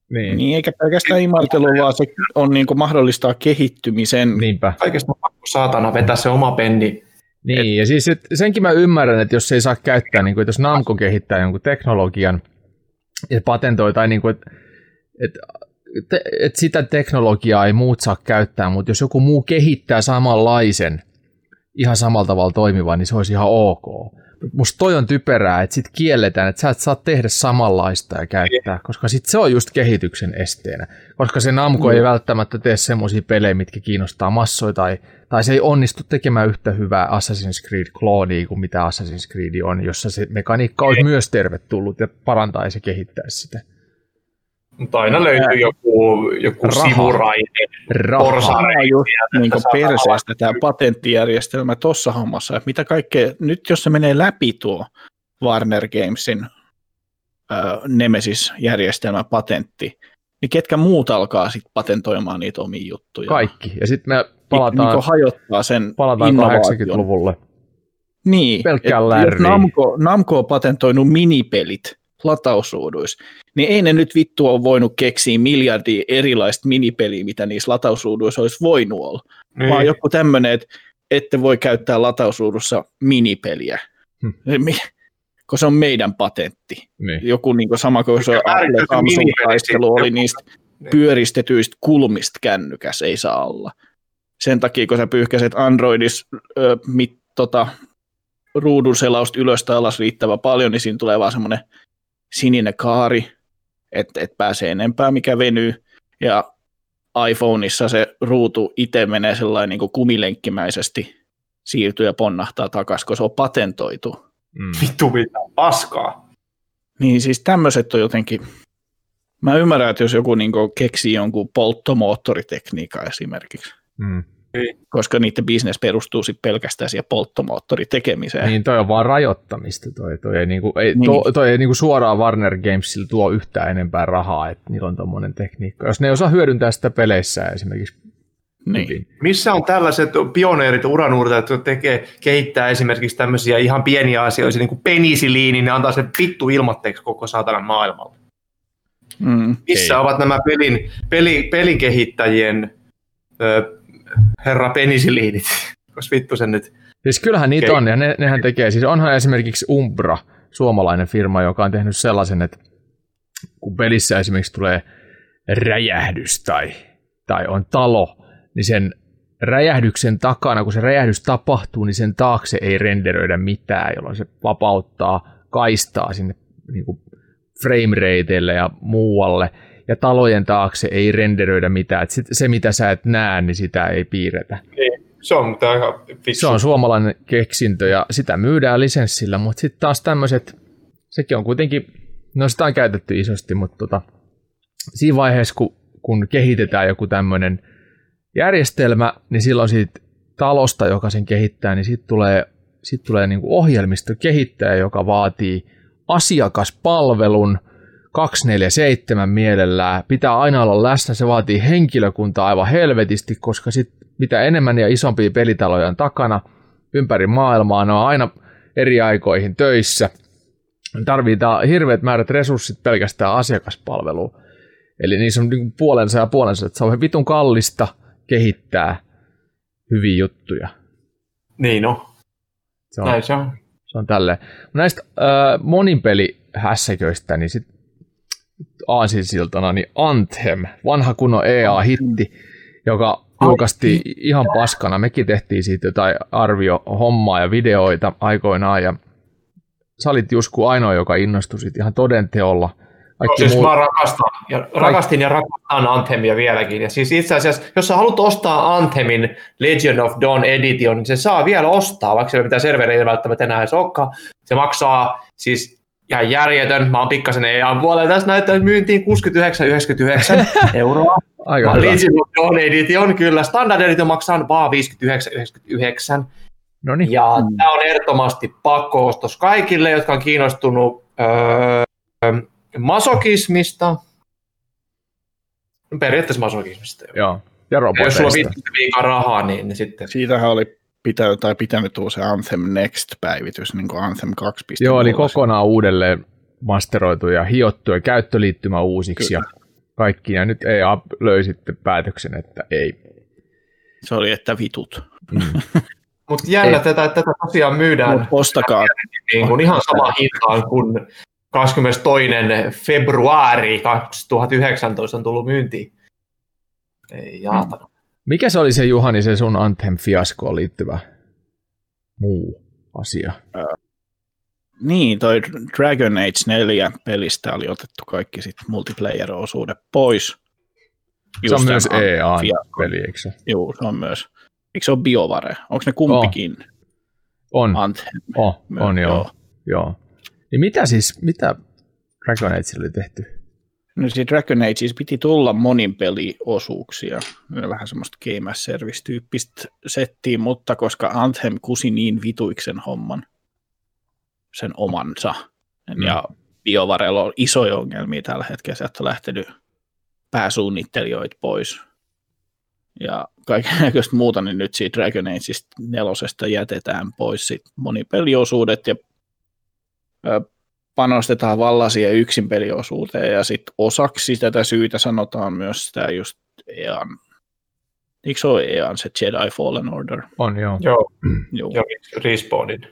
Niin. Niin, eikä pelkästään imartelu, vaan se on niin kuin mahdollistaa kehittymisen. Niinpä. Kaikesta on pakko saatana vetää se oma penni. Niin, ja siis et, senkin mä ymmärrän, että jos ei saa käyttää, niin kuin, että jos Namco kehittää jonkun teknologian ja patentoi, tai niin kuin, että että te, että sitä teknologiaa ei muut saa käyttää, mutta jos joku muu kehittää samanlaisen, ihan samalla tavalla toimivan, niin se olisi ihan ok. Musta toi on typerää, että sit kielletään, että sä et saa tehdä samanlaista ja käyttää, koska sit se on just kehityksen esteenä. Koska se Namco ei välttämättä tee semmoisia pelejä, mitkä kiinnostaa massoja, tai, tai se ei onnistu tekemään yhtä hyvää Assassin's Creed-kloonia kuin mitä Assassin's Creed on, jossa se mekaniikka olisi myös tervetullut ja parantaisi ja kehittäisi sitä. Mutta aina löytyy joku, joku Raha. sivuraide, Rahaa. on just niin perseestä tämä patenttijärjestelmä tuossa hommassa, että mitä kaikkea, nyt jos se menee läpi tuo Warner Gamesin äh, Nemesis-järjestelmä patentti, niin ketkä muut alkaa sitten patentoimaan niitä omia juttuja? Kaikki. Ja sitten me Niin, palataan, niin hajottaa sen palataan innovaation. 80-luvulle. Niin, pelkkää et lärriä. jos Namco, Namco on patentoinut minipelit latausruuduissa, niin ei ne nyt vittu ole voinut keksiä miljardia erilaista minipeliä, mitä niissä latausruuduissa olisi voinut olla. Niin. vaan joku tämmöinen, että ette voi käyttää latausruudussa minipeliä, Hmm. Kun se on meidän patentti. Niin. Joku niin kuin sama kuin se Apple määrittää se Samsung minipeli taistelu sitten? oli niistä Niin. pyöristetyistä kulmista kännykäs, ei saa olla. Sen takia, kun sä pyyhkäiset Androidissa ö, mit, tota, ruudun selausta ylös tai alas riittävän paljon, niin siinä tulee vaan semmoinen sininen kaari, että et pääsee enempää, mikä venyy. Ja iPhoneissa se ruutu itse menee sellainen niin kuin kumilenkkimäisesti siirtyy ja ponnahtaa takaisin, kun se on patentoitu. Mm. Vittu mitä paskaa. Niin siis tämmöiset on jotenkin, mä ymmärrän, että jos joku niin keksii jonkun polttomoottoritekniikan esimerkiksi, Mm. Koska niiden bisnes perustuu sit pelkästään siihen polttomoottoritekemiseen. Niin toi on vaan rajoittamista. Toi, toi ei, niinku, ei, Niin. to, toi ei niinku suoraan Warner Gamesille tuo yhtään enempää rahaa, että niillä on tommonen tekniikka. Jos ne ei osaa hyödyntää sitä peleissä esimerkiksi Niin. hyvin. Missä on tällaiset pioneerit, uranuurtajat, jotka tekee, kehittää esimerkiksi tämmöisiä ihan pieniä asioita, niin kuin penisiliini, ne antaa sen vittu ilmatteeksi koko saatanan maailmalle. Mm. Missä ovat nämä pelin, peli, pelikehittäjien ö, herra penisiliinit? Koska vittu sen nyt. Siis kyllähän niitä Okei. on, ja ne, nehän tekee. Siis onhan esimerkiksi Umbra, suomalainen firma, joka on tehnyt sellaisen, että kun pelissä esimerkiksi tulee räjähdys tai, tai on talo, niin sen räjähdyksen takana, kun se räjähdys tapahtuu, niin sen taakse ei renderöidä mitään, jolloin se vapauttaa kaistaa sinne niin kuin framerateille ja muualle, ja talojen taakse ei renderöidä mitään. Et sit, se, mitä sä et näe, niin sitä ei piirretä. Se on. Se on suomalainen keksintö ja sitä myydään lisenssillä, mutta sitten taas tämmöiset, sekin on kuitenkin No sitä on käytetty isosti, mutta tota, siinä vaiheessa, kun, kun kehitetään joku tämmöinen järjestelmä, niin silloin siitä talosta, joka sen kehittää, niin siitä tulee, siitä tulee niin ohjelmistokehittäjä, joka vaatii asiakaspalvelun 247 mielellään. Pitää aina olla läsnä, se vaatii henkilökuntaa aivan helvetisti, koska sit mitä enemmän ja isompia pelitaloja on takana ympäri maailmaa, ne on aina eri aikoihin töissä. Tarvitaan hirveät määrät resurssit pelkästään asiakaspalveluun. Eli niissä on niin puolensa ja puolensa, että se on vitun kallista kehittää hyviä juttuja. Niin no. Se on, Näin se on. Se on tälleen. Näistä äh, monipelihässäköistä, niin sit aasinsiltana, niin Anthem, vanha kunnon EA-hitti, joka julkaistiin ihan paskana. Mekin tehtiin siitä jotain arvio-hommaa ja videoita aikoinaan, ja sä olit Jusku ainoa, joka innostui siitä ihan todenteolla. Kaikki siis muu... mä rakastan, ja rakastin ja rakastan Anthemia vieläkin. Ja siis itse asiassa, jos sä haluat ostaa Anthemin Legion of Dawn Edition, niin se saa vielä ostaa, vaikka se ei mitään servereitä välttämättä enää edes olekaan. Se maksaa siis ihan järjetön. Mä oon pikkasen EAN puolella. Tässä näyttää myyntiin 69,99 euroa. Aika hyvä. Legion of Dawn Edition, kyllä. Standard Edition maksaa vaan 59,99. No niin. Ja mm. tämä on ehdottomasti pakko-ostos kaikille, jotka on kiinnostunut öö, masokismista. Periaatteessa masokismista. Joo. Ja Jos sulla on viikkoa rahaa, niin, niin sitten... Siitähän oli pitänyt, tai pitänyt se Anthem Next-päivitys, niin kuin Anthem 2. Joo, eli kokonaan uudelleen masteroitu ja hiottu ja käyttöliittymä uusiksi Kyllä. ja kaikki. Ja nyt EA löi sitten päätöksen, että ei. Se oli, että vitut. Mm. Mutta jännä, tätä, tätä tosiaan myydään Mut ostakaa. Niin kuin ihan sama hintaan kuin 22. februari 2019 on tullut myyntiin. Ei jaatana. Mikä se oli se Juhani, se sun Anthem-fiaskoon liittyvä muu asia? Äh, niin, toi Dragon Age 4 pelistä oli otettu kaikki sit multiplayer-osuudet pois. Just se on myös EA-peli, eikö se? Joo, se on myös. Eikö se ole BioVare? Onko ne kumpikin? Oh. On. Anthem. Oh, on joo. joo. joo. Niin mitä siis, mitä Dragon Age oli tehty? No siis Dragon Ageissa piti tulla monin peliosuuksia, vähän semmoista Game as Service-tyyppistä settiä, mutta koska Anthem kusi niin vituiksen homman, sen omansa, mm. ja BioVarella on isoja ongelmia tällä hetkellä, sieltä on lähtenyt pääsuunnittelijoita pois, ja kaikenlaista muuta, niin nyt siitä Dragon Ageista nelosesta jätetään pois sit monipeliosuudet, ja panostetaan vallan siihen yksin peliosuuteen ja sitten osaksi tätä syytä sanotaan myös sitä just EAN, eikö se ole EAN se Jedi Fallen Order? On joo. Joo, joo. ja Respawnin.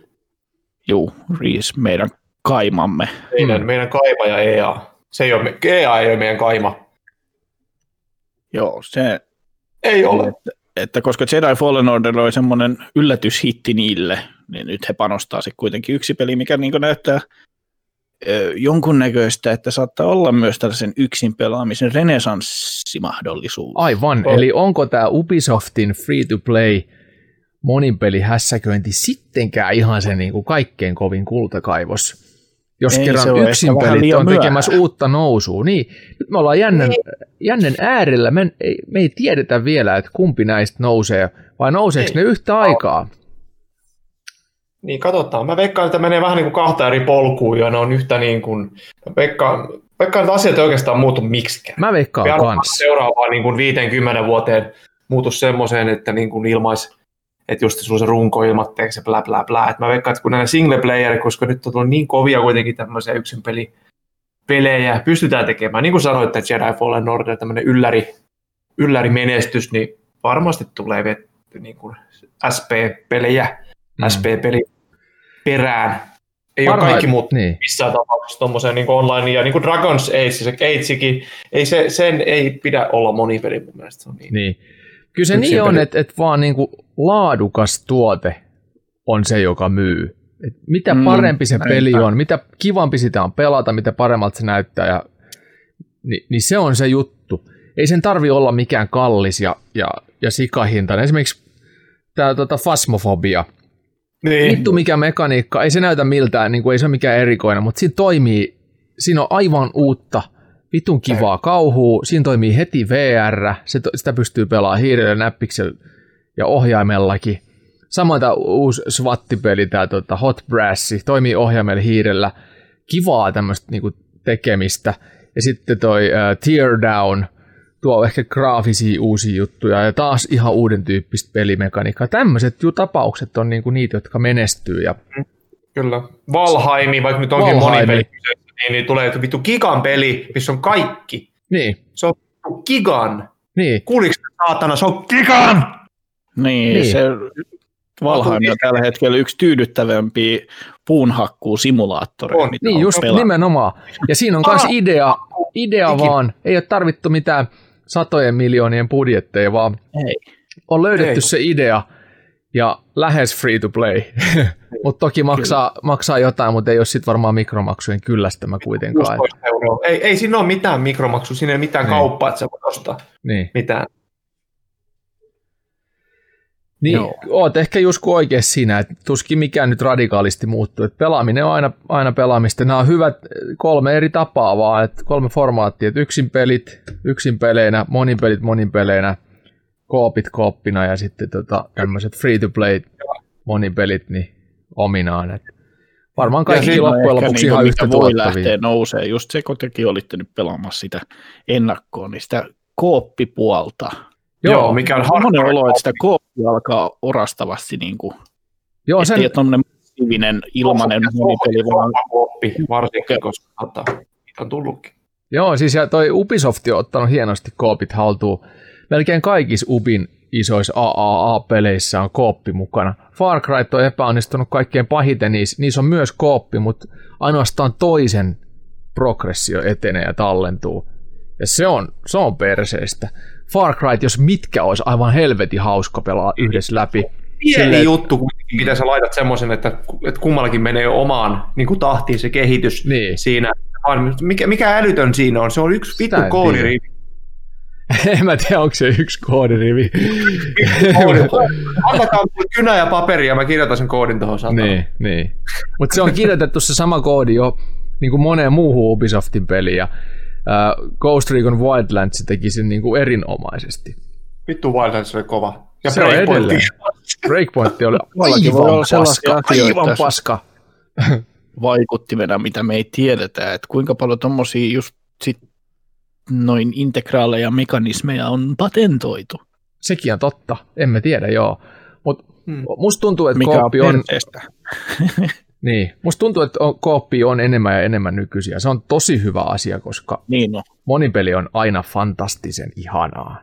Joo, Rees, meidän kaimamme. Meidän, mm. meidän kaima ja EA. Se ei ole, EA ei ole meidän kaima. Joo, se... Ei ole. Että, että koska Jedi Fallen Order oli semmoinen yllätyshitti niille, niin nyt he panostaa sitten kuitenkin yksi peli, mikä niin näyttää jonkunnäköistä, että saattaa olla myös tällaisen yksin pelaamisen renesanssimahdollisuus. Aivan, oh. eli onko tämä Ubisoftin free-to-play monipeli hässäköinti sittenkään ihan se niin kuin kaikkein kovin kultakaivos? Jos Ei, kerran yksin pelit on tekemässä myöhä. uutta nousua, niin nyt me ollaan jännän, niin. jännen äärellä, me ei, me ei tiedetä vielä, että kumpi näistä nousee, vai nouseeko ei. ne yhtä aikaa? Niin, katsotaan. Mä veikkaan, että menee vähän niin kuin kahta eri polkuun ja ne on yhtä niin kuin, mä veikkaan, veikkaan että asiat ei oikeastaan muutu miksikään. Mä veikkaan Pian kans. Seuraavaan niin kuin 50 vuoteen muutu semmoiseen, että niin kuin ilmais, että just sulla se runko ilmatteeksi ja bla bla bla. Et mä veikkaan, että kun nämä single player, koska nyt on tullut niin kovia kuitenkin tämmöisiä yksin peli, pelejä pystytään tekemään. Niin kuin sanoit, että Jedi Fallen Order, tämmöinen ylläri, ylläri menestys, niin varmasti tulee vetty niin kuin SP-pelejä mm. SP-peli perään. Ei Parhaat, ole kaikki muut niin. missään tapauksessa tuommoiseen niin online, ja niin kuin Dragons Age, se Agekin, ei se, sen ei pidä olla monipeli mun mielestä. Se on niin. niin. Kyllä se niin on, että, että vaan niin kuin laadukas tuote on se, joka myy. Et mitä mm, parempi se peli on, mitä kivampi sitä on pelata, mitä paremmalta se näyttää, ja, niin, niin se on se juttu. Ei sen tarvi olla mikään kallis ja, ja, ja sikahintainen. Esimerkiksi tämä tota, fasmofobia – niin. Vittu mikä mekaniikka, ei se näytä miltään, niin kuin ei se ole mikään erikoinen, mutta siinä toimii siinä on aivan uutta, vitun kivaa kauhua, siinä toimii heti VR, se, sitä pystyy pelaamaan hiirellä, näppiksellä ja ohjaimellakin. Samoin tämä uusi SWAT-peli, tämä tota Hot Brass, toimii ohjaimella hiirellä. Kivaa tämmöistä niinku tekemistä. Ja sitten toi uh, Teardown, tuo ehkä graafisia uusia juttuja ja taas ihan uuden tyyppistä pelimekaniikkaa. Tämmöiset tapaukset on niinku niitä, jotka menestyy. Ja... Kyllä. Valhaimi, vaikka nyt onkin Valhaimi. moni peli, niin, niin tulee vittu Gigan peli, missä on kaikki. Niin. Se on Gigan. Niin. Kuuliko saatana, se on Gigan! Niin, niin. se Valheim on tällä hetkellä yksi tyydyttävämpiä puunhakkuu-simulaattoreja. Niin, just pelaa. nimenomaan. Ja siinä on myös idea, idea vaan, ei ole tarvittu mitään satojen miljoonien budjetteja, vaan ei. on löydetty ei. se idea ja lähes free to play. mutta toki maksaa, maksaa jotain, mutta ei ole sitten varmaan mikromaksujen kyllästämä kuitenkaan. Ei, ei siinä ole mitään mikromaksu, siinä ei ole mitään niin. kauppaa, että sä voit ostaa niin. mitään. Niin, Joo. oot ehkä just oikein siinä, että tuskin mikään nyt radikaalisti muuttuu. Että pelaaminen on aina, aina pelaamista. Nämä on hyvät kolme eri tapaa vaan, että kolme formaattia. Että yksin pelit, yksin peleinä, monin pelit monin peleinä, koopit kooppina ja sitten tota, tämmöiset free-to-play monin pelit niin ominaan. Et varmaan kaikki loppujen lopuksi niin ihan yhtä voi lähteä nousee. Just se, kun tekin olitte nyt pelaamassa sitä ennakkoon, niin sitä kooppipuolta Joo, Joo mikä on harvoin olo, että sitä koopia alkaa orastavasti niin kuin, Joo, sen... että on massiivinen ilmanen monipeli, vaan... Kooppi, varsinkin, koska on tullutkin. Joo, siis ja toi Ubisoft on ottanut hienosti koopit haltuun. Melkein kaikissa Ubin isoissa AAA-peleissä on kooppi mukana. Far Cry on epäonnistunut kaikkein pahiten, niissä, niissä on myös kooppi, mutta ainoastaan toisen progressio etenee ja tallentuu. Ja se on, se on perseestä. Far Cry, jos mitkä olisi aivan helvetin hauska pelaa yhdessä läpi. Pieni Silleen, juttu kuitenkin, mitä sä laitat semmoisen, että, että kummallakin menee omaan niin kuin tahtiin se kehitys niin. siinä. Mikä, mikä älytön siinä on? Se on yksi vittu koodirivi. en mä tiedä, onko se yksi koodirivi. Antakaa kynä ja paperi ja mä kirjoitan sen koodin tuohon sataan. Niin, niin. Mutta se on kirjoitettu se sama koodi jo niin kuin moneen muuhun Ubisoftin peliin. Ja uh, Ghost Recon Wildlands teki sen niin kuin erinomaisesti. Vittu Wildlands oli kova. Ja se Breakpoint. Breakpoint oli aivan paska. Aivan paska. vaikuttimena, mitä me ei tiedetä, että kuinka paljon tuommoisia just sit noin integraaleja mekanismeja on patentoitu. Sekin on totta, emme tiedä, joo. Mutta hmm. musta tuntuu, että Mikä kooppi on... Niin, musta tuntuu, että kooppi on enemmän ja enemmän nykyisiä. Se on tosi hyvä asia, koska niin no. monipeli on aina fantastisen ihanaa.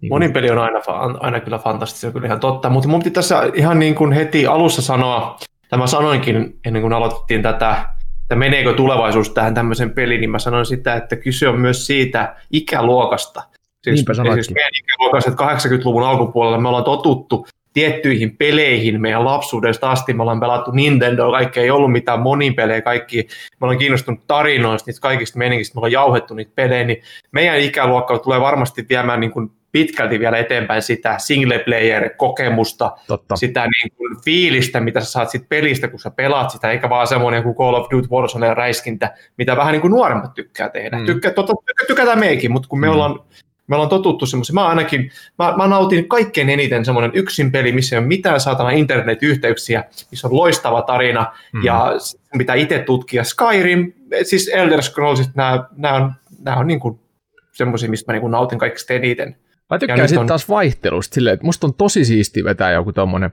Niin monipeli on aina, aina kyllä fantastisen, kyllä ihan totta. Mutta mun piti tässä ihan niin kuin heti alussa sanoa, tämä sanoinkin ennen kuin aloitettiin tätä, että meneekö tulevaisuus tähän tämmöisen peliin, niin mä sanoin sitä, että kyse on myös siitä ikäluokasta. Siis, siis meidän ikäluokassa, että 80-luvun alkupuolella me ollaan totuttu tiettyihin peleihin meidän lapsuudesta asti. Me ollaan pelattu Nintendo, kaikki ei ollut mitään monipelejä, kaikki, me ollaan kiinnostunut tarinoista, niistä kaikista meningistä, me ollaan jauhettu niitä pelejä, niin meidän ikäluokka tulee varmasti viemään niin kuin pitkälti vielä eteenpäin sitä single player kokemusta, Totta. sitä niin kuin fiilistä, mitä sä saat sit pelistä, kun sä pelaat sitä, eikä vaan semmoinen kuin Call of Duty Warzone ja räiskintä, mitä vähän niin kuin nuoremmat tykkää tehdä. Mm. Tykkää, totta, tykätään meikin, mutta kun me mm. ollaan me ollaan totuttu semmoisen, mä ainakin, mä, mä nautin kaikkein eniten semmoinen yksin peli, missä ei ole mitään saatana internetyhteyksiä, missä on loistava tarina mm. ja mitä itse tutkia. Skyrim, siis Elder Scrolls, nämä, nämä on, nämä on niin kuin semmoisia, mistä mä niin kuin nautin kaikista eniten. Mä tykkään sitten on... taas vaihtelusta silleen, että musta on tosi siisti vetää joku tommonen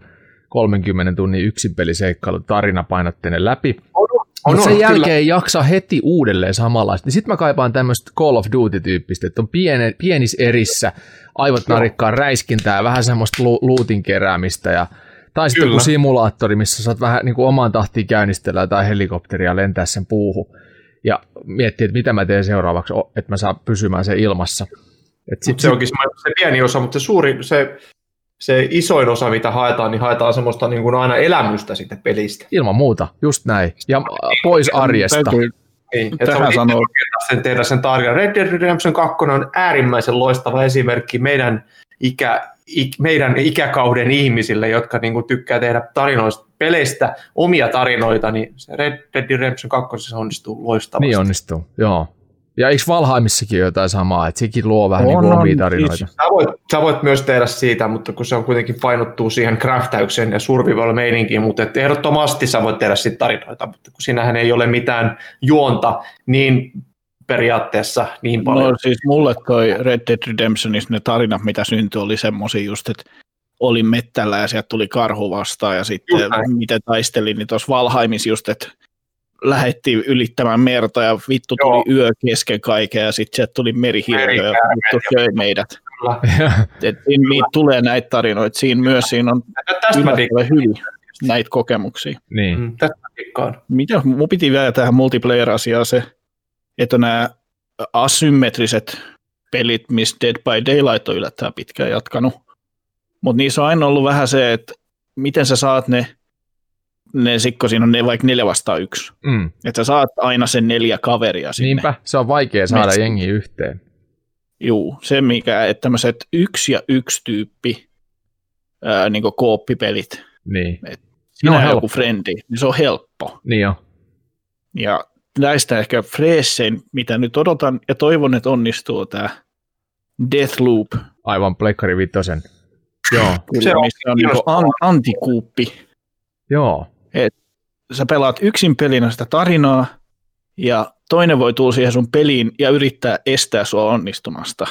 30 tunnin yksinpeliseikkailu tarinapainotteinen läpi. On, mutta sen jälkeen kyllä. ei jaksa heti uudelleen samanlaista. Niin Sitten mä kaipaan tämmöistä Call of Duty-tyyppistä, että on piene, pienis erissä, aivot narikkaa räiskintää, vähän semmoista lu- luutin keräämistä ja tai sitten joku simulaattori, missä saat vähän niin kuin omaan tahtiin käynnistellä tai helikopteria lentää sen puuhun ja miettiä, että mitä mä teen seuraavaksi, että mä saan pysymään sen ilmassa. Et sit se onkin se pieni osa, mutta se suuri, se se isoin osa, mitä haetaan, niin haetaan semmoista niin kuin aina elämystä sitten pelistä. Ilman muuta, just näin. Ja pois arjesta. Niin, että Tähän sanoo. Sen tehdä sen tarinan. Red Dead Redemption 2 on äärimmäisen loistava esimerkki meidän, ikä, ik, meidän ikäkauden ihmisille, jotka niin kuin, tykkää tehdä tarinoista peleistä omia tarinoita, niin se Red Dead Redemption 2 onnistuu loistavasti. Niin onnistuu, joo. Ja eikö Valhaimissakin jotain samaa, että sekin luo vähän On, niin kuin omia siis- tarinoita. Sä voit, sä voit myös tehdä siitä, mutta kun se on kuitenkin painottuu siihen craftäykseen ja survival meininkiin, mutta et ehdottomasti sä voit tehdä siitä tarinoita, mutta kun siinähän ei ole mitään juonta, niin periaatteessa niin paljon. No siis mulle toi Red Dead Redemptionissa ne tarinat, mitä syntyi, oli semmoisia just, että olin mettällä ja sieltä tuli karhu vastaan ja sitten miten taistelin, niin tuossa Valhaimissa just, että lähettiin ylittämään merta ja vittu tuli Joo. yö kesken kaiken ja sitten sieltä tuli merihirviö ja vittu söi meidät. Kyllä. Et niitä tulee näitä tarinoita. Siinä myös siinä on yllättävän hyvin näitä kokemuksia. niin. Mm. Mitä, mun piti vielä tähän multiplayer-asiaan se, että nämä asymmetriset pelit, missä Dead by Daylight on yllättävän pitkään jatkanut. Mutta niissä on aina ollut vähän se, että miten sä saat ne, ne sikko siinä on ne vaikka neljä vastaan yksi. Mm. Että sä saat aina sen neljä kaveria sinne. Niinpä, se on vaikea saada Metsä. jengi yhteen. Juu, se mikä, että tämmöiset yksi ja yksi tyyppi ää, niin kooppipelit, Niin, siinä on on joku frendi, niin se on helppo. niin jo. Ja näistä ehkä freessein, mitä nyt odotan ja toivon, että onnistuu tämä Deathloop, Aivan plekkari vitosen. Joo, kyllä, Se on missä on niin antikuuppi. joo. Sä pelaat yksin pelinä sitä tarinaa ja toinen voi tulla siihen sun peliin ja yrittää estää sua onnistumasta.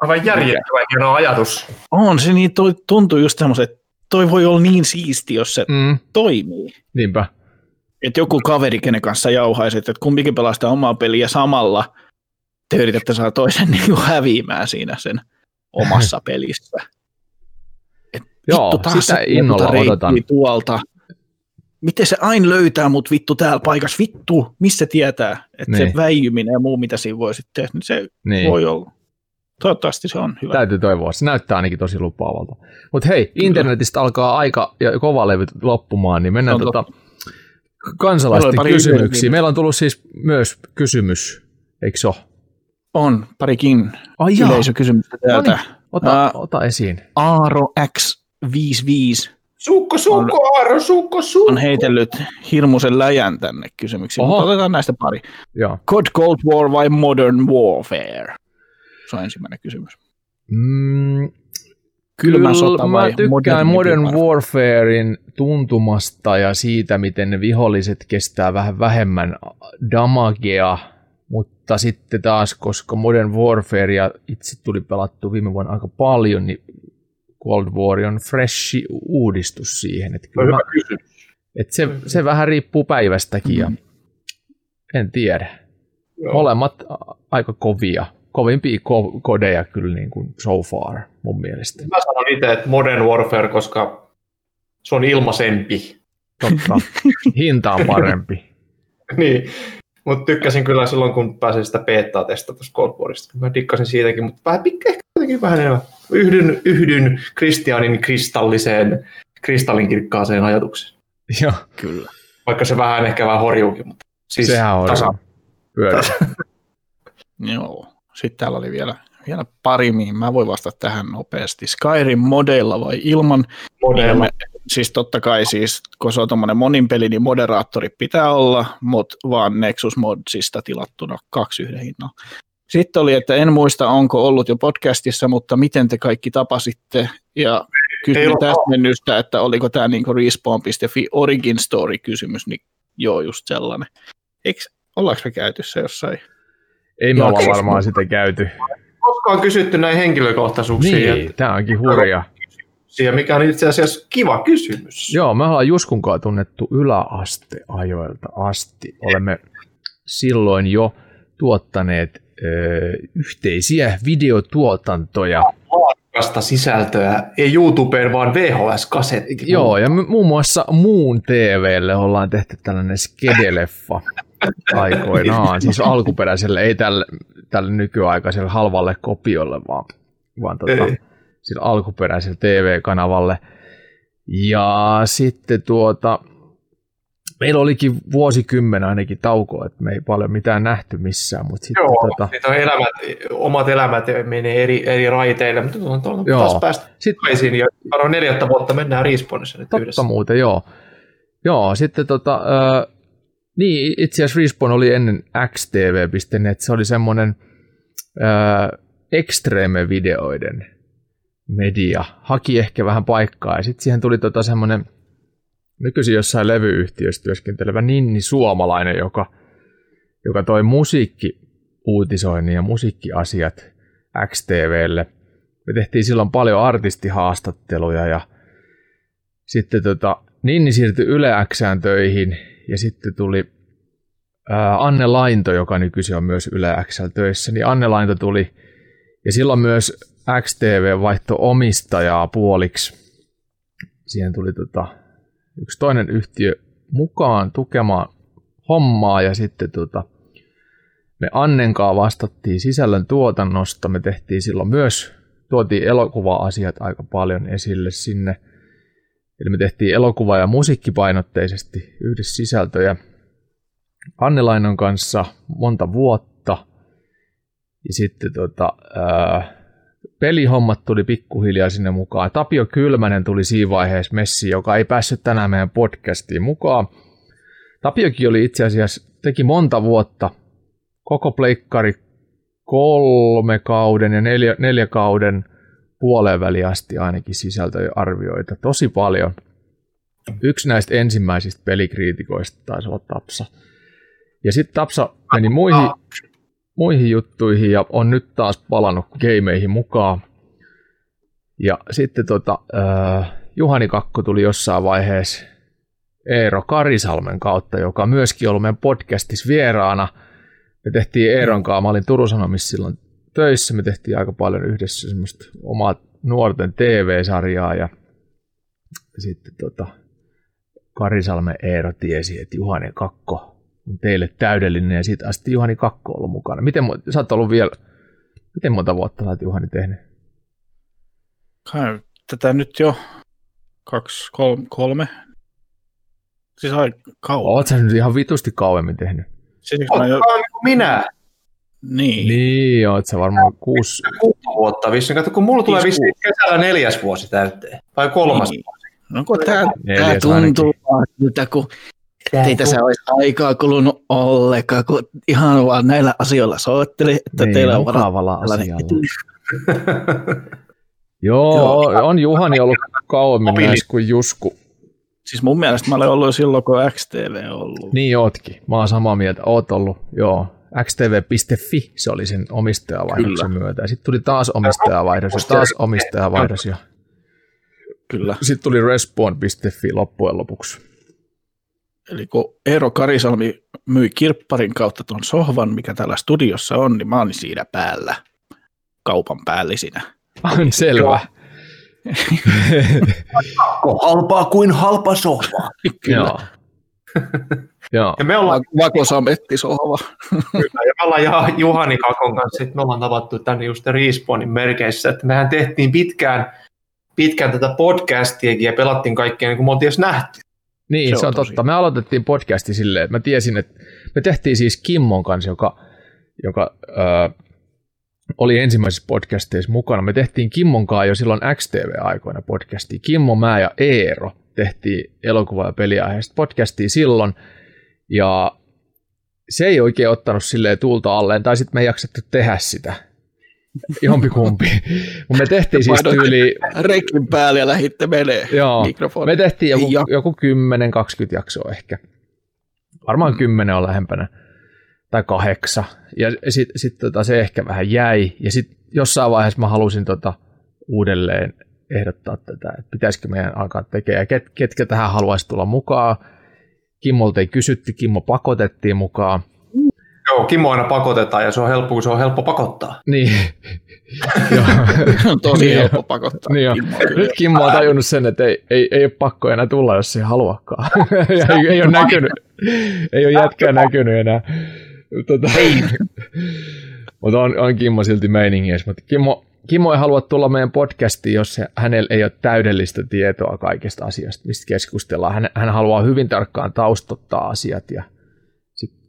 Aivan järjettömän hieno ajatus. On se niin, toi tuntuu just semmoiset, että toi voi olla niin siisti, jos se Mm, toimii. niinpä. Että joku kaveri, kenen kanssa jauhaisit, että kumpikin pelaa sitä omaa peliä samalla, te yritätte saada toisen niin kuin häviämään siinä sen omassa pelissä. Et Joo, vittu, taas sitä innolla odotan. Tuolta. Miten se aina löytää mut vittu täällä paikassa? Vittu, missä tietää? Että Niin. se väijyminen ja muu, mitä siinä voi sitten tehdä, niin se Niin. voi olla. Toivottavasti se on hyvä. Täytyy toivoa. Se näyttää ainakin tosi lupaavalta. Mutta hei, internetistä alkaa aika ja kova levy loppumaan, niin mennään tota Meillä kansalaisten pari kysymyksiin. Meillä on tullut siis myös kysymys, eikö se ole? On parikin Ai jaa. yleisökysymystä täältä. No niin, ota, Ää, ota esiin. Aaro X55 Sukko, sukko, Aaro, sukko, sukko. on heitellyt hirmuisen läjän tänne kysymyksiin, Oho. mutta otetaan näistä pari. Joo. COD Cold War vai Modern Warfare? Se on ensimmäinen kysymys. Mm, Kylmä Kyllä sota vai mä tykkään Modern warfare? Warfarein tuntumasta ja siitä, miten ne viholliset kestää vähän vähemmän damagea, mutta sitten taas, koska Modern Warfare ja itse tuli pelattu viime vuonna aika paljon, niin Cold War on freshi uudistus siihen. Että kyllä mä, että se, se vähän riippuu päivästäkin ja en tiedä. Joo. Molemmat aika kovia, kovimpia ko- kodeja kyllä niin kuin so far mun mielestä. Mä sanon itse, että Modern Warfare, koska se on ilmaisempi. Totta. Hinta on parempi. niin. Mutta tykkäsin kyllä silloin, kun pääsin sitä betaa testata tuossa Cold Warista. Mä dikkasin siitäkin, mutta vähän, ehkä jotenkin vähän enemmän. Yhdyn, yhdyn Kristianin kristalliseen, kristallinkirkkaaseen ajatukseen. Joo, Kyllä. Vaikka se vähän ehkä vähän horjuukin, mutta siis sehän on tasa. pyörä. Joo. Sitten täällä oli vielä, vielä pari, mihin mä voin vastata tähän nopeasti. Skyrim modeilla vai ilman? Modern. Me, siis totta kai siis, kun se on tuommoinen monin peli, niin moderaattori pitää olla, mutta vaan Nexus Modsista tilattuna kaksi yhden hinnalla. Sitten oli, että en muista, onko ollut jo podcastissa, mutta miten te kaikki tapasitte, ja kysyin täsmennystä, että oliko tämä niinku respawn.fi origin story kysymys, niin joo, just sellainen. Eikö, ollaanko me käyty se jossain? Ei me olla varmaan sitä käyty. Koskaan kysytty näin henkilökohtaisuuksia, Niin, niin. tämä onkin hurja. ja mikä on itse asiassa kiva kysymys. Joo, me ollaan Juskunkaan tunnettu yläasteajoilta asti. Olemme silloin jo tuottaneet yhteisiä videotuotantoja. Laadukasta sisältöä, ei YouTubeen, vaan VHS-kasetti. Joo, ja muun muassa Muun TVlle ollaan tehty tällainen skedeleffa aikoinaan, siis alkuperäiselle, ei tälle, tälle nykyaikaiselle halvalle kopiolle, vaan, vaan tota, sillä alkuperäiselle TV-kanavalle. Ja sitten tuota, meillä olikin vuosikymmen ainakin tauko, että me ei paljon mitään nähty missään. Mutta sitten, Joo, tota, on elämät, omat elämät menee eri, eri raiteille, mutta on, Joo. taas päästä Sitten- ja varmaan neljättä vuotta mennään Respawnissa nyt Totta yhdessä. muuten, joo. Joo, sitten tota, ö, niin itse asiassa Respawn oli ennen xtv.net, se oli semmoinen ö, extreme-videoiden media, haki ehkä vähän paikkaa, ja sitten siihen tuli tota semmoinen nykyisin jossain levyyhtiössä työskentelevä Ninni Suomalainen, joka, joka toi musiikkiuutisoinnin ja musiikkiasiat XTVlle. Me tehtiin silloin paljon artistihaastatteluja ja sitten tota, Ninni siirtyi Yle Xään töihin ja sitten tuli ää, Anne Lainto, joka nykyisin on myös Yle Xllä töissä, niin Anne Lainto tuli ja silloin myös XTV vaihto omistajaa puoliksi. Siihen tuli tota, yksi toinen yhtiö mukaan tukemaan hommaa ja sitten tota, me Annenkaa vastattiin sisällön tuotannosta. Me tehtiin silloin myös, tuotiin elokuva-asiat aika paljon esille sinne. Eli me tehtiin elokuva- ja musiikkipainotteisesti yhdessä sisältöjä Anne Lainon kanssa monta vuotta. Ja sitten tota, ää, pelihommat tuli pikkuhiljaa sinne mukaan. Tapio Kylmänen tuli siinä vaiheessa messi, joka ei päässyt tänään meidän podcastiin mukaan. Tapiokin oli itse asiassa, teki monta vuotta, koko pleikkari kolme kauden ja neljä, neljä kauden puoleen väliin asti ainakin sisältöarvioita. Tosi paljon. Yksi näistä ensimmäisistä pelikriitikoista taisi olla Tapsa. Ja sitten Tapsa meni muihin, muihin juttuihin ja on nyt taas palannut gameihin mukaan. Ja sitten tota, äh, Juhani Kakko tuli jossain vaiheessa Eero Karisalmen kautta, joka myöskin ollut meidän podcastissa vieraana. Me tehtiin Eeron kanssa, mä olin Turun Sanomissa silloin töissä, me tehtiin aika paljon yhdessä semmoista omaa nuorten TV-sarjaa ja sitten tota, Karisalmen Eero tiesi, että Juhani Kakko on teille täydellinen ja siitä asti Juhani Kakko on ollut mukana. Miten sä oot ollut vielä, miten monta vuotta sä oot Juhani tehnyt? Kai, tätä nyt jo kaksi, kolme, kolme. Siis aika kauan. Oot sä nyt ihan vitusti kauemmin tehnyt? Siis, mä jo, minä? niin. Niin, oot sä varmaan kuusi, Kuusi vuotta vissiin. Kato, kun mulla tulee Viisi vissiin kesällä neljäs vuosi täyteen. Tai kolmas. Niin. No kun tää, tää tuntuu siltä, kun ei tässä olisi aikaa kulunut ollenkaan, kun ihan vaan näillä asioilla soitteli, että niin, teillä on varaa mukavalla tällainen asialla. Joo, Joo. on Juhani ollut kauemmin näissä kuin Jusku. Siis mun mielestä mä olen ollut jo silloin, kun XTV on ollut. Niin ootkin. Mä oon samaa mieltä. Oot ollut, joo. xtv.fi, se oli sen omistajavaihdoksen myötä. Sitten tuli taas omistajavaihdos ja taas omistajavaihdos ja Kyllä. sitten tuli respawn.fi loppujen lopuksi. Eli kun Eero Karisalmi myi kirpparin kautta tuon sohvan, mikä täällä studiossa on, niin mä olin siinä päällä kaupan päällisinä. On selvä. Halpaa kuin halpa sohva. Kyllä. Joo. Joo. Ja me ollaan, Va- Vakosametti sohva. kyllä, ja me ollaan ja Juhani Kakon kanssa, sit me ollaan tavattu tänne just Respawnin merkeissä, että mehän tehtiin pitkään, pitkään tätä podcastiakin ja pelattiin kaikkea niin kuin me oltiin edes nähty. Niin, Se se, on on tosi. totta. Me aloitettiin podcasti silleen, että mä tiesin, että me tehtiin siis Kimmon kanssa, joka, joka äh, oli ensimmäisessä podcasteissa mukana. Me tehtiin Kimmon kanssa jo silloin XTV-aikoina podcastia. Kimmo, mä ja Eero tehtiin elokuva- ja peliaiheista podcastia silloin. Ja se ei oikein ottanut silleen tulta alleen, tai sitten me ei jaksettu tehdä sitä. Jompikumpi. Mutta me tehtiin siis tyyli Reikin päälle ja lähitte menee Joo, mikrofoni. me tehtiin joku, Ja- joku 10-20 jaksoa ehkä. Varmaan 10 on lähempänä. Tai kahdeksan. Ja sitten sit, tota, se ehkä vähän jäi. Ja sitten jossain vaiheessa mä halusin tota, uudelleen ehdottaa tätä, että pitäisikö meidän alkaa tekemään. Ja ket, ketkä tähän haluaisi tulla mukaan. Kimmolta ei kysytty, Kimmo pakotettiin mukaan. Joo, Kimmo aina pakotetaan ja se on helppo, kun se on helppo pakottaa. Niin. Joo. on tosi Niin helppo pakottaa. Niin kyllä. Nyt Kimmo on tajunnut sen, että ei, ei, ei ole pakko enää tulla, jos ei haluakaan. ja ei, ei ole näkynyt. Ei ole jätkää näkynyt enää. Tota, mutta on, on Kimmo silti meiningissä. Mutta Kimmo, Kimmo ei halua tulla meidän podcastiin, jos hänellä ei ole täydellistä tietoa kaikesta asiasta, mistä keskustellaan. Hän, hän haluaa hyvin tarkkaan taustottaa asiat ja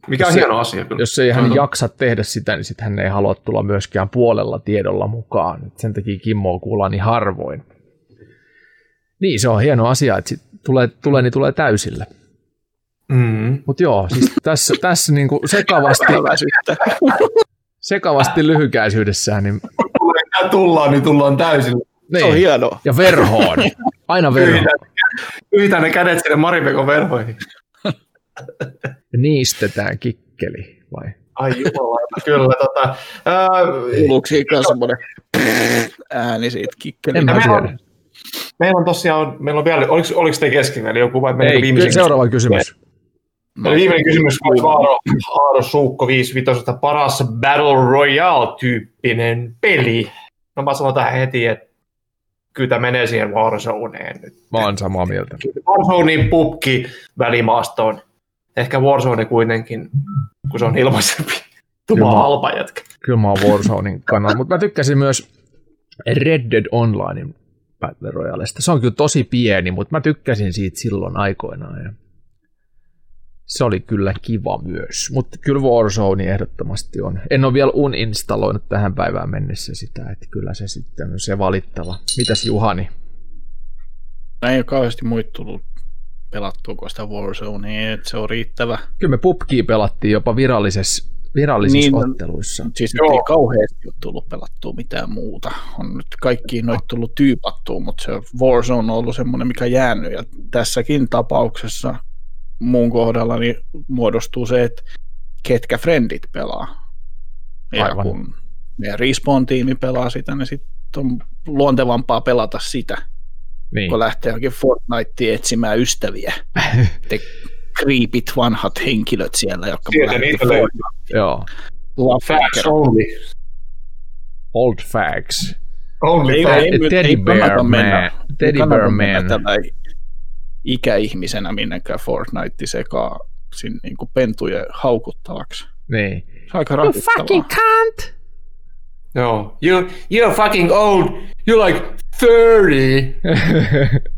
Mikä on se, hieno asia. Kyllä. Jos ei hän mm-hmm. jaksa tehdä sitä, niin sitten hän ei halua tulla myöskään puolella tiedolla mukaan. Et sen takia Kimmoa kuullaan niin harvoin. Niin, se on hieno asia, että sit tulee, tulee, niin tulee täysille. Mm. Mutta joo, siis tässä, tässä niinku sekavasti, sekavasti lyhykäisyydessään, niin, Kun tullaan, niin tullaan täysin. niin. Se on hienoa. ja verhoon. Aina verhoon. Yhitään ne kädet sinne Maripekon verhoihin. Niistetään kikkeli, vai? Ai jumala, kyllä. Tota, ää, Kuuluuko siinä semmoinen ääni siitä kikkelin? En mä meillä tiedä. on- meillä on tosiaan, meillä on vielä, oliko, oliko te kesken vielä joku vai Ei, viimeisen seuraava kysymys. Eli viimeinen kysymys on Aaro, Aaro Suukko 55, paras Battle Royale-tyyppinen peli. No mä sanon tähän heti, että kyllä tämä menee siihen Warzoneen nyt. Mä oon samaa mieltä. Warzonein pubki välimaastoon. Ehkä Warzone kuitenkin, kun se on ilmaisempi. Tuma halpa jätkä. Kyllä mä oon Warzonein kannalla, mutta mä tykkäsin myös Red Dead Onlinein Battle Royalesta. Se on kyllä tosi pieni, mutta mä tykkäsin siitä silloin aikoinaan. Ja se oli kyllä kiva myös, mutta kyllä Warzone ehdottomasti on. En ole vielä uninstalloinut tähän päivään mennessä sitä, että kyllä se sitten on se valittava. Mitäs Juhani? Ei ole kauheasti muita tullut pelattua kuin sitä Warzonea, että se on riittävä. Kyllä me PUBGia pelattiin jopa virallisessa, virallisissa Niin, niin, otteluissa. Siis Joo. ei kauheasti ole tullut pelattua mitään muuta. On nyt kaikkiin noita tullut tyypattua, mutta se Warzone on ollut semmoinen, mikä jäänyt. Ja tässäkin tapauksessa mun kohdalla niin muodostuu se, että ketkä frendit pelaa. Ja Aivan. kun meidän Respawn-tiimi pelaa sitä, niin sitten on luontevampaa pelata sitä, Niin. kun lähtee johonkin Fortniteen etsimään ystäviä. Te kriipit vanhat henkilöt siellä, jotka Sieltä niitä. Joo. Facts only. Old facts. Only Ei, facts. ei, ei, Teddy ei Bear mennä. Man. Teddy Bear Man. tällä ikäihmisenä minnekään Fortnite sekaan sinne niin kuin pentujen haukuttavaksi. Niin. Se on aika rasittavaa. cunt! Joo. You, you're fucking old. You're like 30.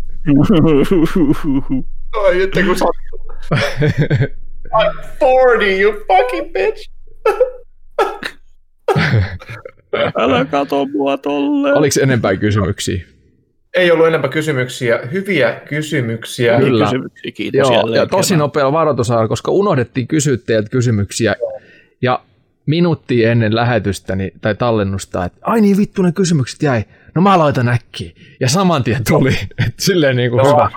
Ai, että kun sä like 40, you fucking bitch. Älä kato mua tolleen. Oliko enempää kysymyksiä? Ei ollut enempää kysymyksiä. Hyviä kysymyksiä. Kyllä. kysymyksiä, kiitos Joo, ja tosi nopea varoitusarvo, koska unohdettiin kysyä teiltä kysymyksiä. Ja minuuttia ennen lähetystä niin, tai tallennusta, että ai niin vittu ne kysymykset jäi. No mä laitan äkkiä. Ja saman tien tuli. Et silleen niin kuin Joo. hyvä.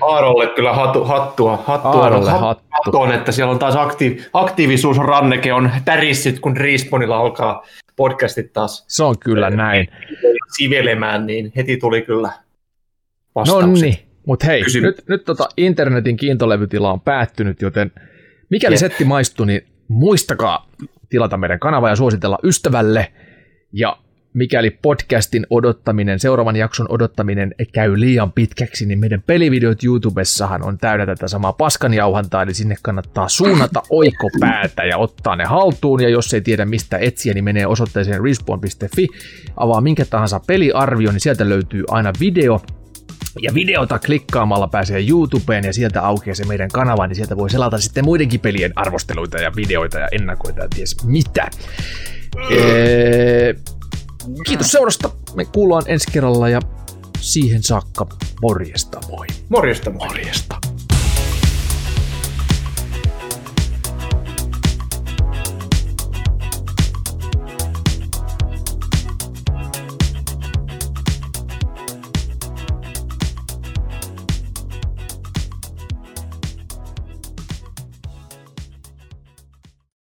Aarolle kyllä hattu, hattua. hattua Aarolle hat- hattu. hattuun, että siellä on taas aktiiv- aktiivisuusranneke on tärissyt, kun Respawnilla alkaa podcastit taas Se on kyllä näin. sivelemään, niin heti tuli kyllä No vastaukset. niin, mutta hei, Kysy- nyt, nyt tota internetin kiintolevytila on päättynyt, joten mikäli Jep. setti maistui, niin muistakaa tilata meidän kanava ja suositella ystävälle. Ja mikäli podcastin odottaminen, seuraavan jakson odottaminen käy liian pitkäksi, niin meidän pelivideot YouTubessahan on täynnä tätä samaa paskanjauhantaa, eli sinne kannattaa suunnata oikopäätä ja ottaa ne haltuun, ja jos ei tiedä mistä etsiä, niin menee osoitteeseen respawn.fi, avaa minkä tahansa peliarvio, niin sieltä löytyy aina video, ja videota klikkaamalla pääsee YouTubeen ja sieltä aukeaa se meidän kanava, niin sieltä voi selata sitten muidenkin pelien arvosteluita ja videoita ja ennakoita ja ties mitä. Ee, kiitos seurasta. Me kuullaan ensi kerralla ja siihen saakka morjesta moi. Morjesta. Morjesta.